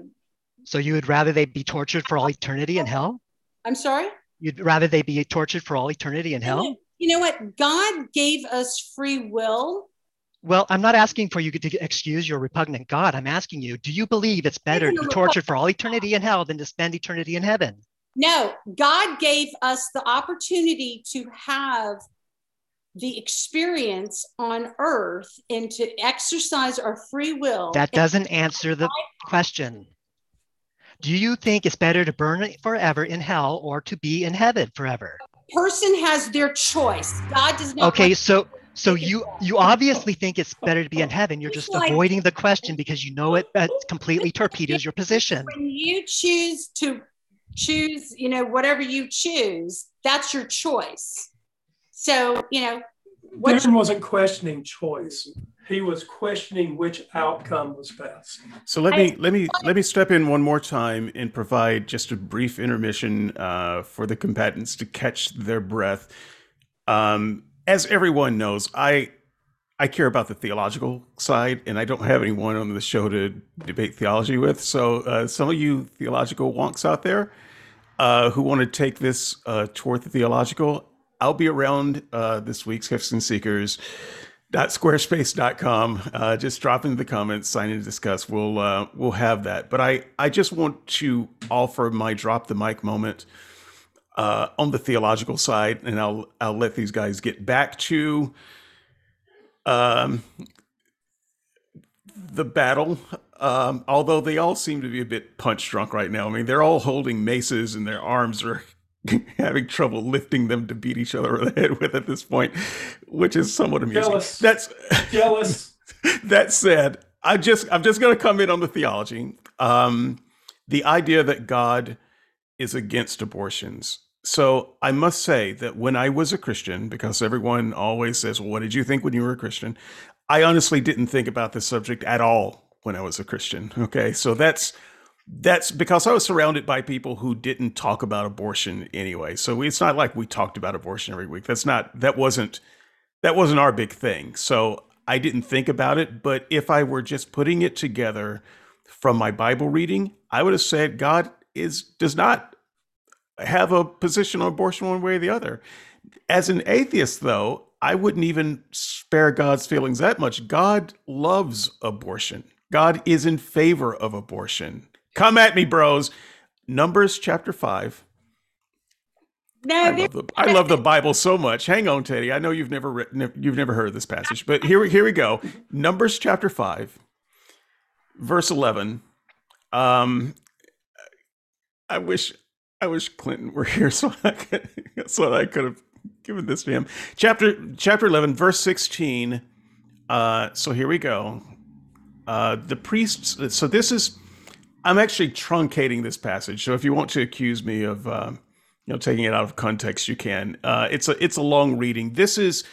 so you would rather they be tortured for all eternity in hell? I'm sorry? You'd rather they be tortured for all eternity in hell? You know what? God gave us free will well, I'm not asking for you to excuse your repugnant God. I'm asking you, do you believe it's better to be tortured for all eternity in hell than to spend eternity in heaven? No, God gave us the opportunity to have the experience on earth and to exercise our free will. That doesn't answer the question. Do you think it's better to burn forever in hell or to be in heaven forever? Person has their choice. God does not. Okay, so so you you obviously think it's better to be in heaven. You're just like, avoiding the question because you know it completely torpedoes your position. When you choose to choose, you know, whatever you choose, that's your choice. So, you know, what Darren wasn't questioning choice. He was questioning which outcome was best. So let me let me let me step in one more time and provide just a brief intermission uh, for the combatants to catch their breath. Um, as everyone knows, I I care about the theological side, and I don't have anyone on the show to debate theology with. So uh, some of you theological wonks out there uh, who want to take this uh, toward the theological, I'll be around uh, this week, Skeptics and Seekers. Dot Squarespace.com. Uh, just drop in the comments, sign in to discuss. We'll uh, we'll have that. But I I just want to offer my drop the mic moment uh, on the theological side, and I'll I'll let these guys get back to um, the battle. Um, although they all seem to be a bit punch drunk right now. I mean, they're all holding maces, and their arms are having trouble lifting them to beat each other over the head with at this point, which is somewhat amusing. Jealous. That's jealous. that said, I just I'm just going to come in on the theology. Um, the idea that God is against abortions. So I must say that when I was a Christian, because everyone always says, "Well, what did you think when you were a Christian?" I honestly didn't think about this subject at all when I was a Christian. Okay, so that's that's because I was surrounded by people who didn't talk about abortion anyway. So it's not like we talked about abortion every week. That's not that wasn't that wasn't our big thing. So I didn't think about it, but if I were just putting it together from my Bible reading, I would have said God is does not have a position on abortion one way or the other. As an atheist though, I wouldn't even spare God's feelings that much. God loves abortion. God is in favor of abortion. Come at me, bros. Numbers chapter 5. No, I love, the, I love the Bible so much. Hang on, Teddy. I know you've never written, you've never heard this passage, but here, here we go. Numbers chapter five, verse eleven. Um, I wish, I wish Clinton were here so I could, so I could have given this to him. Chapter chapter eleven, verse sixteen. Uh, so here we go. Uh, the priests. So this is I'm actually truncating this passage. So if you want to accuse me of, uh, you know, taking it out of context, you can. Uh, it's a it's a long reading. This is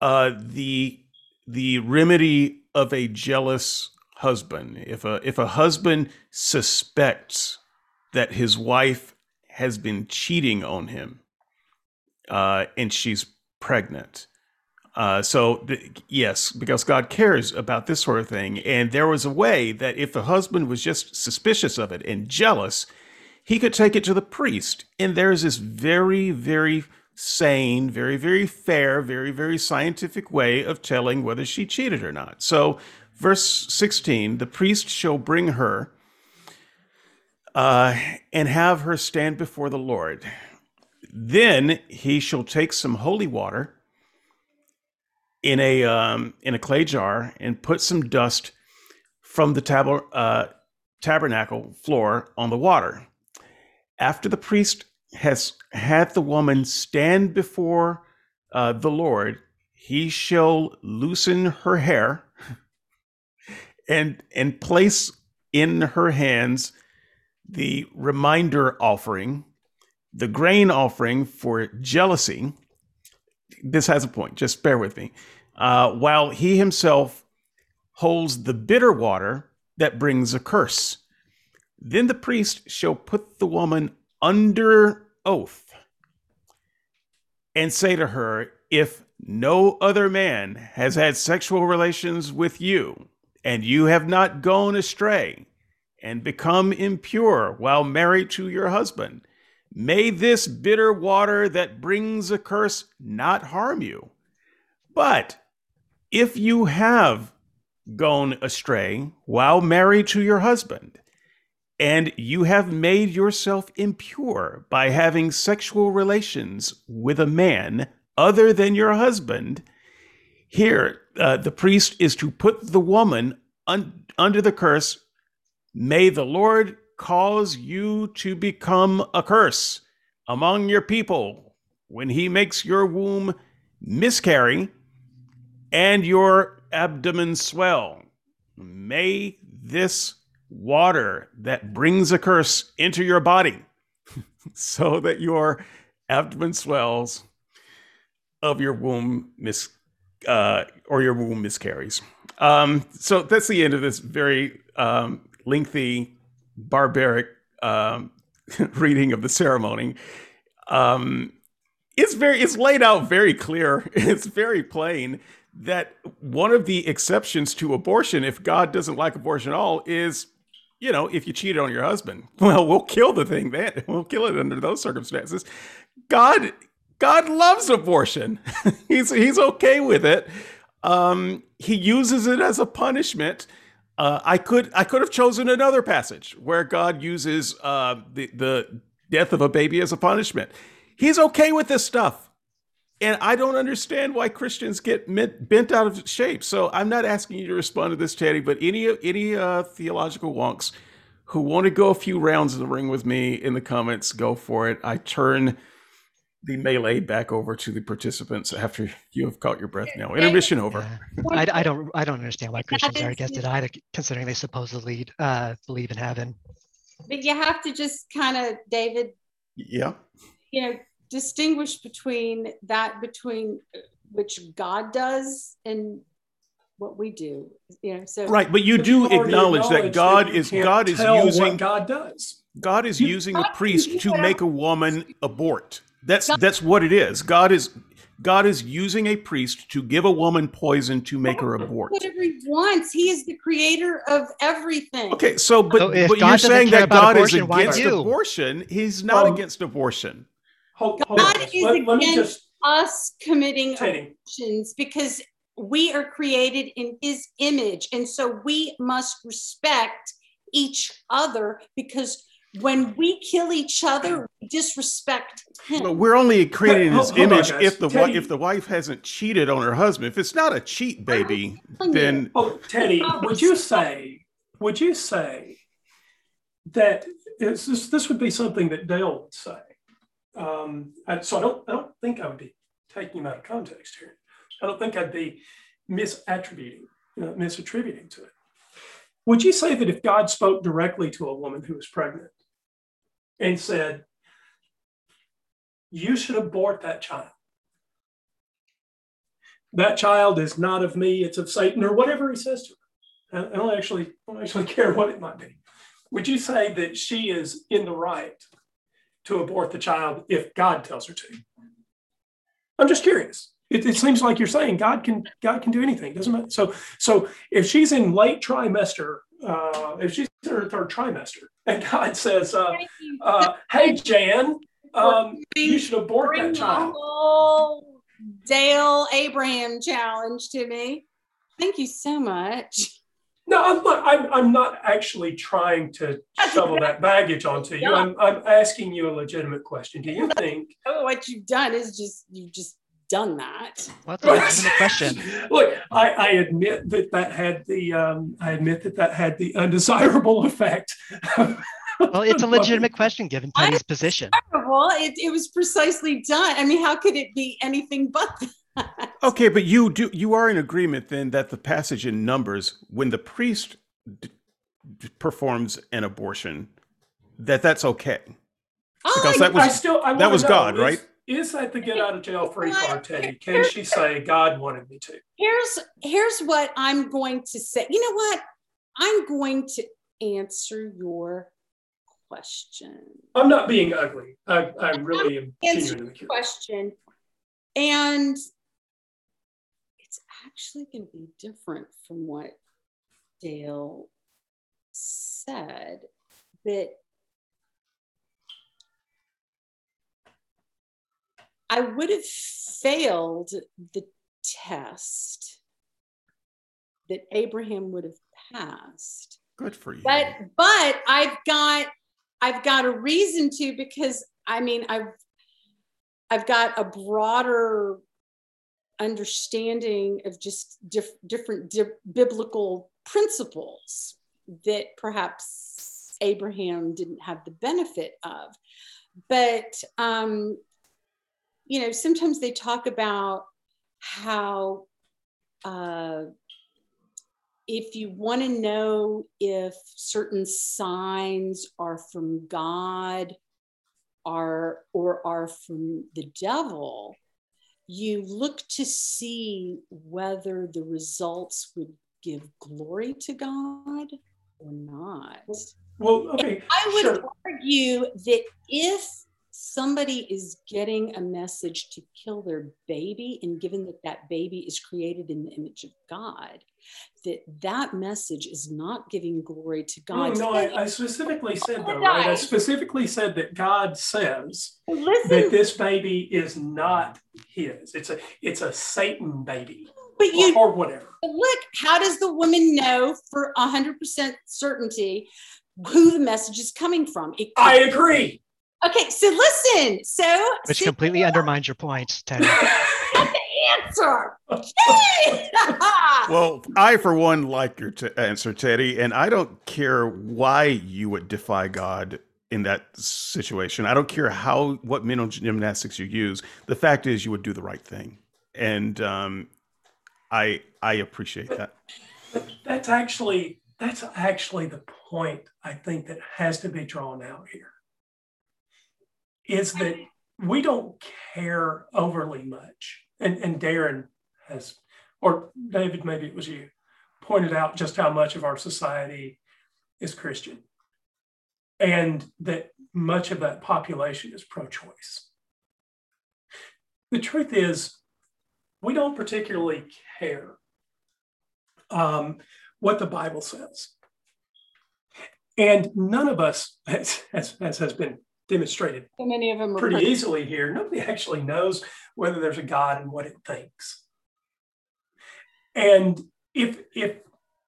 uh, the the remedy of a jealous husband. If a if a husband suspects that his wife has been cheating on him, uh, and she's pregnant, uh, so th- yes, because God cares about this sort of thing, and there was a way that if the husband was just suspicious of it and jealous, he could take it to the priest. And there's this very, very sane, very, very fair, very, very scientific way of telling whether she cheated or not. So, verse 16 the priest shall bring her uh, and have her stand before the Lord. Then he shall take some holy water in a um, in a clay jar and put some dust from the tab- uh, tabernacle floor on the water. After the priest has had the woman stand before uh, the Lord, he shall loosen her hair and and place in her hands the reminder offering, the grain offering for jealousy. This has a point. Just bear with me uh, while he himself holds the bitter water that brings a curse. Then the priest shall put the woman under oath and say to her, If no other man has had sexual relations with you, and you have not gone astray and become impure while married to your husband, may this bitter water that brings a curse not harm you. But if you have gone astray while married to your husband, and you have made yourself impure by having sexual relations with a man other than your husband, here uh, the priest is to put the woman un- under the curse. May the Lord cause you to become a curse among your people when he makes your womb miscarry and your abdomen swell. May this water that brings a curse into your body so that your abdomen swells of your womb mis uh, or your womb miscarries. Um, so that's the end of this very um, lengthy, barbaric um, reading of the ceremony. Um, it's very it's laid out very clear. It's very plain that one of the exceptions to abortion, if God doesn't like abortion at all, is you know if you cheated on your husband. Well, we'll kill the thing then. We'll kill it under those circumstances. God God loves abortion. he's he's okay with it. Um, he uses it as a punishment. Uh, I could I could have chosen another passage where God uses uh, the the death of a baby as a punishment. He's okay with this stuff. And I don't understand why Christians get bent out of shape. So I'm not asking you to respond to this, Teddy, but any any uh, theological wonks who want to go a few rounds in the ring with me in the comments, go for it. I turn the melee back over to the participants after you have caught your breath. Now intermission over. Yeah. I, I, don't I don't understand why Christians are against it either, considering they supposedly uh, believe in heaven. But you have to just kind of, David. Yeah. You know, distinguish between that between uh, which God does and what we do. You know, so right, but you do acknowledge, that God that is God is using God does. God is you, using a priest to make a woman abort. That's God, that's what it is. God is God is using a priest to give a woman poison to make her abort. Whatever he wants. He is the creator of everything. Okay, so but, so but you're saying that God abortion, is against abortion. He's not um, against abortion. Hold, hold God is let, against let just, us committing abortions because we are created in his image. And so we must respect each other because when we kill each other, we disrespect him. But we're only created in his image on, if the Teddy, if the wife hasn't cheated on her husband. If it's not a cheat baby, then oh, Teddy, would you say would you say that this this would be something that Dale would say? Um, so I don't I don't think I would be taking him out of context here. I don't think I'd be misattributing uh, misattributing to it. Would you say that if God spoke directly to a woman who was pregnant and said, You should abort that child. That child is not of me, it's of Satan, or whatever he says to her. I don't actually, I don't actually care what it might be. Would you say that she is in the right to abort the child if God tells her to? I'm just curious. It, it, seems like you're saying God can God can do anything, doesn't it? So so if she's in late trimester, uh, if she's in her third trimester, and God says, uh, uh, "Hey Jan, um, you should abort that child." Dale Abraham challenge to me. Thank you so much. No, I'm not, I'm, I'm not actually trying to shovel that baggage onto you. I'm, I'm asking you a legitimate question. Do you think? What you've done is just you just done that. Well, that's a question. Look, I, I, admit that that had the um, I admit that that had the undesirable effect. well, it's a legitimate question given Teddy's position. Well, it, it was precisely done. I mean, how could it be anything but that? Okay, but you do you are in agreement then that the passage in Numbers, when the priest d- performs an abortion, that that's okay. Because that was I still, I that was know, God, right? Is that the get out of jail free card, Teddy? Can she say God wanted me to? Here's here's what I'm going to say. You know what? I'm going to answer your question. I'm not being ugly. I, I really am answering the question. And it's actually going to be different from what Dale said. That I would have failed the test that Abraham would have passed. Good for you. But but I've got I've got a reason to because I mean I've I've got a broader understanding of just diff- different di- biblical principles that perhaps Abraham didn't have the benefit of. But um, you know, sometimes they talk about how uh, if you want to know if certain signs are from God or, or are from the devil, you look to see whether the results would give glory to God or not. Well, okay. I would sure. argue that if somebody is getting a message to kill their baby and given that that baby is created in the image of god that that message is not giving glory to god no, I, I specifically said though, right? I specifically said that God says that this baby is not his. It's a it's a Satan baby but you or whatever. look how does the woman know for 100% certainty who the message is coming from I agree. Okay so listen so Which see, completely undermines your point, Teddy. that's the answer Yay! Well, I, for one, like your t- answer, Teddy, and I don't care why you would defy God in that situation. I don't care how what mental gymnastics you use. The fact is, you would do the right thing, and um, I I appreciate that. But that's actually that's actually the point I think that has to be drawn out here. Is that we don't care overly much. And and Darren has or David, maybe it was you, pointed out just how much of our society is Christian. And that much of that population is pro-choice. The truth is, we don't particularly care um, what the Bible says. And none of us, as, as, as has been demonstrated so many of them are pretty easily here, nobody actually knows whether there's a God and what it thinks. And if, if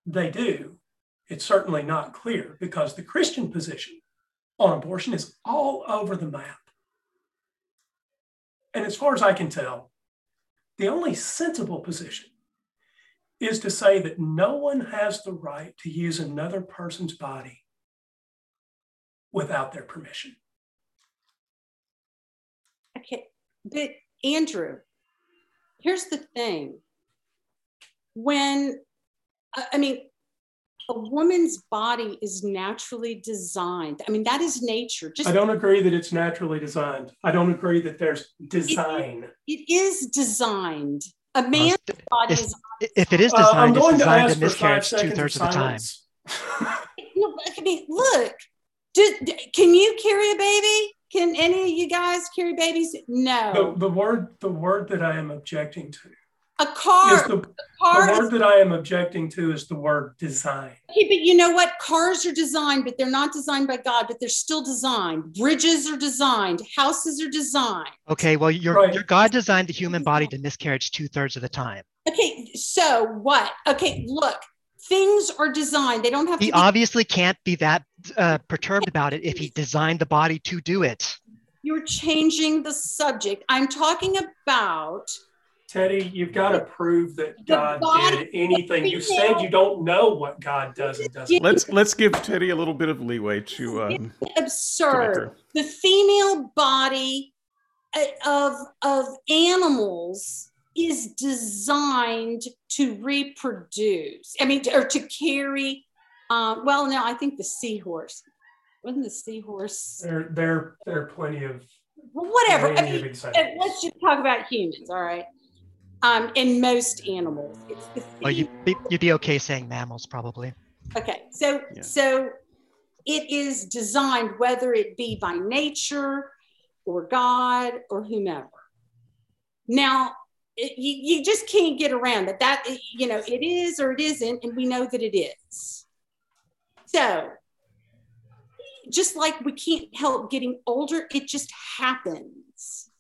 they do, it's certainly not clear because the Christian position on abortion is all over the map. And as far as I can tell, the only sensible position is to say that no one has the right to use another person's body without their permission. Okay, but Andrew, here's the thing. When, I I mean, a woman's body is naturally designed. I mean, that is nature. Just I don't agree that it's naturally designed. I don't agree that there's design. it is designed. A man's body if- is. If it is Uh, I'm designed, it's going to designed ask to for five miscarriage two thirds of the time. No, I mean, look. Do, do- can you carry a baby? Can any of you guys carry babies? No. the word the word that I am objecting to A car. the, A the car is word that I am objecting to is the word design. Okay, but you know what? Cars are designed, but they're not designed by God, but they're still designed. Bridges are designed. Houses are designed. Okay, well, your, Right. your God designed the human body to miscarriage two thirds of the time. Okay, so what? Okay, look, things are designed. They don't have He to be. obviously can't be that uh, perturbed about it if he designed the body to do it. You're changing the subject. I'm talking about. Teddy, you've got to prove that God did anything. You said you don't know what God does and doesn't. Let's let's give Teddy a little bit of leeway to um, absurd. her- The female body uh, of of animals is designed to reproduce. I mean, or to carry. Uh, well, no, I think the seahorse. Wasn't the seahorse? There, there, there are plenty of, Well, whatever. I mean, of uh, examples. let's just talk about humans, all right? Um, and most animals, it's the Well, you'd be, you'd be okay saying mammals, probably. Okay, so Yeah. so it is designed whether it be by nature or God or whomever. Now, it, you, you just can't get around that. That you know, it is or it isn't, and we know that it is. So, just like we can't help getting older, it just happens,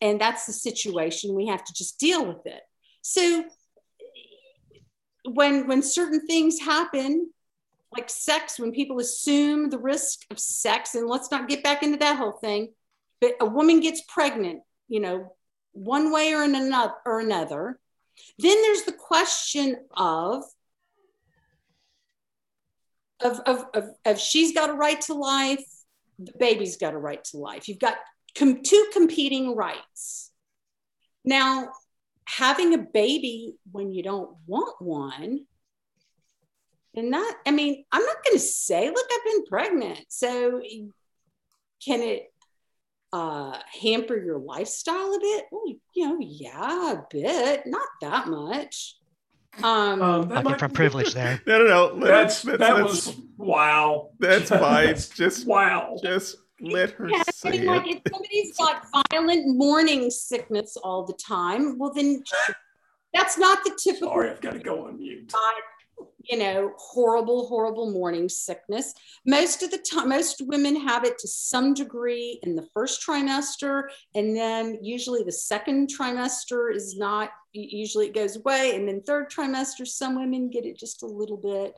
and that's the situation. We have to just deal with it. So, when when certain things happen like sex when people assume the risk of sex and let's not get back into that whole thing but a woman gets pregnant you know one way or another or another. Then there's the question of of, of, of, of she's got a right to life the baby's got a right to life. You've got com- two competing rights. Now having a baby when you don't want one and that i mean i'm not going to say look i've been pregnant so can it uh, hamper your lifestyle a bit? Well, you know, yeah, a bit, not that much. Um, Um, that might- from privilege there. No, no, no. That's that's, that that's, was wow. that's fine. Just, wow. just let her yeah, I say mean, like if somebody's got violent morning sickness all the time, well, then that's not the typical Sorry, I've got to go on mute. You know, horrible, horrible morning sickness. Most of the time, most women have it to some degree in the first trimester. And then usually the second trimester is not, usually it goes away. And then third trimester, some women get it just a little bit.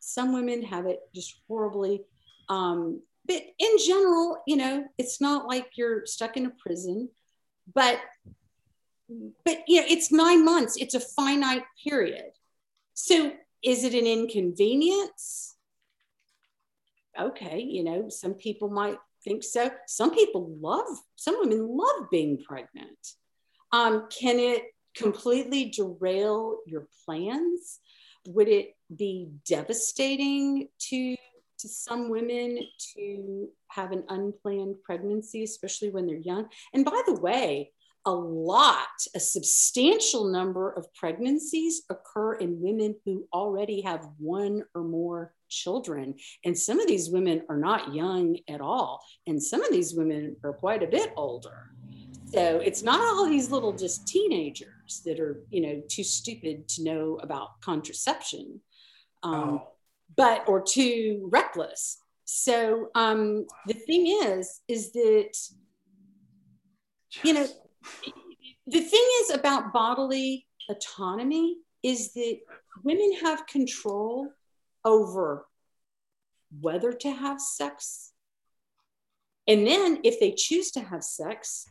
Some women have it just horribly. Um, but in general, you know, it's not like you're stuck in a prison, but but you know, it's nine months. It's a finite period. So is it an inconvenience? Okay, you know, some people might think so. Some people love, some women love being pregnant. Um, can it completely derail your plans? Would it be devastating to to some women to have an unplanned pregnancy, especially when they're young? And by the way, a lot, a substantial number of pregnancies occur in women who already have one or more children. And some of these women are not young at all. And some of these women are quite a bit older. So it's not all these little just teenagers that are, you know, too stupid to know about contraception, um, Oh, but or too reckless. So um, the thing is, is that you know, the thing is about bodily autonomy is that women have control over whether to have sex. And then if they choose to have sex,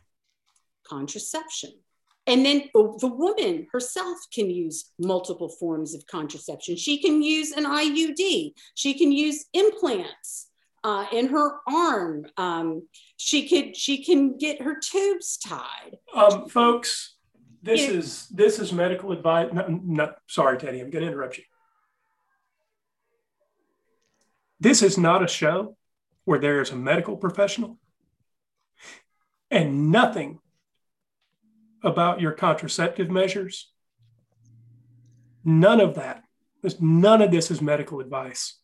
contraception. And then the woman herself can use multiple forms of contraception. She can use an IUD, she can use implants. Uh, in her arm, um, she could she can get her tubes tied. um, folks, this Yeah. is this is medical advice. No, no, sorry, Teddy, I'm going to interrupt you. This is not a show where there is a medical professional and nothing about your contraceptive measures. None of that. None of this is medical advice.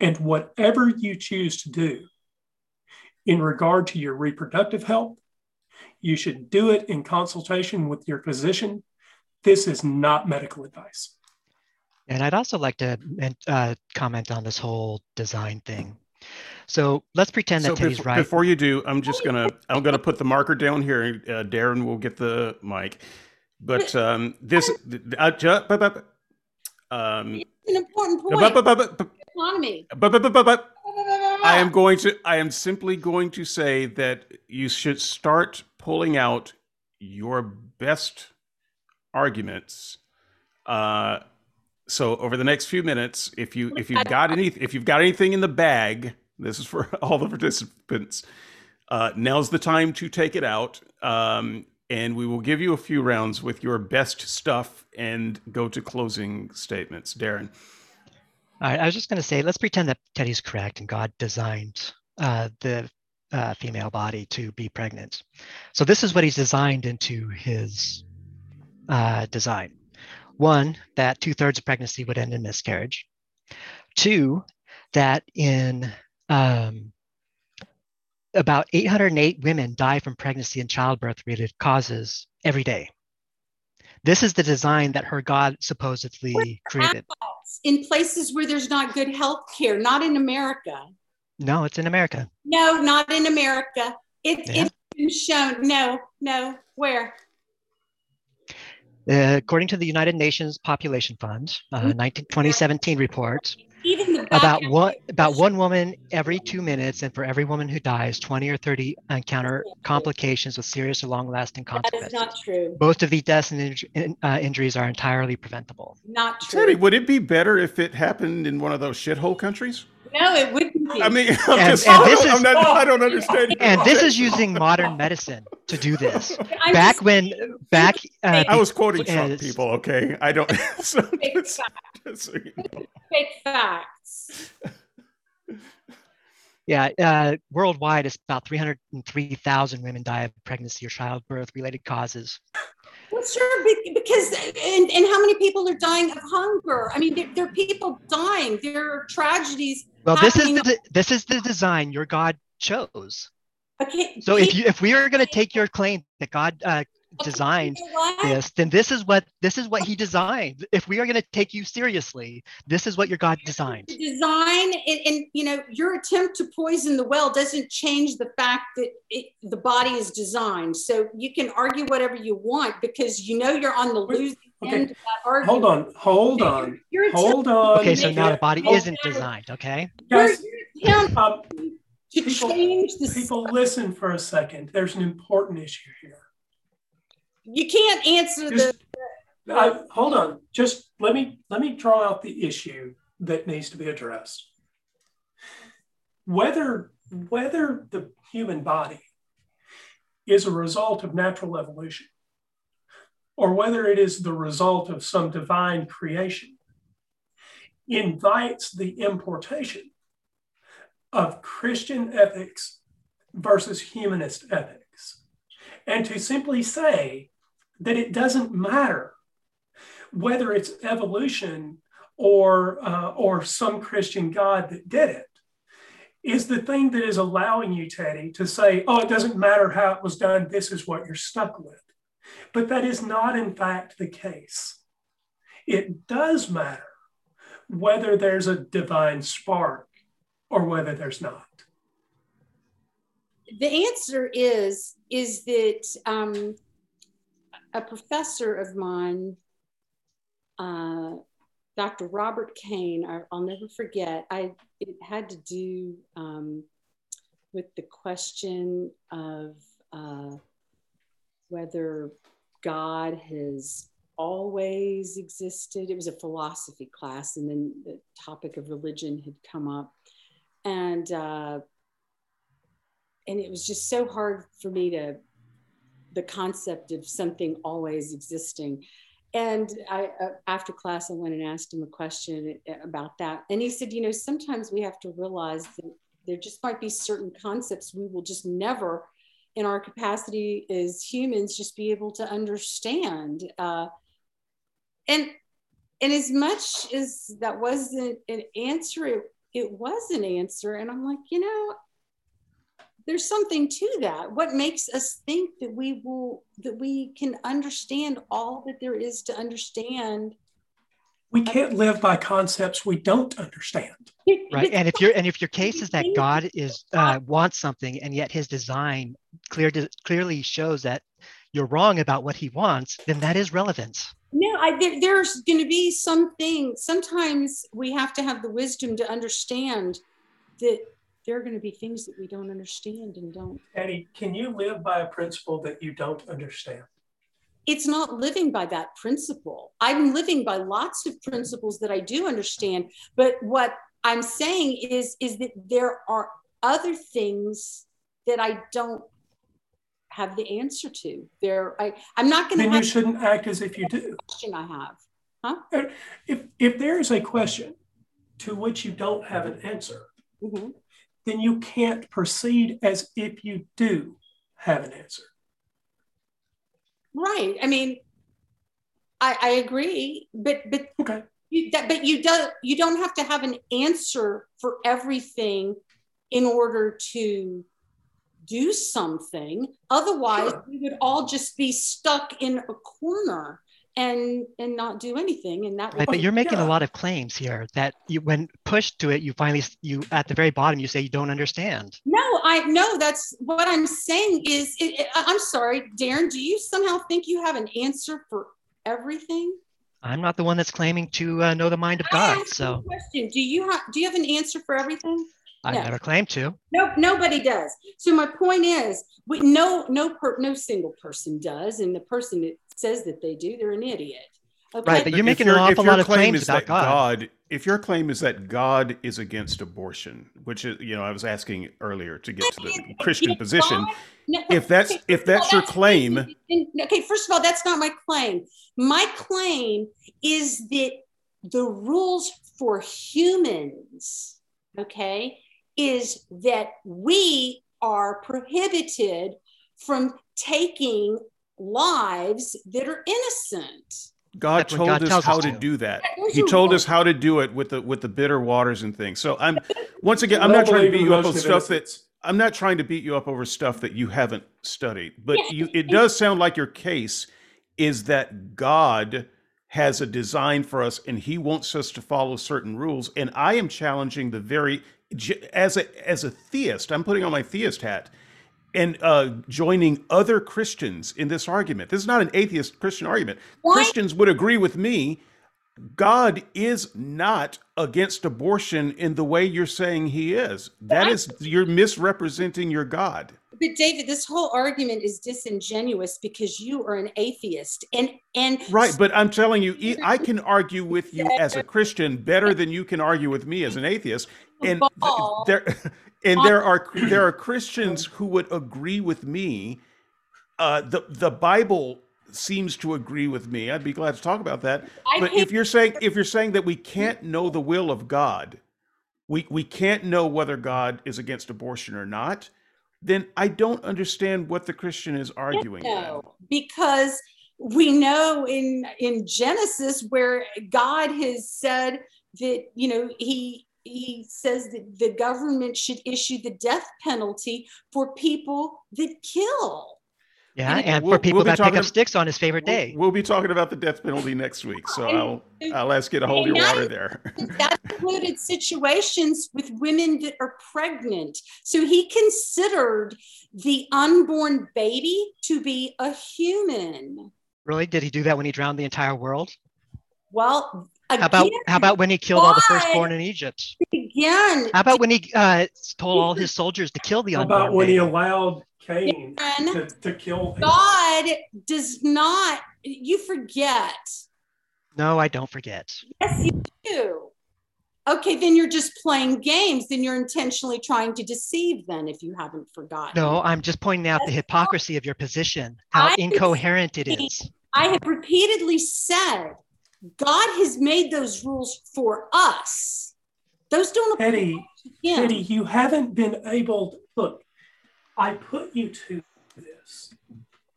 And whatever you choose to do in regard to your reproductive health, you should do it in consultation with your physician. This is not medical advice. And I'd also like to uh, comment on this whole design thing. So let's pretend that So Teddy's before, right. before you do, I'm just gonna I'm gonna put the marker down here. Uh, Darren will get the mic, but um, this uh, ju- bu- bu- bu- um, It's an important bu- point. Bu- bu- bu- bu- Autonomy. bu- bu- bu- bu- bu- I am going to I am simply going to say that you should start pulling out your best arguments. Uh, so over the next few minutes, if you if you've got any if you've got anything in the bag, this is for all the participants. Uh, now's the time to take it out, um, and we will give you a few rounds with your best stuff and go to closing statements. Darren. All right, I was just going to say, let's pretend that Teddy's correct and God designed uh, the uh, female body to be pregnant. So this is what he's designed into his uh, design. One, that two thirds of pregnancy would end in miscarriage. Two, that in um, about 808 women die from pregnancy and childbirth related causes every day. This is the design that her God supposedly created. In places where there's not good health care, not in America. No, it's in America. No, not in America. It, Yeah. It's been shown. No, no. Where? Uh, according to the United Nations Population Fund, uh, 19, 2017 report, about back- one about one woman every two minutes, and for every woman who dies, 20 or 30 encounter complications with serious or long-lasting consequences. That is not true. Most of these deaths and in- uh, injuries are entirely preventable. Not true. Teddy, would it be better if it happened in one of those shithole countries? No, it wouldn't be. I mean, I'm And- just, and I, this don't, I'm is- not, I don't understand. And this is using modern medicine to do this. I'm Back just when, back, uh, I was quoting Trump Yes. people, okay? I don't. So fake just, facts. just so you know. Fake facts. Yeah, uh, worldwide, it's about 303,000 women die of pregnancy or childbirth related causes. Well, sure, because and, and how many people are dying of hunger? I mean, there, there are people dying. There are tragedies. Well, this is the this is the design your God chose. Okay. So if you if we are going to take your claim that God uh, designed this, then this is what this is what he designed. If we are going to take you seriously, this is what your God designed. Design and, and, you know your attempt to poison the well doesn't change the fact that it, the body is designed. So you can argue whatever you want because you know you're on the losing okay. end of that argument. Hold on, hold on, hold on. Okay, so now the body isn't designed. Okay. Guys, um, to people, change the people listen for a second. There's an important issue here you can't answer Just, the. Uh, hold on. Just let me let me draw out the issue that needs to be addressed. Whether whether the human body is a result of natural evolution or whether it is the result of some divine creation invites the importation of Christian ethics versus humanist ethics. And to simply say that it doesn't matter whether it's evolution or uh, or some Christian God that did it is the thing that is allowing you, Teddy, to say, "Oh, it doesn't matter how it was done. This is what you're stuck with." But that is not, in fact, the case. It does matter whether there's a divine spark or whether there's not. The answer is is that um, a professor of mine, uh, Dr. Robert Kane, I, will never forget, I, it had to do um, with the question of uh, whether God has always existed. It was a philosophy class, and then the topic of religion had come up. And uh, and it was just so hard for me to the concept of something always existing. And I, uh, after class, I went and asked him a question about that. And he said, you know, sometimes we have to realize that there just might be certain concepts we will just never, in our capacity as humans, just be able to understand. Uh, and and as much as that wasn't an answer, it, it was an answer. And I'm like, you know, there's something to that. What makes us think that we will that we can understand all that there is to understand? We can't live by concepts we don't understand. Right and if your and if your case is that god is uh, wants something and yet his design clear clearly shows that you're wrong about what he wants then that is relevance. No I, there, there's going to be something sometimes we have to have the wisdom to understand that there are going to be things that we don't understand and don't. Eddie, can you live by a principle that you don't understand? It's not living by that principle. I'm living by lots of principles that I do understand. But what I'm saying is, is that there are other things that I don't have the answer to. There, I, I'm not going to. Then you shouldn't act as if you do. Question I have, huh? If if there is a question to which you don't have an answer, mm-hmm then you can't proceed as if you do have an answer. Right. I mean, I, I agree, but but okay. You, that, but you don't you don't have to have an answer for everything in order to do something. Otherwise, sure. we would all just be stuck in a corner and and not do anything and that right, but you're making yeah. a lot of claims here that you when pushed to it you finally you at the very bottom you say you don't understand no i know that's what i'm saying is it, it, i'm sorry darren do you somehow think you have an answer for everything i'm not the one that's claiming to uh, know the mind of god so question do you have do you have an answer for everything I no. never claimed to. Nope, nobody does. So my point is, we, no, no, per, no single person does, and the person that says that they do, they're an idiot. Okay? Right, but you're making an awful lot of claims about God. God. If your claim is that God is against abortion, which is, you know, I was asking earlier to get to the Christian position. No, if that's okay, if that's your claim, okay. First of all, that's not my claim. My claim is that the rules for humans, okay, is that we are prohibited from taking lives that are innocent. God That's told God us how us to to. do that. Those He told us how to do it with the with the bitter waters and things. So I'm once again, I'm not trying to beat you up the on stuff that's. I'm not trying to beat you up over stuff that you haven't studied, but Yeah, you it does sound like your case is that God has a design for us and he wants us to follow certain rules and I am challenging the very as a as a theist, I'm putting on my theist hat and uh, joining other Christians in this argument. This is not an atheist Christian argument. Why? Christians would agree with me. God is not against abortion in the way you're saying he is. That is, you're misrepresenting your God. But David, this whole argument is disingenuous because you are an atheist, and and Right, but I'm telling you, I can argue with you as a Christian better than you can argue with me as an atheist. And there, and there are there are Christians who would agree with me. Uh, the the Bible seems to agree with me. I'd be glad to talk about that. I But if you're saying if you're saying that we can't know the will of God, we we can't know whether God is against abortion or not, then I don't understand what the Christian is arguing. No, because we know in in Genesis where God has said that you know he he says that the government should issue the death penalty for people that kill. Yeah, And and we'll- for people we'll be that pick up sticks on his favorite We'll- day. We'll be talking about the death penalty next week, so I'll I'll ask you to hold your water there. That included situations with women that are pregnant. So he considered the unborn baby to be a human. Really? Did he do that when he drowned the entire world? Well, How about how about when he killed all the firstborn in Egypt? again, How about when he uh, told all his soldiers to kill the How unborn about when he allowed Cain to, to kill him? God does not, you forget. No, I don't forget. Yes, you do. Okay, then you're just playing games. Then you're intentionally trying to deceive, then, if you haven't forgotten. No, I'm just pointing out the hypocrisy of your position, how I- incoherent it is. I have repeatedly said God has made those rules for us. Those don't apply Eddie. Eddie, you haven't been able. to Look, I put you to this,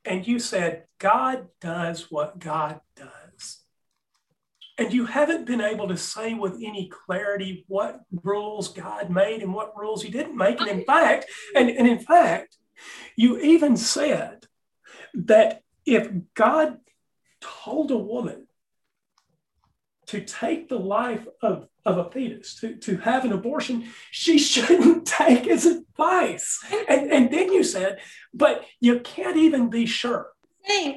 and you said God does what God does, and you haven't been able to say with any clarity what rules God made and what rules He didn't make. And in fact, and, and in fact, you even said that if God told a woman to take the life of, of a fetus, to, to have an abortion, she shouldn't take his advice. And, and then you said, but you can't even be sure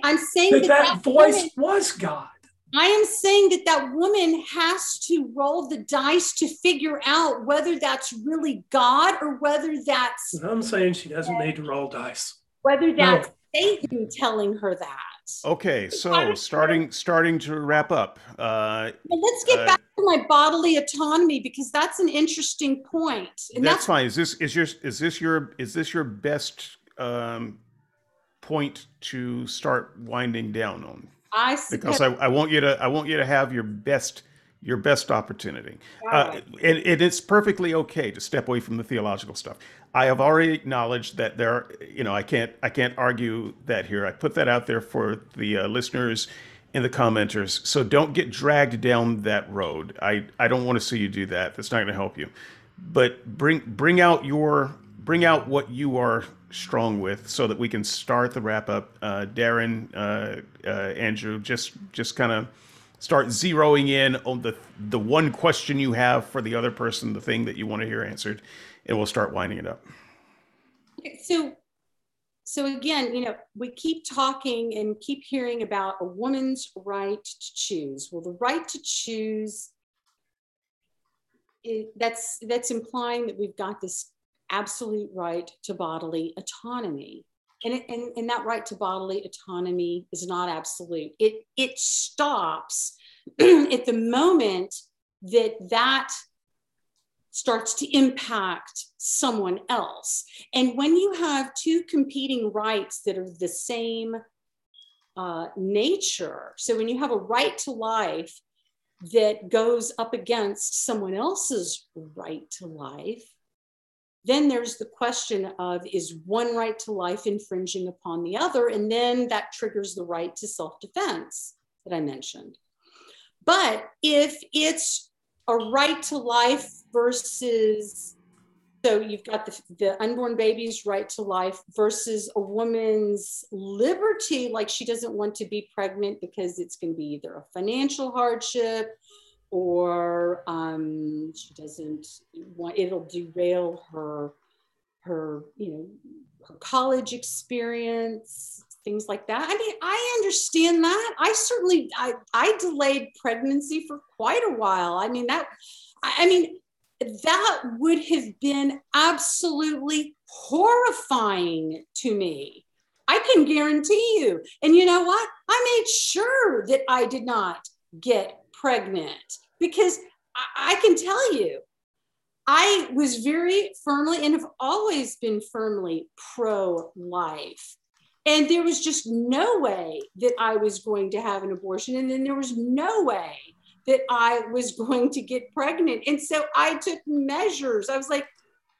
I'm saying that that, that that voice woman, was God. I am saying that that woman has to roll the dice to figure out whether that's really God or whether that's And I'm saying she doesn't need to roll dice. whether No. that's Satan telling her that. Okay, so starting starting to wrap up. Uh, But let's get Uh, back to my bodily autonomy because that's an interesting point. And that's that's, fine. Is this is your is this your is this your best um, point to start winding down on? I Because. I, I want you to I want you to have your best your best opportunity. Uh, and, and it's perfectly okay to step away from the theological stuff. I have already acknowledged that there, are, you know, I can't, I can't argue that here. I put that out there for the uh, listeners and the commenters. So don't get dragged down that road. I, I don't want to see you do that. That's not going to help you. But bring, bring out your, bring out what you are strong with, so that we can start the wrap up. Uh, Darren, uh, uh, Andrew, just, just kind of start zeroing in on the the one question you have for the other person, the thing that you want to hear answered, and we'll start winding it up. so so again you know we keep talking and keep hearing about a woman's right to choose. Well the right to choose it, that's that's implying that we've got this absolute right to bodily autonomy. And, it, and and that right to bodily autonomy is not absolute. It it stops at the moment that that starts to impact someone else. And when you have two competing rights that are the same uh, nature, so when you have a right to life that goes up against someone else's right to life, then there's the question of is one right to life infringing upon the other? And then that triggers the right to self defense that I mentioned. But if it's a right to life versus so you've got the, the unborn baby's right to life versus a woman's liberty like she doesn't want to be pregnant because it's going to be either a financial hardship or um, she doesn't want it'll derail her her you know her college experience things like that. I mean i understand that. I certainly i i delayed pregnancy for quite a while. I mean that i mean that would have been absolutely horrifying to me i can guarantee you and you know what i made sure that i did not get pregnant because I, I can tell you, I was very firmly and have always been firmly pro life. And there was just no way that I was going to have an abortion. And then there was no way that I was going to get pregnant. And so I took measures. I was like,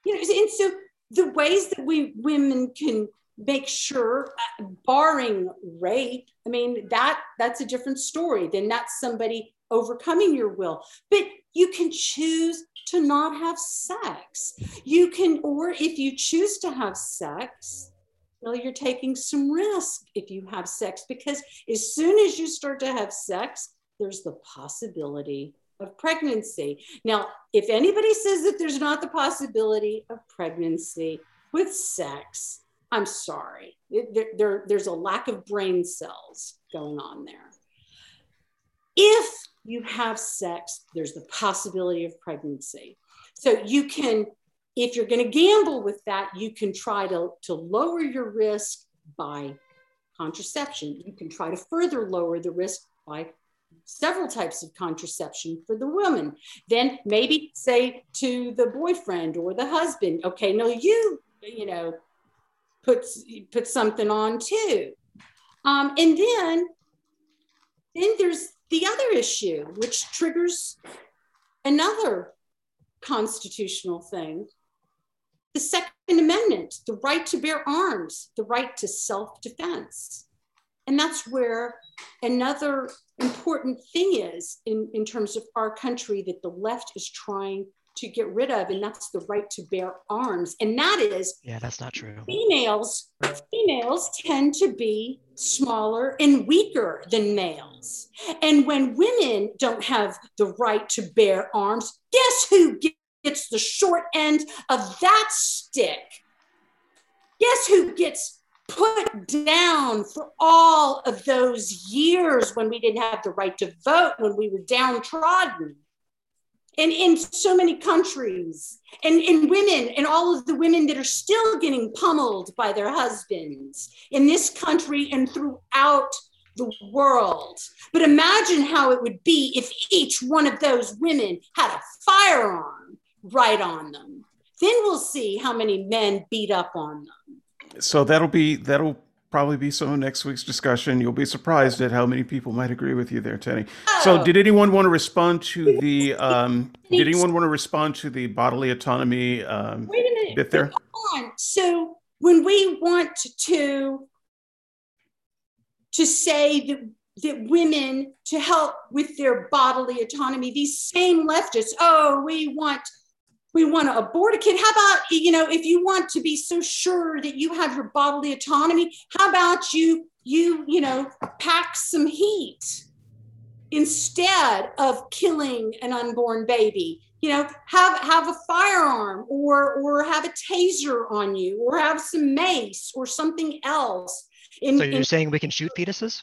you know, and so the ways that we women can make sure uh, barring rape i mean that that's a different story then that's somebody overcoming your will. But you can choose to not have sex. You can, or if you choose to have sex, well, you're taking some risk if you have sex because as soon as you start to have sex, there's the possibility of pregnancy. Now, if anybody says that there's not the possibility of pregnancy with sex, I'm sorry. There, there, there's a lack of brain cells going on there. If you have sex, there's the possibility of pregnancy. So you can, if you're going to gamble with that, you can try to, to lower your risk by contraception. You can try to further lower the risk by several types of contraception for the woman. Then maybe say to the boyfriend or the husband, okay, no, you, you know, put, put something on too. Um, and then, then there's the other issue, which triggers another constitutional thing the Second Amendment, the right to bear arms, the right to self defense. And that's where another important thing is in, in terms of our country that the left is trying to get rid of, and that's the right to bear arms. And that is yeah, that's not true. Females, females tend to be smaller and weaker than males. And when women don't have the right to bear arms, guess who gets the short end of that stick? Guess who gets put down for all of those years when we didn't have the right to vote, when we were downtrodden? and in so many countries and, and women and all of the women that are still getting pummeled by their husbands in this country and throughout the world. But imagine how it would be if each one of those women had a firearm right on them. Then we'll see how many men beat up on them. So that'll be that'll probably be some of next week's discussion. You'll be surprised at how many people might agree with you there, Teddy. Oh. So, did anyone want to respond to the? Um, did anyone want to respond to the bodily autonomy um, Wait a minute. bit there? On. So, when we want to to say that that women to help with their bodily autonomy, these same leftists, oh, we want we want to abort a kid. How about, you know, if you want to be so sure that you have your bodily autonomy, how about you, you, you know, pack some heat instead of killing an unborn baby? You know, have have a firearm or or have a taser on you or have some mace or something else. In, so you're in, saying we can shoot fetuses?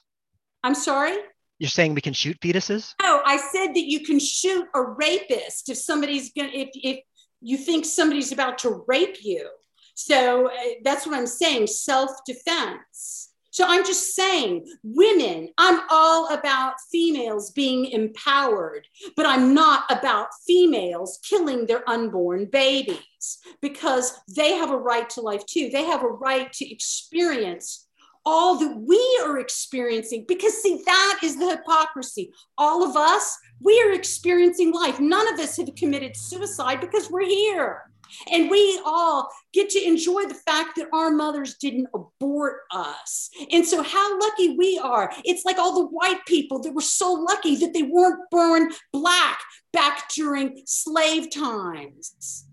I'm sorry? You're saying we can shoot fetuses? No, I said that you can shoot a rapist if somebody's gonna if if you think somebody's about to rape you. So uh, that's what I'm saying self defense. So I'm just saying, women, I'm all about females being empowered, but I'm not about females killing their unborn babies because they have a right to life too. They have a right to experience all that we are experiencing because see that is the hypocrisy all of us we are experiencing life none of us have committed suicide because we're here And we all get to enjoy the fact that our mothers didn't abort us. And so, how lucky we are. It's like all the white people that were so lucky that they weren't born black back during slave times.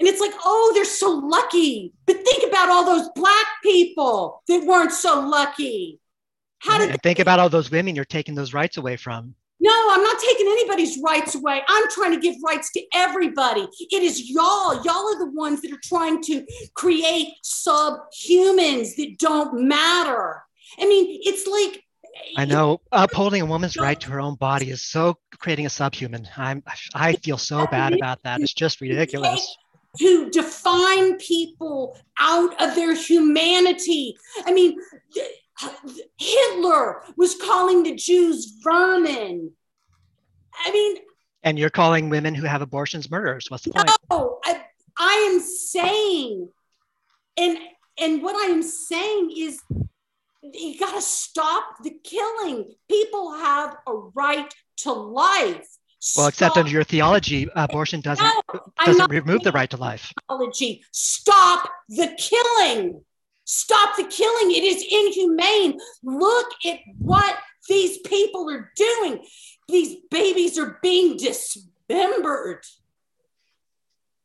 And it's like, oh, they're so lucky. But think about all those black people that weren't so lucky. How did think about all those women you're taking those rights away from? No, I'm not taking anybody's rights away. I'm trying to give rights to everybody. It is y'all. Y'all are the ones that are trying to create subhumans that don't matter. I mean, it's like I know upholding a woman's right to her own body is so creating a subhuman. I'm I feel so bad about that. It's just ridiculous. To define people out of their humanity. I mean, Hitler was calling the Jews vermin. I mean, and you're calling women who have abortions murderers. What's the no, point? No, I, I am saying, and and what I am saying is, you got to stop the killing. People have a right to life. Well, except under your theology, abortion doesn't no, doesn't remove the right to life. Theology. Stop the killing. Stop the killing. It is inhumane. Look at what these people are doing. These babies are being dismembered.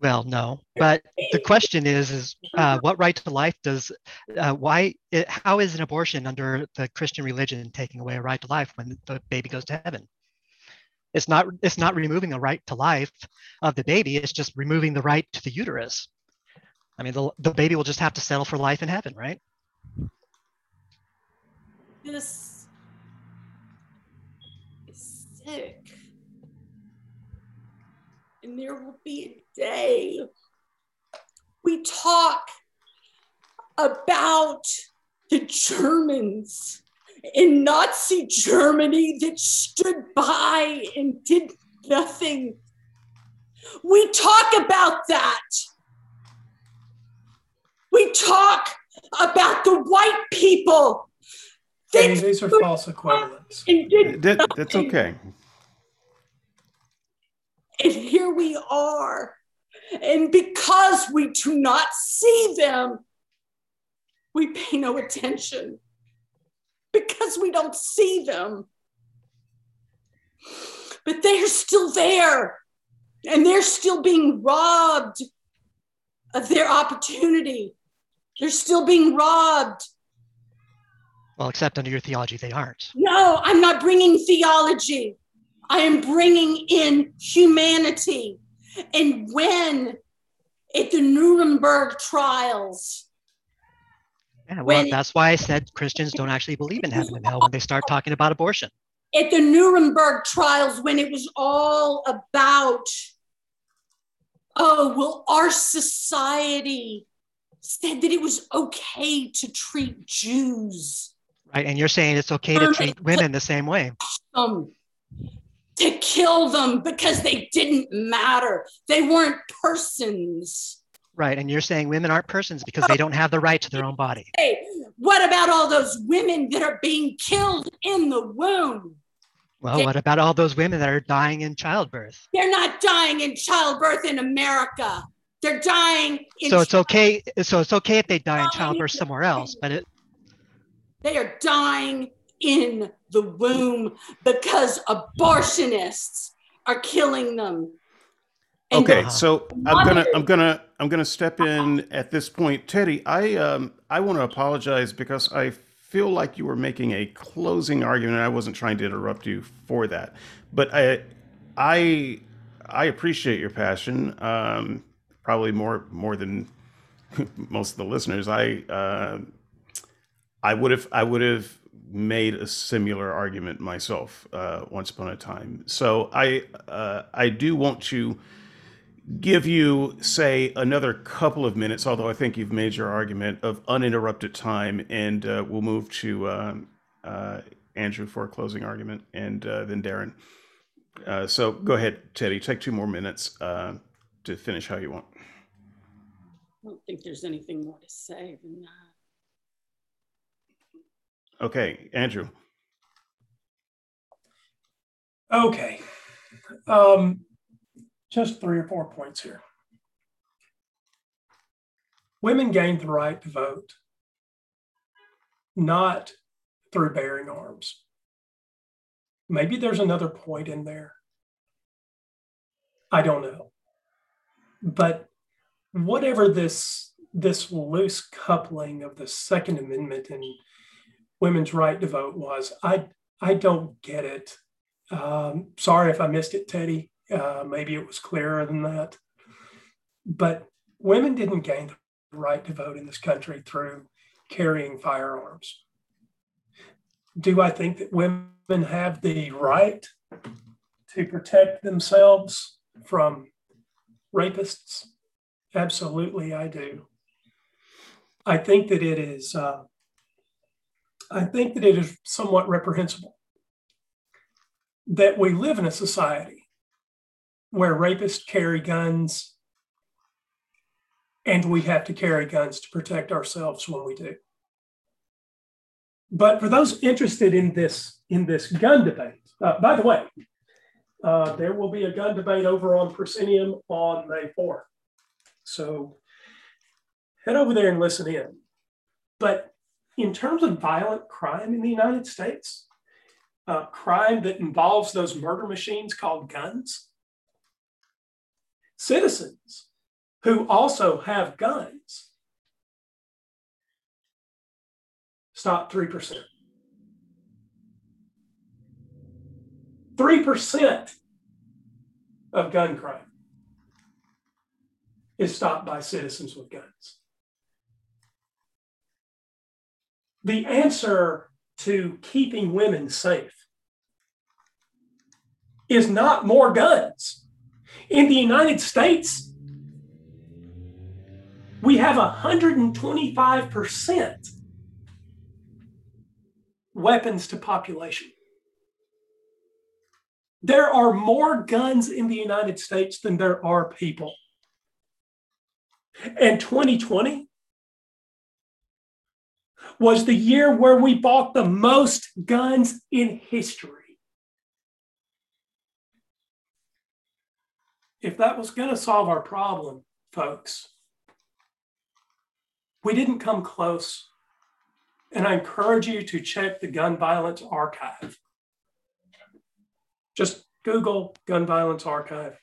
Well, no, but the question is, is uh, what right to life does, uh, why, it, how is an abortion under the Christian religion taking away a right to life when the baby goes to heaven? It's not, it's not removing the right to life of the baby. It's just removing the right to the uterus. I mean, the, the baby will just have to settle for life in heaven, right? This is sick. And there will be a day we talk about the Germans in Nazi Germany that stood by and did nothing. We talk about that we talk about the white people. these are false equivalents. That, that's okay. And here we are. And because we do not see them, we pay no attention. Because we don't see them. But they're still there. And they're still being robbed of their opportunity they're still being robbed. Well, except under your theology, they aren't. No, I'm not bringing theology. I am bringing in humanity. And when at the Nuremberg trials, yeah, well, when, that's why I said Christians don't actually believe in heaven and hell when they start talking about abortion. At the Nuremberg trials, when it was all about, oh, well, our society said that it was okay to treat Jews. Right, and you're saying it's okay to treat women the same way. Um, to kill them because they didn't matter. They weren't persons. Right, and you're saying women aren't persons because they don't have the right to their own body. Hey, what about all those women that are being killed in the womb? Well, they, what about all those women that are dying in childbirth? They're not dying in childbirth in America. They're dying. so it's okay. So it's okay if they die in childbirth somewhere else, but it. They are dying in the womb because abortionists are killing them. Okay, so I'm gonna I'm gonna I'm gonna step in at this point, Teddy. I um I want to apologize because I feel like you were making a closing argument. I wasn't trying to interrupt you for that, but I I I appreciate your passion. Um, probably more more than most of the listeners. I uh, I would have I would have made a similar argument myself uh, once upon a time. So I uh, I do want to give you say another couple of minutes, although I think you've made your argument of uninterrupted time, and uh, we'll move to um, uh, Andrew for a closing argument, and uh, then Darren. Uh, so go ahead, Teddy. Take two more minutes to finish how you want. I don't think there's anything more to say than that. Okay, Andrew. Okay. Um, just three or four points here. women gained the right to vote, not through bearing arms. Maybe there's another point in there. I don't know. But whatever this this loose coupling of the Second Amendment and women's right to vote was, I I don't get it. Um, sorry if I missed it, Teddy. Uh, maybe it was clearer than that. But women didn't gain the right to vote in this country through carrying firearms. Do I think that women have the right to protect themselves from rapists? Absolutely, I do. I think that it is. Uh, I think that it is somewhat reprehensible that we live in a society where rapists carry guns and we have to carry guns to protect ourselves when we do. But for those interested in this in this gun debate, uh, by the way, uh, there will be a gun debate over on Proscenium on May 4th. So head over there and listen in. But in terms of violent crime in the United States, uh, crime that involves those murder machines called guns, citizens who also have guns stop 3%. 3% of gun crime is stopped by citizens with guns. The answer to keeping women safe is not more guns. In the United States, we have 125% weapons to population. There are more guns in the United States than there are people. And 2020 was the year where we bought the most guns in history. If that was going to solve our problem, folks, we didn't come close. And I encourage you to check the gun violence archive. Just Google gun violence archive.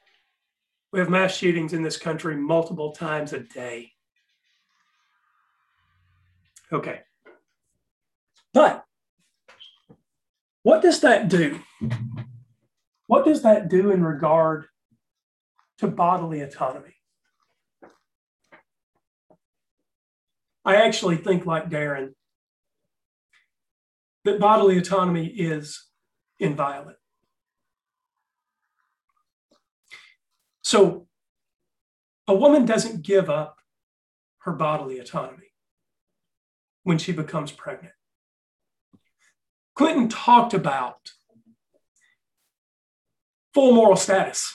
We have mass shootings in this country multiple times a day. Okay. But what does that do? What does that do in regard to bodily autonomy? I actually think, like Darren, that bodily autonomy is inviolate. So a woman doesn't give up her bodily autonomy when she becomes pregnant. Clinton talked about full moral status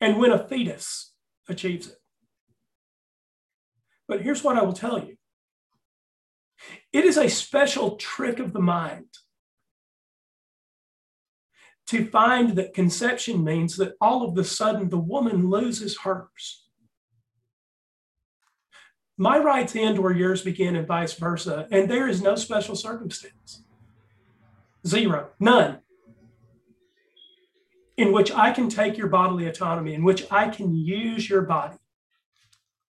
and when a fetus achieves it. But here's what I will tell you it is a special trick of the mind to find that conception means that all of a sudden the woman loses hers. My rights end where yours begin and vice versa, and there is no special circumstance. Zero, none, in which I can take your bodily autonomy, in which I can use your body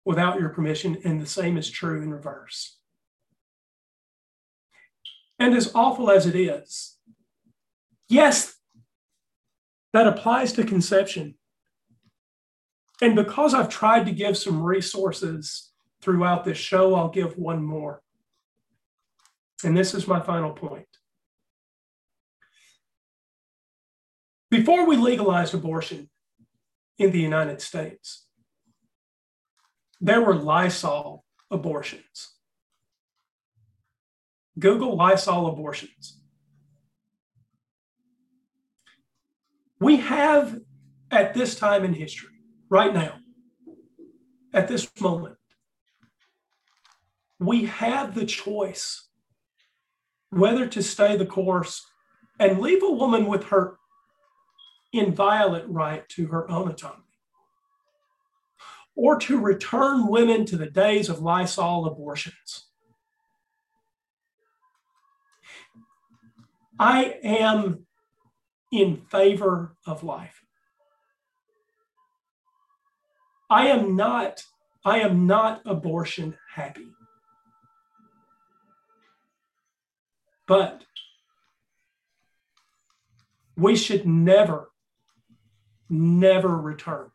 without your permission, and the same is true in reverse. And as awful as it is, yes, that applies to conception. And because I've tried to give some resources throughout this show, I'll give one more. And this is my final point. Before we legalized abortion in the United States, there were Lysol abortions. Google Lysol abortions. We have at this time in history, right now, at this moment, we have the choice whether to stay the course and leave a woman with her inviolate right to her own autonomy or to return women to the days of Lysol abortions. I am in favor of life. I am not I am not abortion happy. But we should never, never return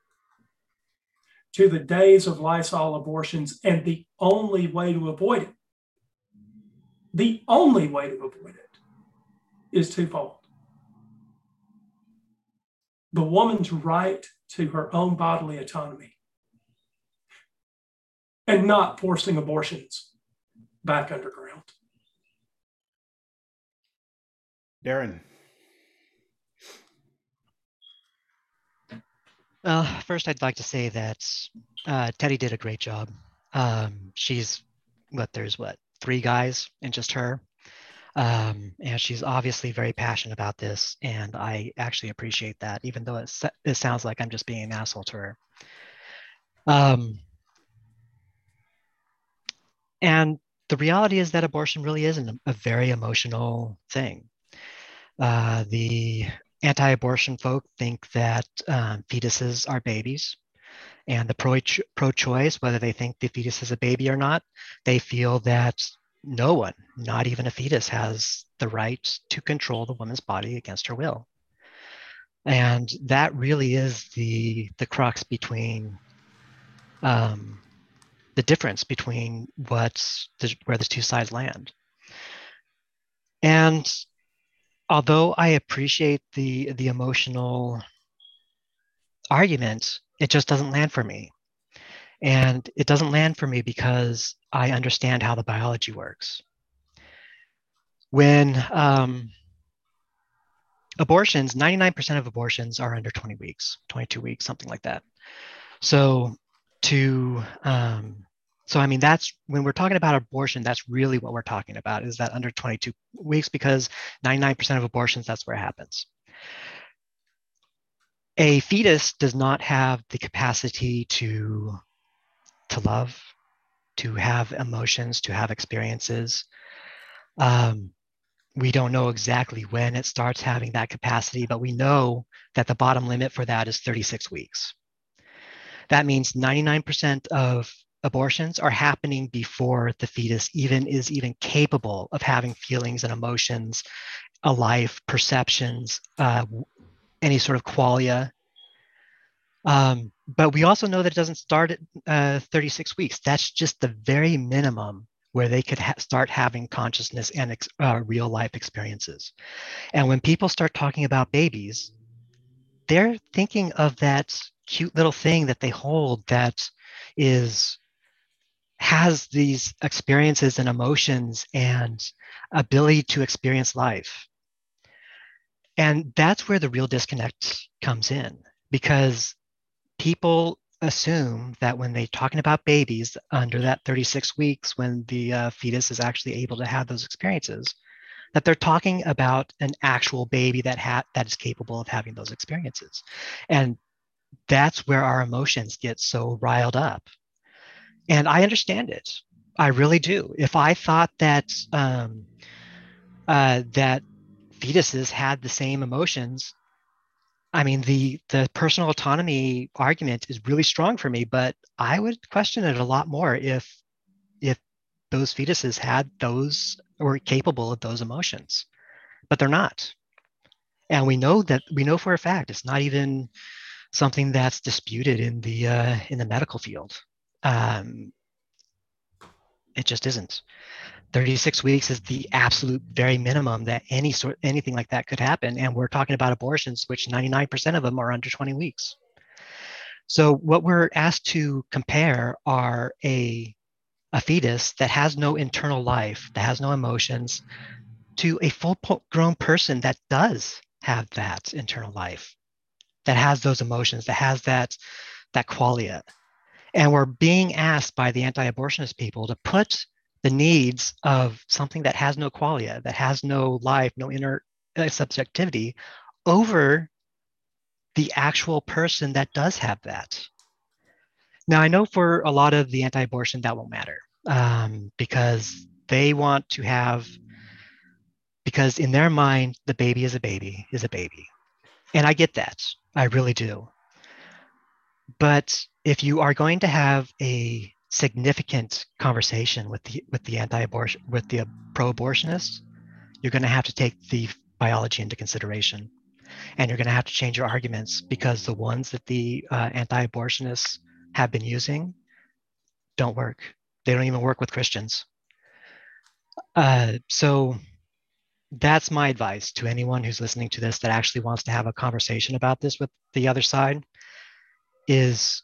to the days of Lysol abortions. And the only way to avoid it, the only way to avoid it is twofold. The woman's right to her own bodily autonomy and not forcing abortions back underground. Darren. Well, first, I'd like to say that uh, Teddy did a great job. Um, she's what there's what three guys and just her, um, and she's obviously very passionate about this, and I actually appreciate that, even though it, it sounds like I'm just being an asshole to her. Um, and the reality is that abortion really is an, a very emotional thing. Uh, the anti abortion folk think that um, fetuses are babies. And the pro choice, whether they think the fetus is a baby or not, they feel that no one, not even a fetus, has the right to control the woman's body against her will. And that really is the, the crux between um, the difference between what's the, where the two sides land. And although I appreciate the the emotional argument, it just doesn't land for me. And it doesn't land for me because I understand how the biology works. When um, abortions, 99% of abortions are under 20 weeks, 22 weeks, something like that. So to um, so i mean that's when we're talking about abortion that's really what we're talking about is that under 22 weeks because 99% of abortions that's where it happens. A fetus does not have the capacity to to love to have emotions to have experiences. Um, we don't know exactly when it starts having that capacity but we know that the bottom limit for that is 36 weeks. That means 99% of abortions are happening before the fetus even is even capable of having feelings and emotions, a life, perceptions, uh, any sort of qualia. Um, but we also know that it doesn't start at uh, 36 weeks. That's just the very minimum where they could ha- start having consciousness and ex- uh, real life experiences. And when people start talking about babies, they're thinking of that cute little thing that they hold that is has these experiences and emotions and ability to experience life and that's where the real disconnect comes in because people assume that when they're talking about babies under that 36 weeks when the uh, fetus is actually able to have those experiences that they're talking about an actual baby that ha- that is capable of having those experiences and that's where our emotions get so riled up. And I understand it. I really do. If I thought that um, uh, that fetuses had the same emotions, I mean the the personal autonomy argument is really strong for me, but I would question it a lot more if if those fetuses had those or capable of those emotions, but they're not. And we know that we know for a fact it's not even something that's disputed in the uh, in the medical field. Um, it just isn't. 36 weeks is the absolute very minimum that any sort anything like that could happen, and we're talking about abortions, which 99% of them are under 20 weeks. So what we're asked to compare are a a fetus that has no internal life, that has no emotions, to a full grown person that does have that internal life that has those emotions, that has that that qualia. And we're being asked by the anti-abortionist people to put the needs of something that has no qualia, that has no life, no inner uh, subjectivity, over the actual person that does have that. Now, I know for a lot of the anti abortion, that won't matter um, because they want to have, because in their mind, the baby is a baby, is a baby. And I get that. I really do. But if you are going to have a significant conversation with the with the anti-abortion with the pro-abortionists, you're going to have to take the biology into consideration, and you're going to have to change your arguments because the ones that the uh, anti-abortionists have been using don't work. They don't even work with Christians. Uh, so that's my advice to anyone who's listening to this that actually wants to have a conversation about this with the other side is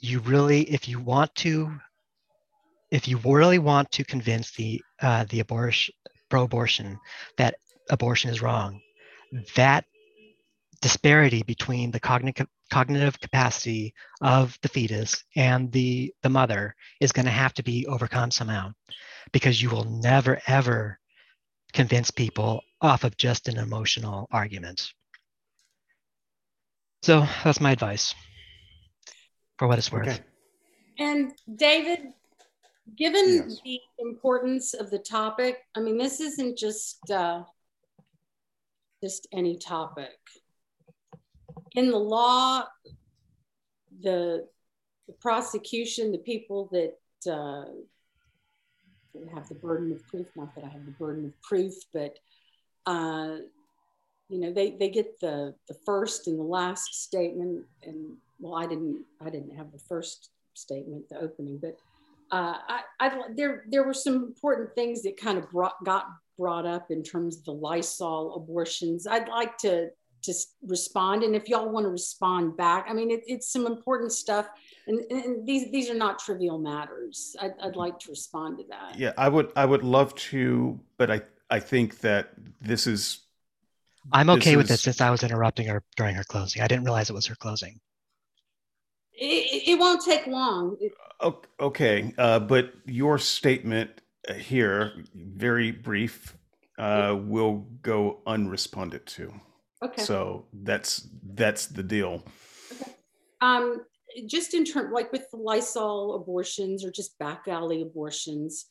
you really if you want to if you really want to convince the uh, the abortion pro-abortion that abortion is wrong that disparity between the cognitive cognitive capacity of the fetus and the the mother is going to have to be overcome somehow because you will never ever convince people off of just an emotional argument so that's my advice for what it's worth okay. and david given yes. the importance of the topic i mean this isn't just uh, just any topic in the law, the, the prosecution, the people that uh, have the burden of proof, not that I have the burden of proof, but uh, you know, they, they get the, the first and the last statement. And well, I didn't, I didn't have the first statement, the opening, but uh, I, I, there, there were some important things that kind of brought, got brought up in terms of the Lysol abortions. I'd like to to respond. And if y'all want to respond back, I mean, it, it's some important stuff. And, and, these these are not trivial matters. I'd, I'd like to respond to that. Yeah, I would I would love to, but I I think that this is. I'm okay this with is, it since I was interrupting her during her closing. I didn't realize it was her closing. It, it won't take long. Okay, uh, but your statement here, very brief, uh, will go unresponded to. Okay. So that's that's the deal. Okay. Um, just in terms, like with the Lysol abortions or just back alley abortions,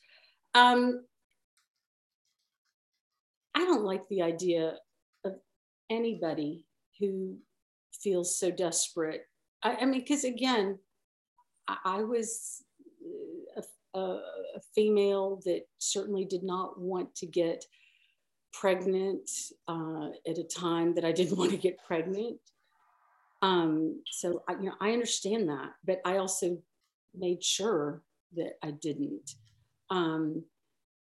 um, I don't like the idea of anybody who feels so desperate. I, I mean, because again, I, I was a, a, a female that certainly did not want to get pregnant uh, at a time that I didn't want to get pregnant. Um, so I, you know, I understand that, but I also made sure that I didn't. Um,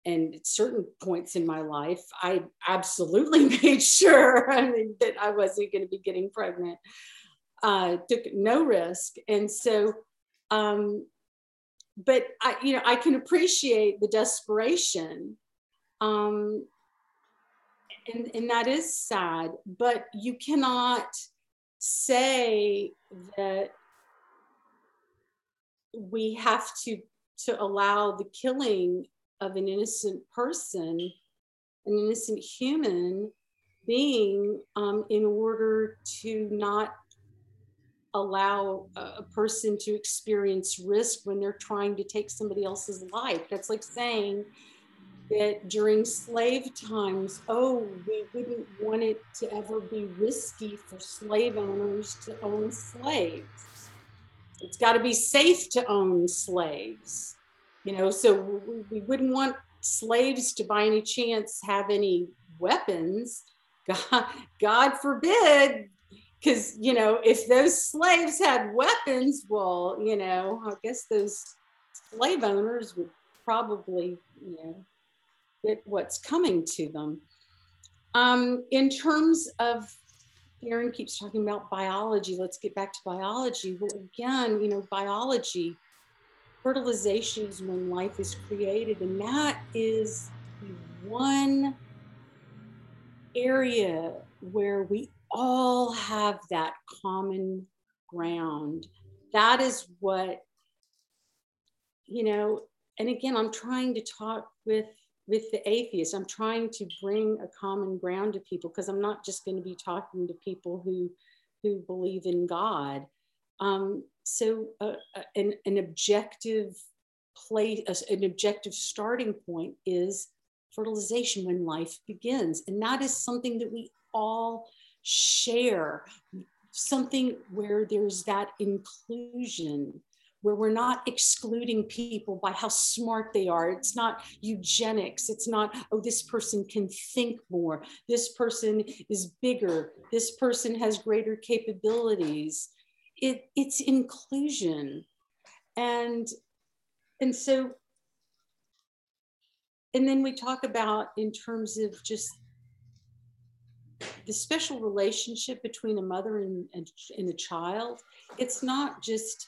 and at certain points in my life, I absolutely made sure I mean, that I wasn't going to be getting pregnant. Uh, took no risk, and so, um, but I, you know, I can appreciate the desperation um, and, and that is sad, but you cannot say that we have to to allow the killing of an innocent person, an innocent human being, um, in order to not allow a person to experience risk when they're trying to take somebody else's life. That's like saying that during slave times, oh, we wouldn't want it to ever be risky for slave owners to own slaves. It's got to be safe to own slaves, you know, so we wouldn't want slaves to by any chance have any weapons. God, God forbid, because, you know, if those slaves had weapons, well, you know, I guess those slave owners would probably, you know, get what's coming to them. Um, in terms of, Aaron keeps talking about biology. Let's get back to biology. Well, again, you know, biology, fertilization is when life is created, and that is the one area where we all have that common ground. That is what, you know, and again, I'm trying to talk with with the atheists, I'm trying to bring a common ground to people because I'm not just going to be talking to people who who believe in God. Um, so uh, uh an, an objective place, an objective starting point is fertilization when life begins. And that is something that we all share, something where there's that inclusion where we're not excluding people by how smart they are. It's not eugenics. It's not, oh, this person can think more. This person is bigger. This person has greater capabilities. It, it's inclusion. And, and so, and then we talk about in terms of just the special relationship between a mother and, and, and a child. It's not just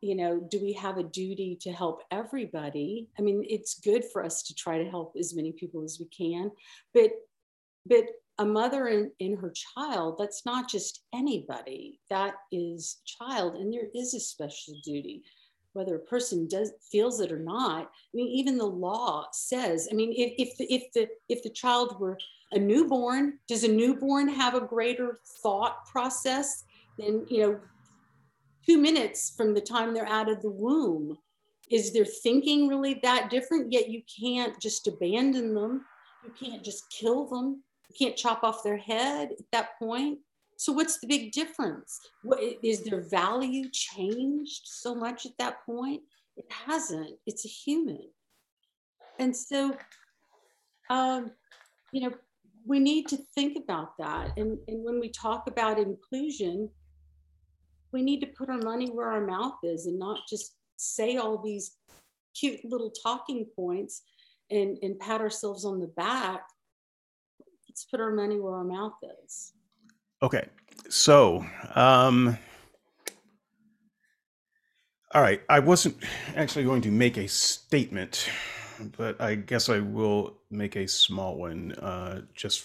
you know, do we have a duty to help everybody? I mean, it's good for us to try to help as many people as we can, but but a mother and, in her child, that's not just anybody. That is child, and there is a special duty, whether a person does feels it or not. I mean, even the law says. I mean, if if the, if the if the child were a newborn, does a newborn have a greater thought process than you know two minutes from the time they're out of the womb. Is their thinking really that different? Yet you can't just abandon them. You can't just kill them. You can't chop off their head at that point. So what's the big difference? What, is their value changed so much at that point? It hasn't. It's a human. And so, um, you know, we need to think about that. And, and when we talk about inclusion, we need to put our money where our mouth is and not just say all these cute little talking points and, and pat ourselves on the back. Let's put our money where our mouth is. Okay. So, um, all right. I wasn't actually going to make a statement, but I guess I will make a small one uh, just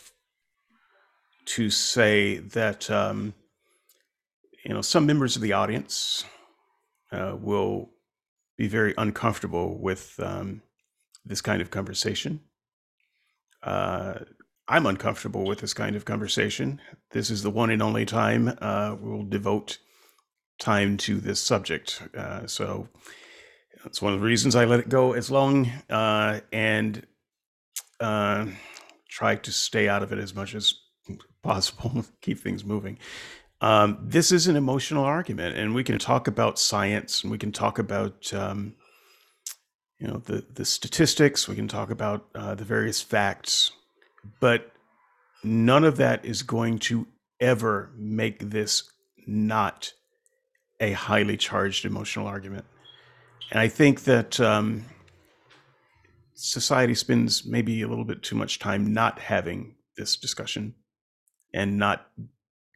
to say that. Um, you know, some members of the audience uh, will be very uncomfortable with um, this kind of conversation. Uh, I'm uncomfortable with this kind of conversation. This is the one and only time uh, we'll devote time to this subject. Uh, so that's one of the reasons I let it go as long uh, and uh, try to stay out of it as much as possible, keep things moving. Um, this is an emotional argument, and we can talk about science, and we can talk about um, you know the the statistics. We can talk about uh, the various facts, but none of that is going to ever make this not a highly charged emotional argument. And I think that um, society spends maybe a little bit too much time not having this discussion and not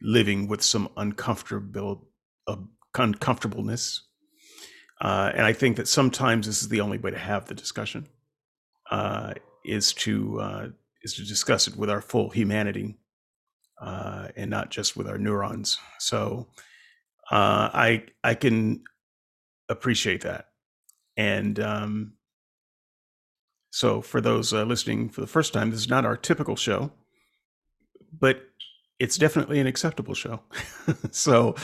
living with some uncomfortable uh, uncomfortableness. Uh, and I think that sometimes this is the only way to have the discussion uh, is to uh, is to discuss it with our full humanity uh, and not just with our neurons. So uh, I I can appreciate that, and um, so for those listening for the first time, this is not our typical show, but it's definitely an acceptable show. so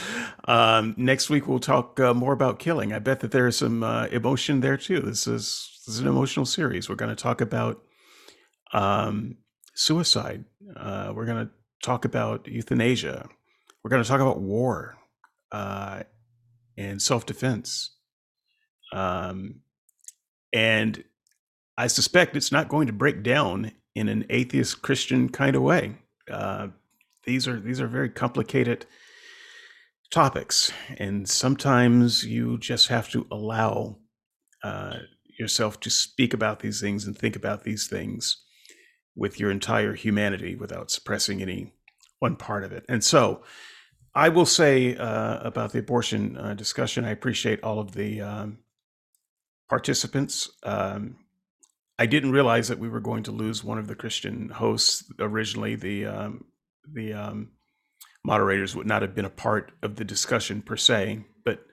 um, next week we'll talk uh, more about killing. I bet that there's some uh, emotion there too. This is this is an emotional series. We're going to talk about um, suicide. Uh, we're going to talk about euthanasia. We're going to talk about war uh, and self defense. Um, and I suspect it's not going to break down in an atheist Christian kind of way. Uh, these are these are very complicated topics, and sometimes you just have to allow uh, yourself to speak about these things and think about these things with your entire humanity without suppressing any one part of it. And so, I will say uh, about the abortion uh, discussion, I appreciate all of the um, participants. Um, I didn't realize that we were going to lose one of the Christian hosts originally. The um, the um, moderators would not have been a part of the discussion per se, but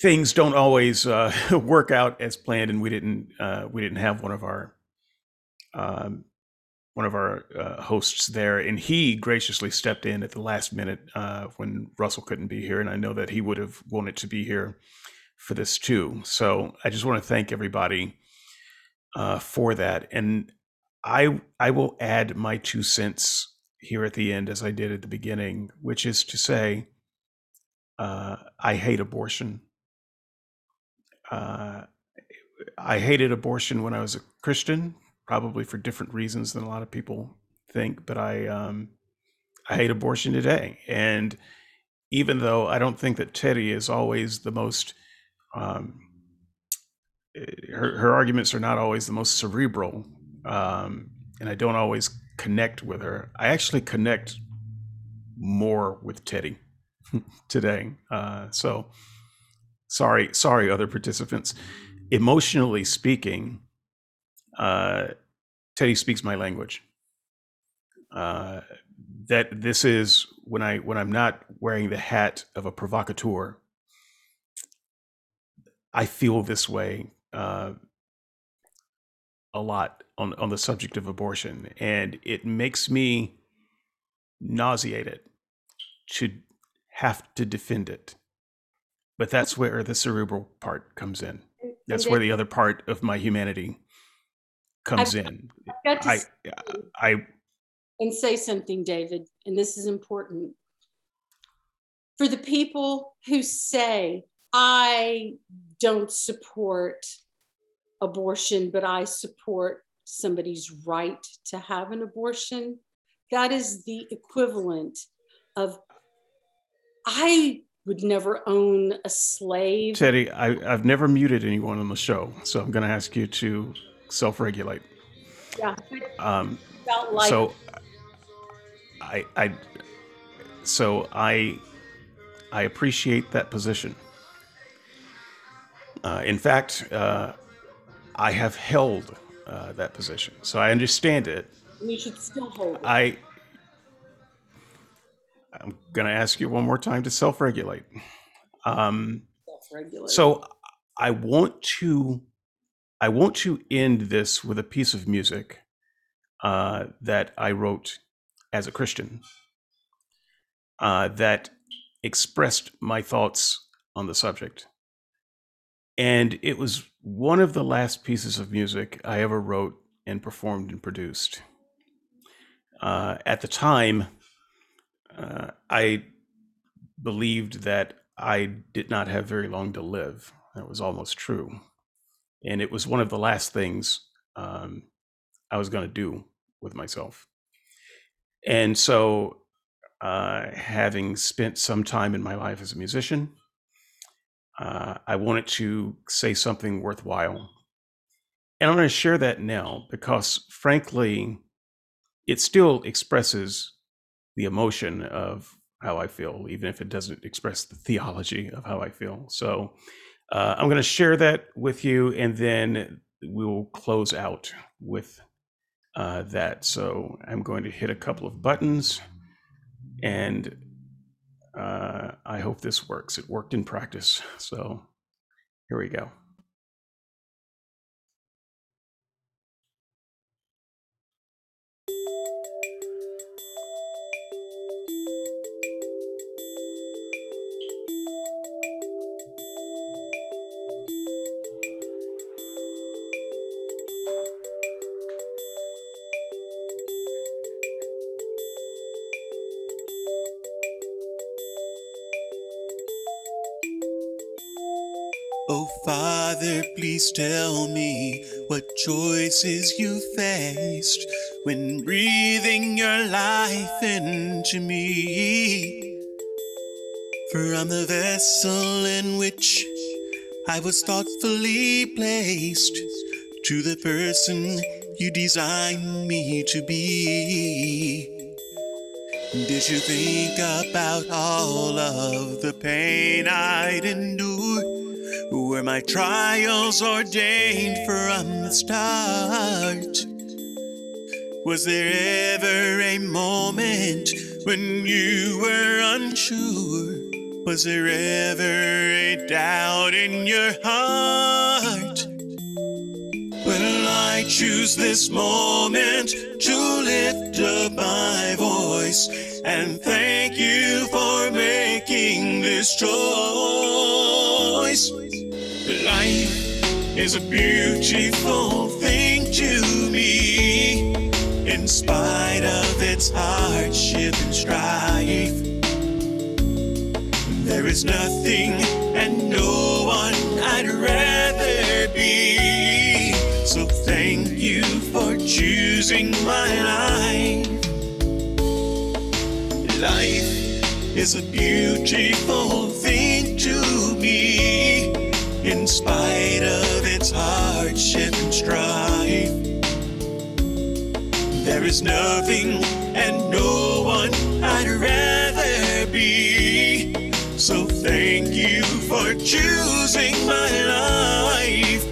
things don't always uh, work out as planned, and we didn't uh, we didn't have one of our um, one of our uh, hosts there, and he graciously stepped in at the last minute uh, when Russell couldn't be here, and I know that he would have wanted to be here for this too. So I just want to thank everybody uh, for that, and I I will add my two cents here at the end as I did at the beginning, which is to say, uh, I hate abortion. Uh, I hated abortion when I was a Christian probably for different reasons than a lot of people think. But I um, I hate abortion today, and even though I don't think that Teddy is always the most um, eh, her, her arguments are not always the most cerebral, um, and I don't always connect with her. I actually connect more with Teddy today. Uh, so sorry, sorry, other participants. Emotionally speaking, uh, Teddy speaks my language. Uh, that this is when I when I'm not wearing the hat of a provocateur. I feel this way uh, a lot on on the subject of abortion, and it makes me nauseated to have to defend it. But that's where the cerebral part comes in. That's where the other part of my humanity comes I've, in. I've to I, I, and say something, David, and this is important. For the people who say, I don't support abortion, but I support somebody's right to have an abortion, that is the equivalent of, I would never own a slave. Teddy, I, I've never muted anyone on the show, so I'm going to ask you to self-regulate. Yeah. Um, like so I, I, so I, I appreciate that position. Uh, in fact, uh, I have held uh, that position, so I understand it. You should still hold it. I, I'm going to ask you one more time to self-regulate. Um, Self-regulate. so I want to I want to end this with a piece of music uh, that I wrote as a Christian uh, that expressed my thoughts on the subject. And it was one of the last pieces of music I ever wrote and performed and produced. Uh, at the time, uh, I believed that I did not have very long to live. That was almost true and it was one of the last things um, I was going to do with myself. And so, uh, having spent some time in my life as a musician, uh, I wanted to say something worthwhile. And I'm going to share that now because, frankly, it still expresses the emotion of how I feel, even if it doesn't express the theology of how I feel. So, uh, I'm going to share that with you, and then we will close out with uh, that. So I'm going to hit a couple of buttons, and uh, I hope this works. It worked in practice. So here we go. Please tell me what choices you faced when breathing your life into me. For I'm the vessel in which I was thoughtfully placed to the person you designed me to be. Did you think about all of the pain I'd endure? Were my trials ordained from the start? Was there ever a moment when you were unsure? Was there ever a doubt in your heart? Well, I choose this moment to lift up my voice and thank you for making this choice. Is a beautiful thing to me, in spite of its hardship and strife. There is nothing and no one I'd rather be. So thank you for choosing my life. Life is a beautiful is nothing and no one I'd rather be. So thank you for choosing my life.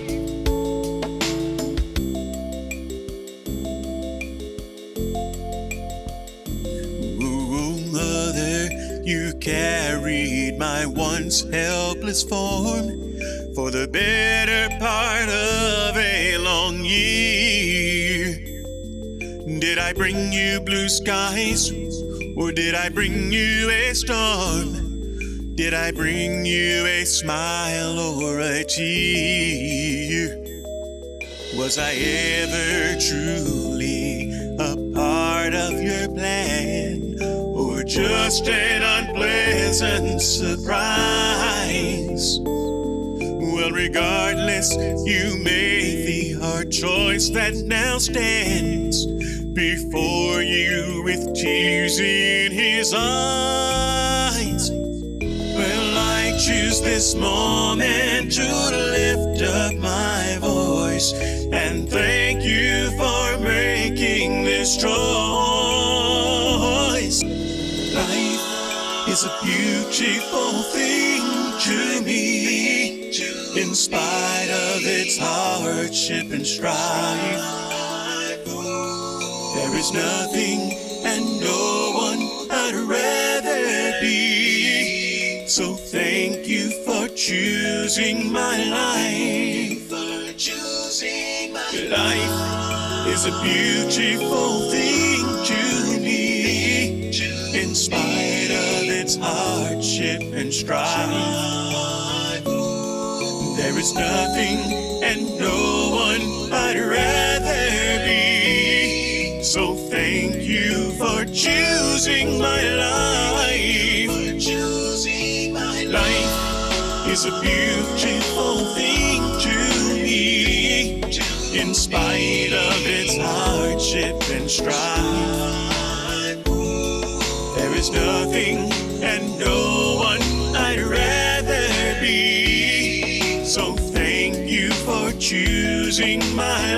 Mother, you carried my once helpless form for the better part of a Did I bring you blue skies or did I bring you a storm? Did I bring you a smile or a tear? Was I ever truly a part of your plan or just an unpleasant surprise? Well, regardless, you made the hard choice that now stands before you with tears in his eyes. Well, I choose this moment to lift up my voice and thank you for making this choice. Life is a beautiful thing to me, in spite of its hardship and strife. There is nothing and no one I'd rather be. So thank you for choosing my life. For choosing my life is a beautiful thing to me, in spite of its hardship and strife. There is nothing choosing my life. Choosing my life is a beautiful thing to me, in spite of its hardship and strife. There is nothing and no one I'd rather be. So thank you for choosing my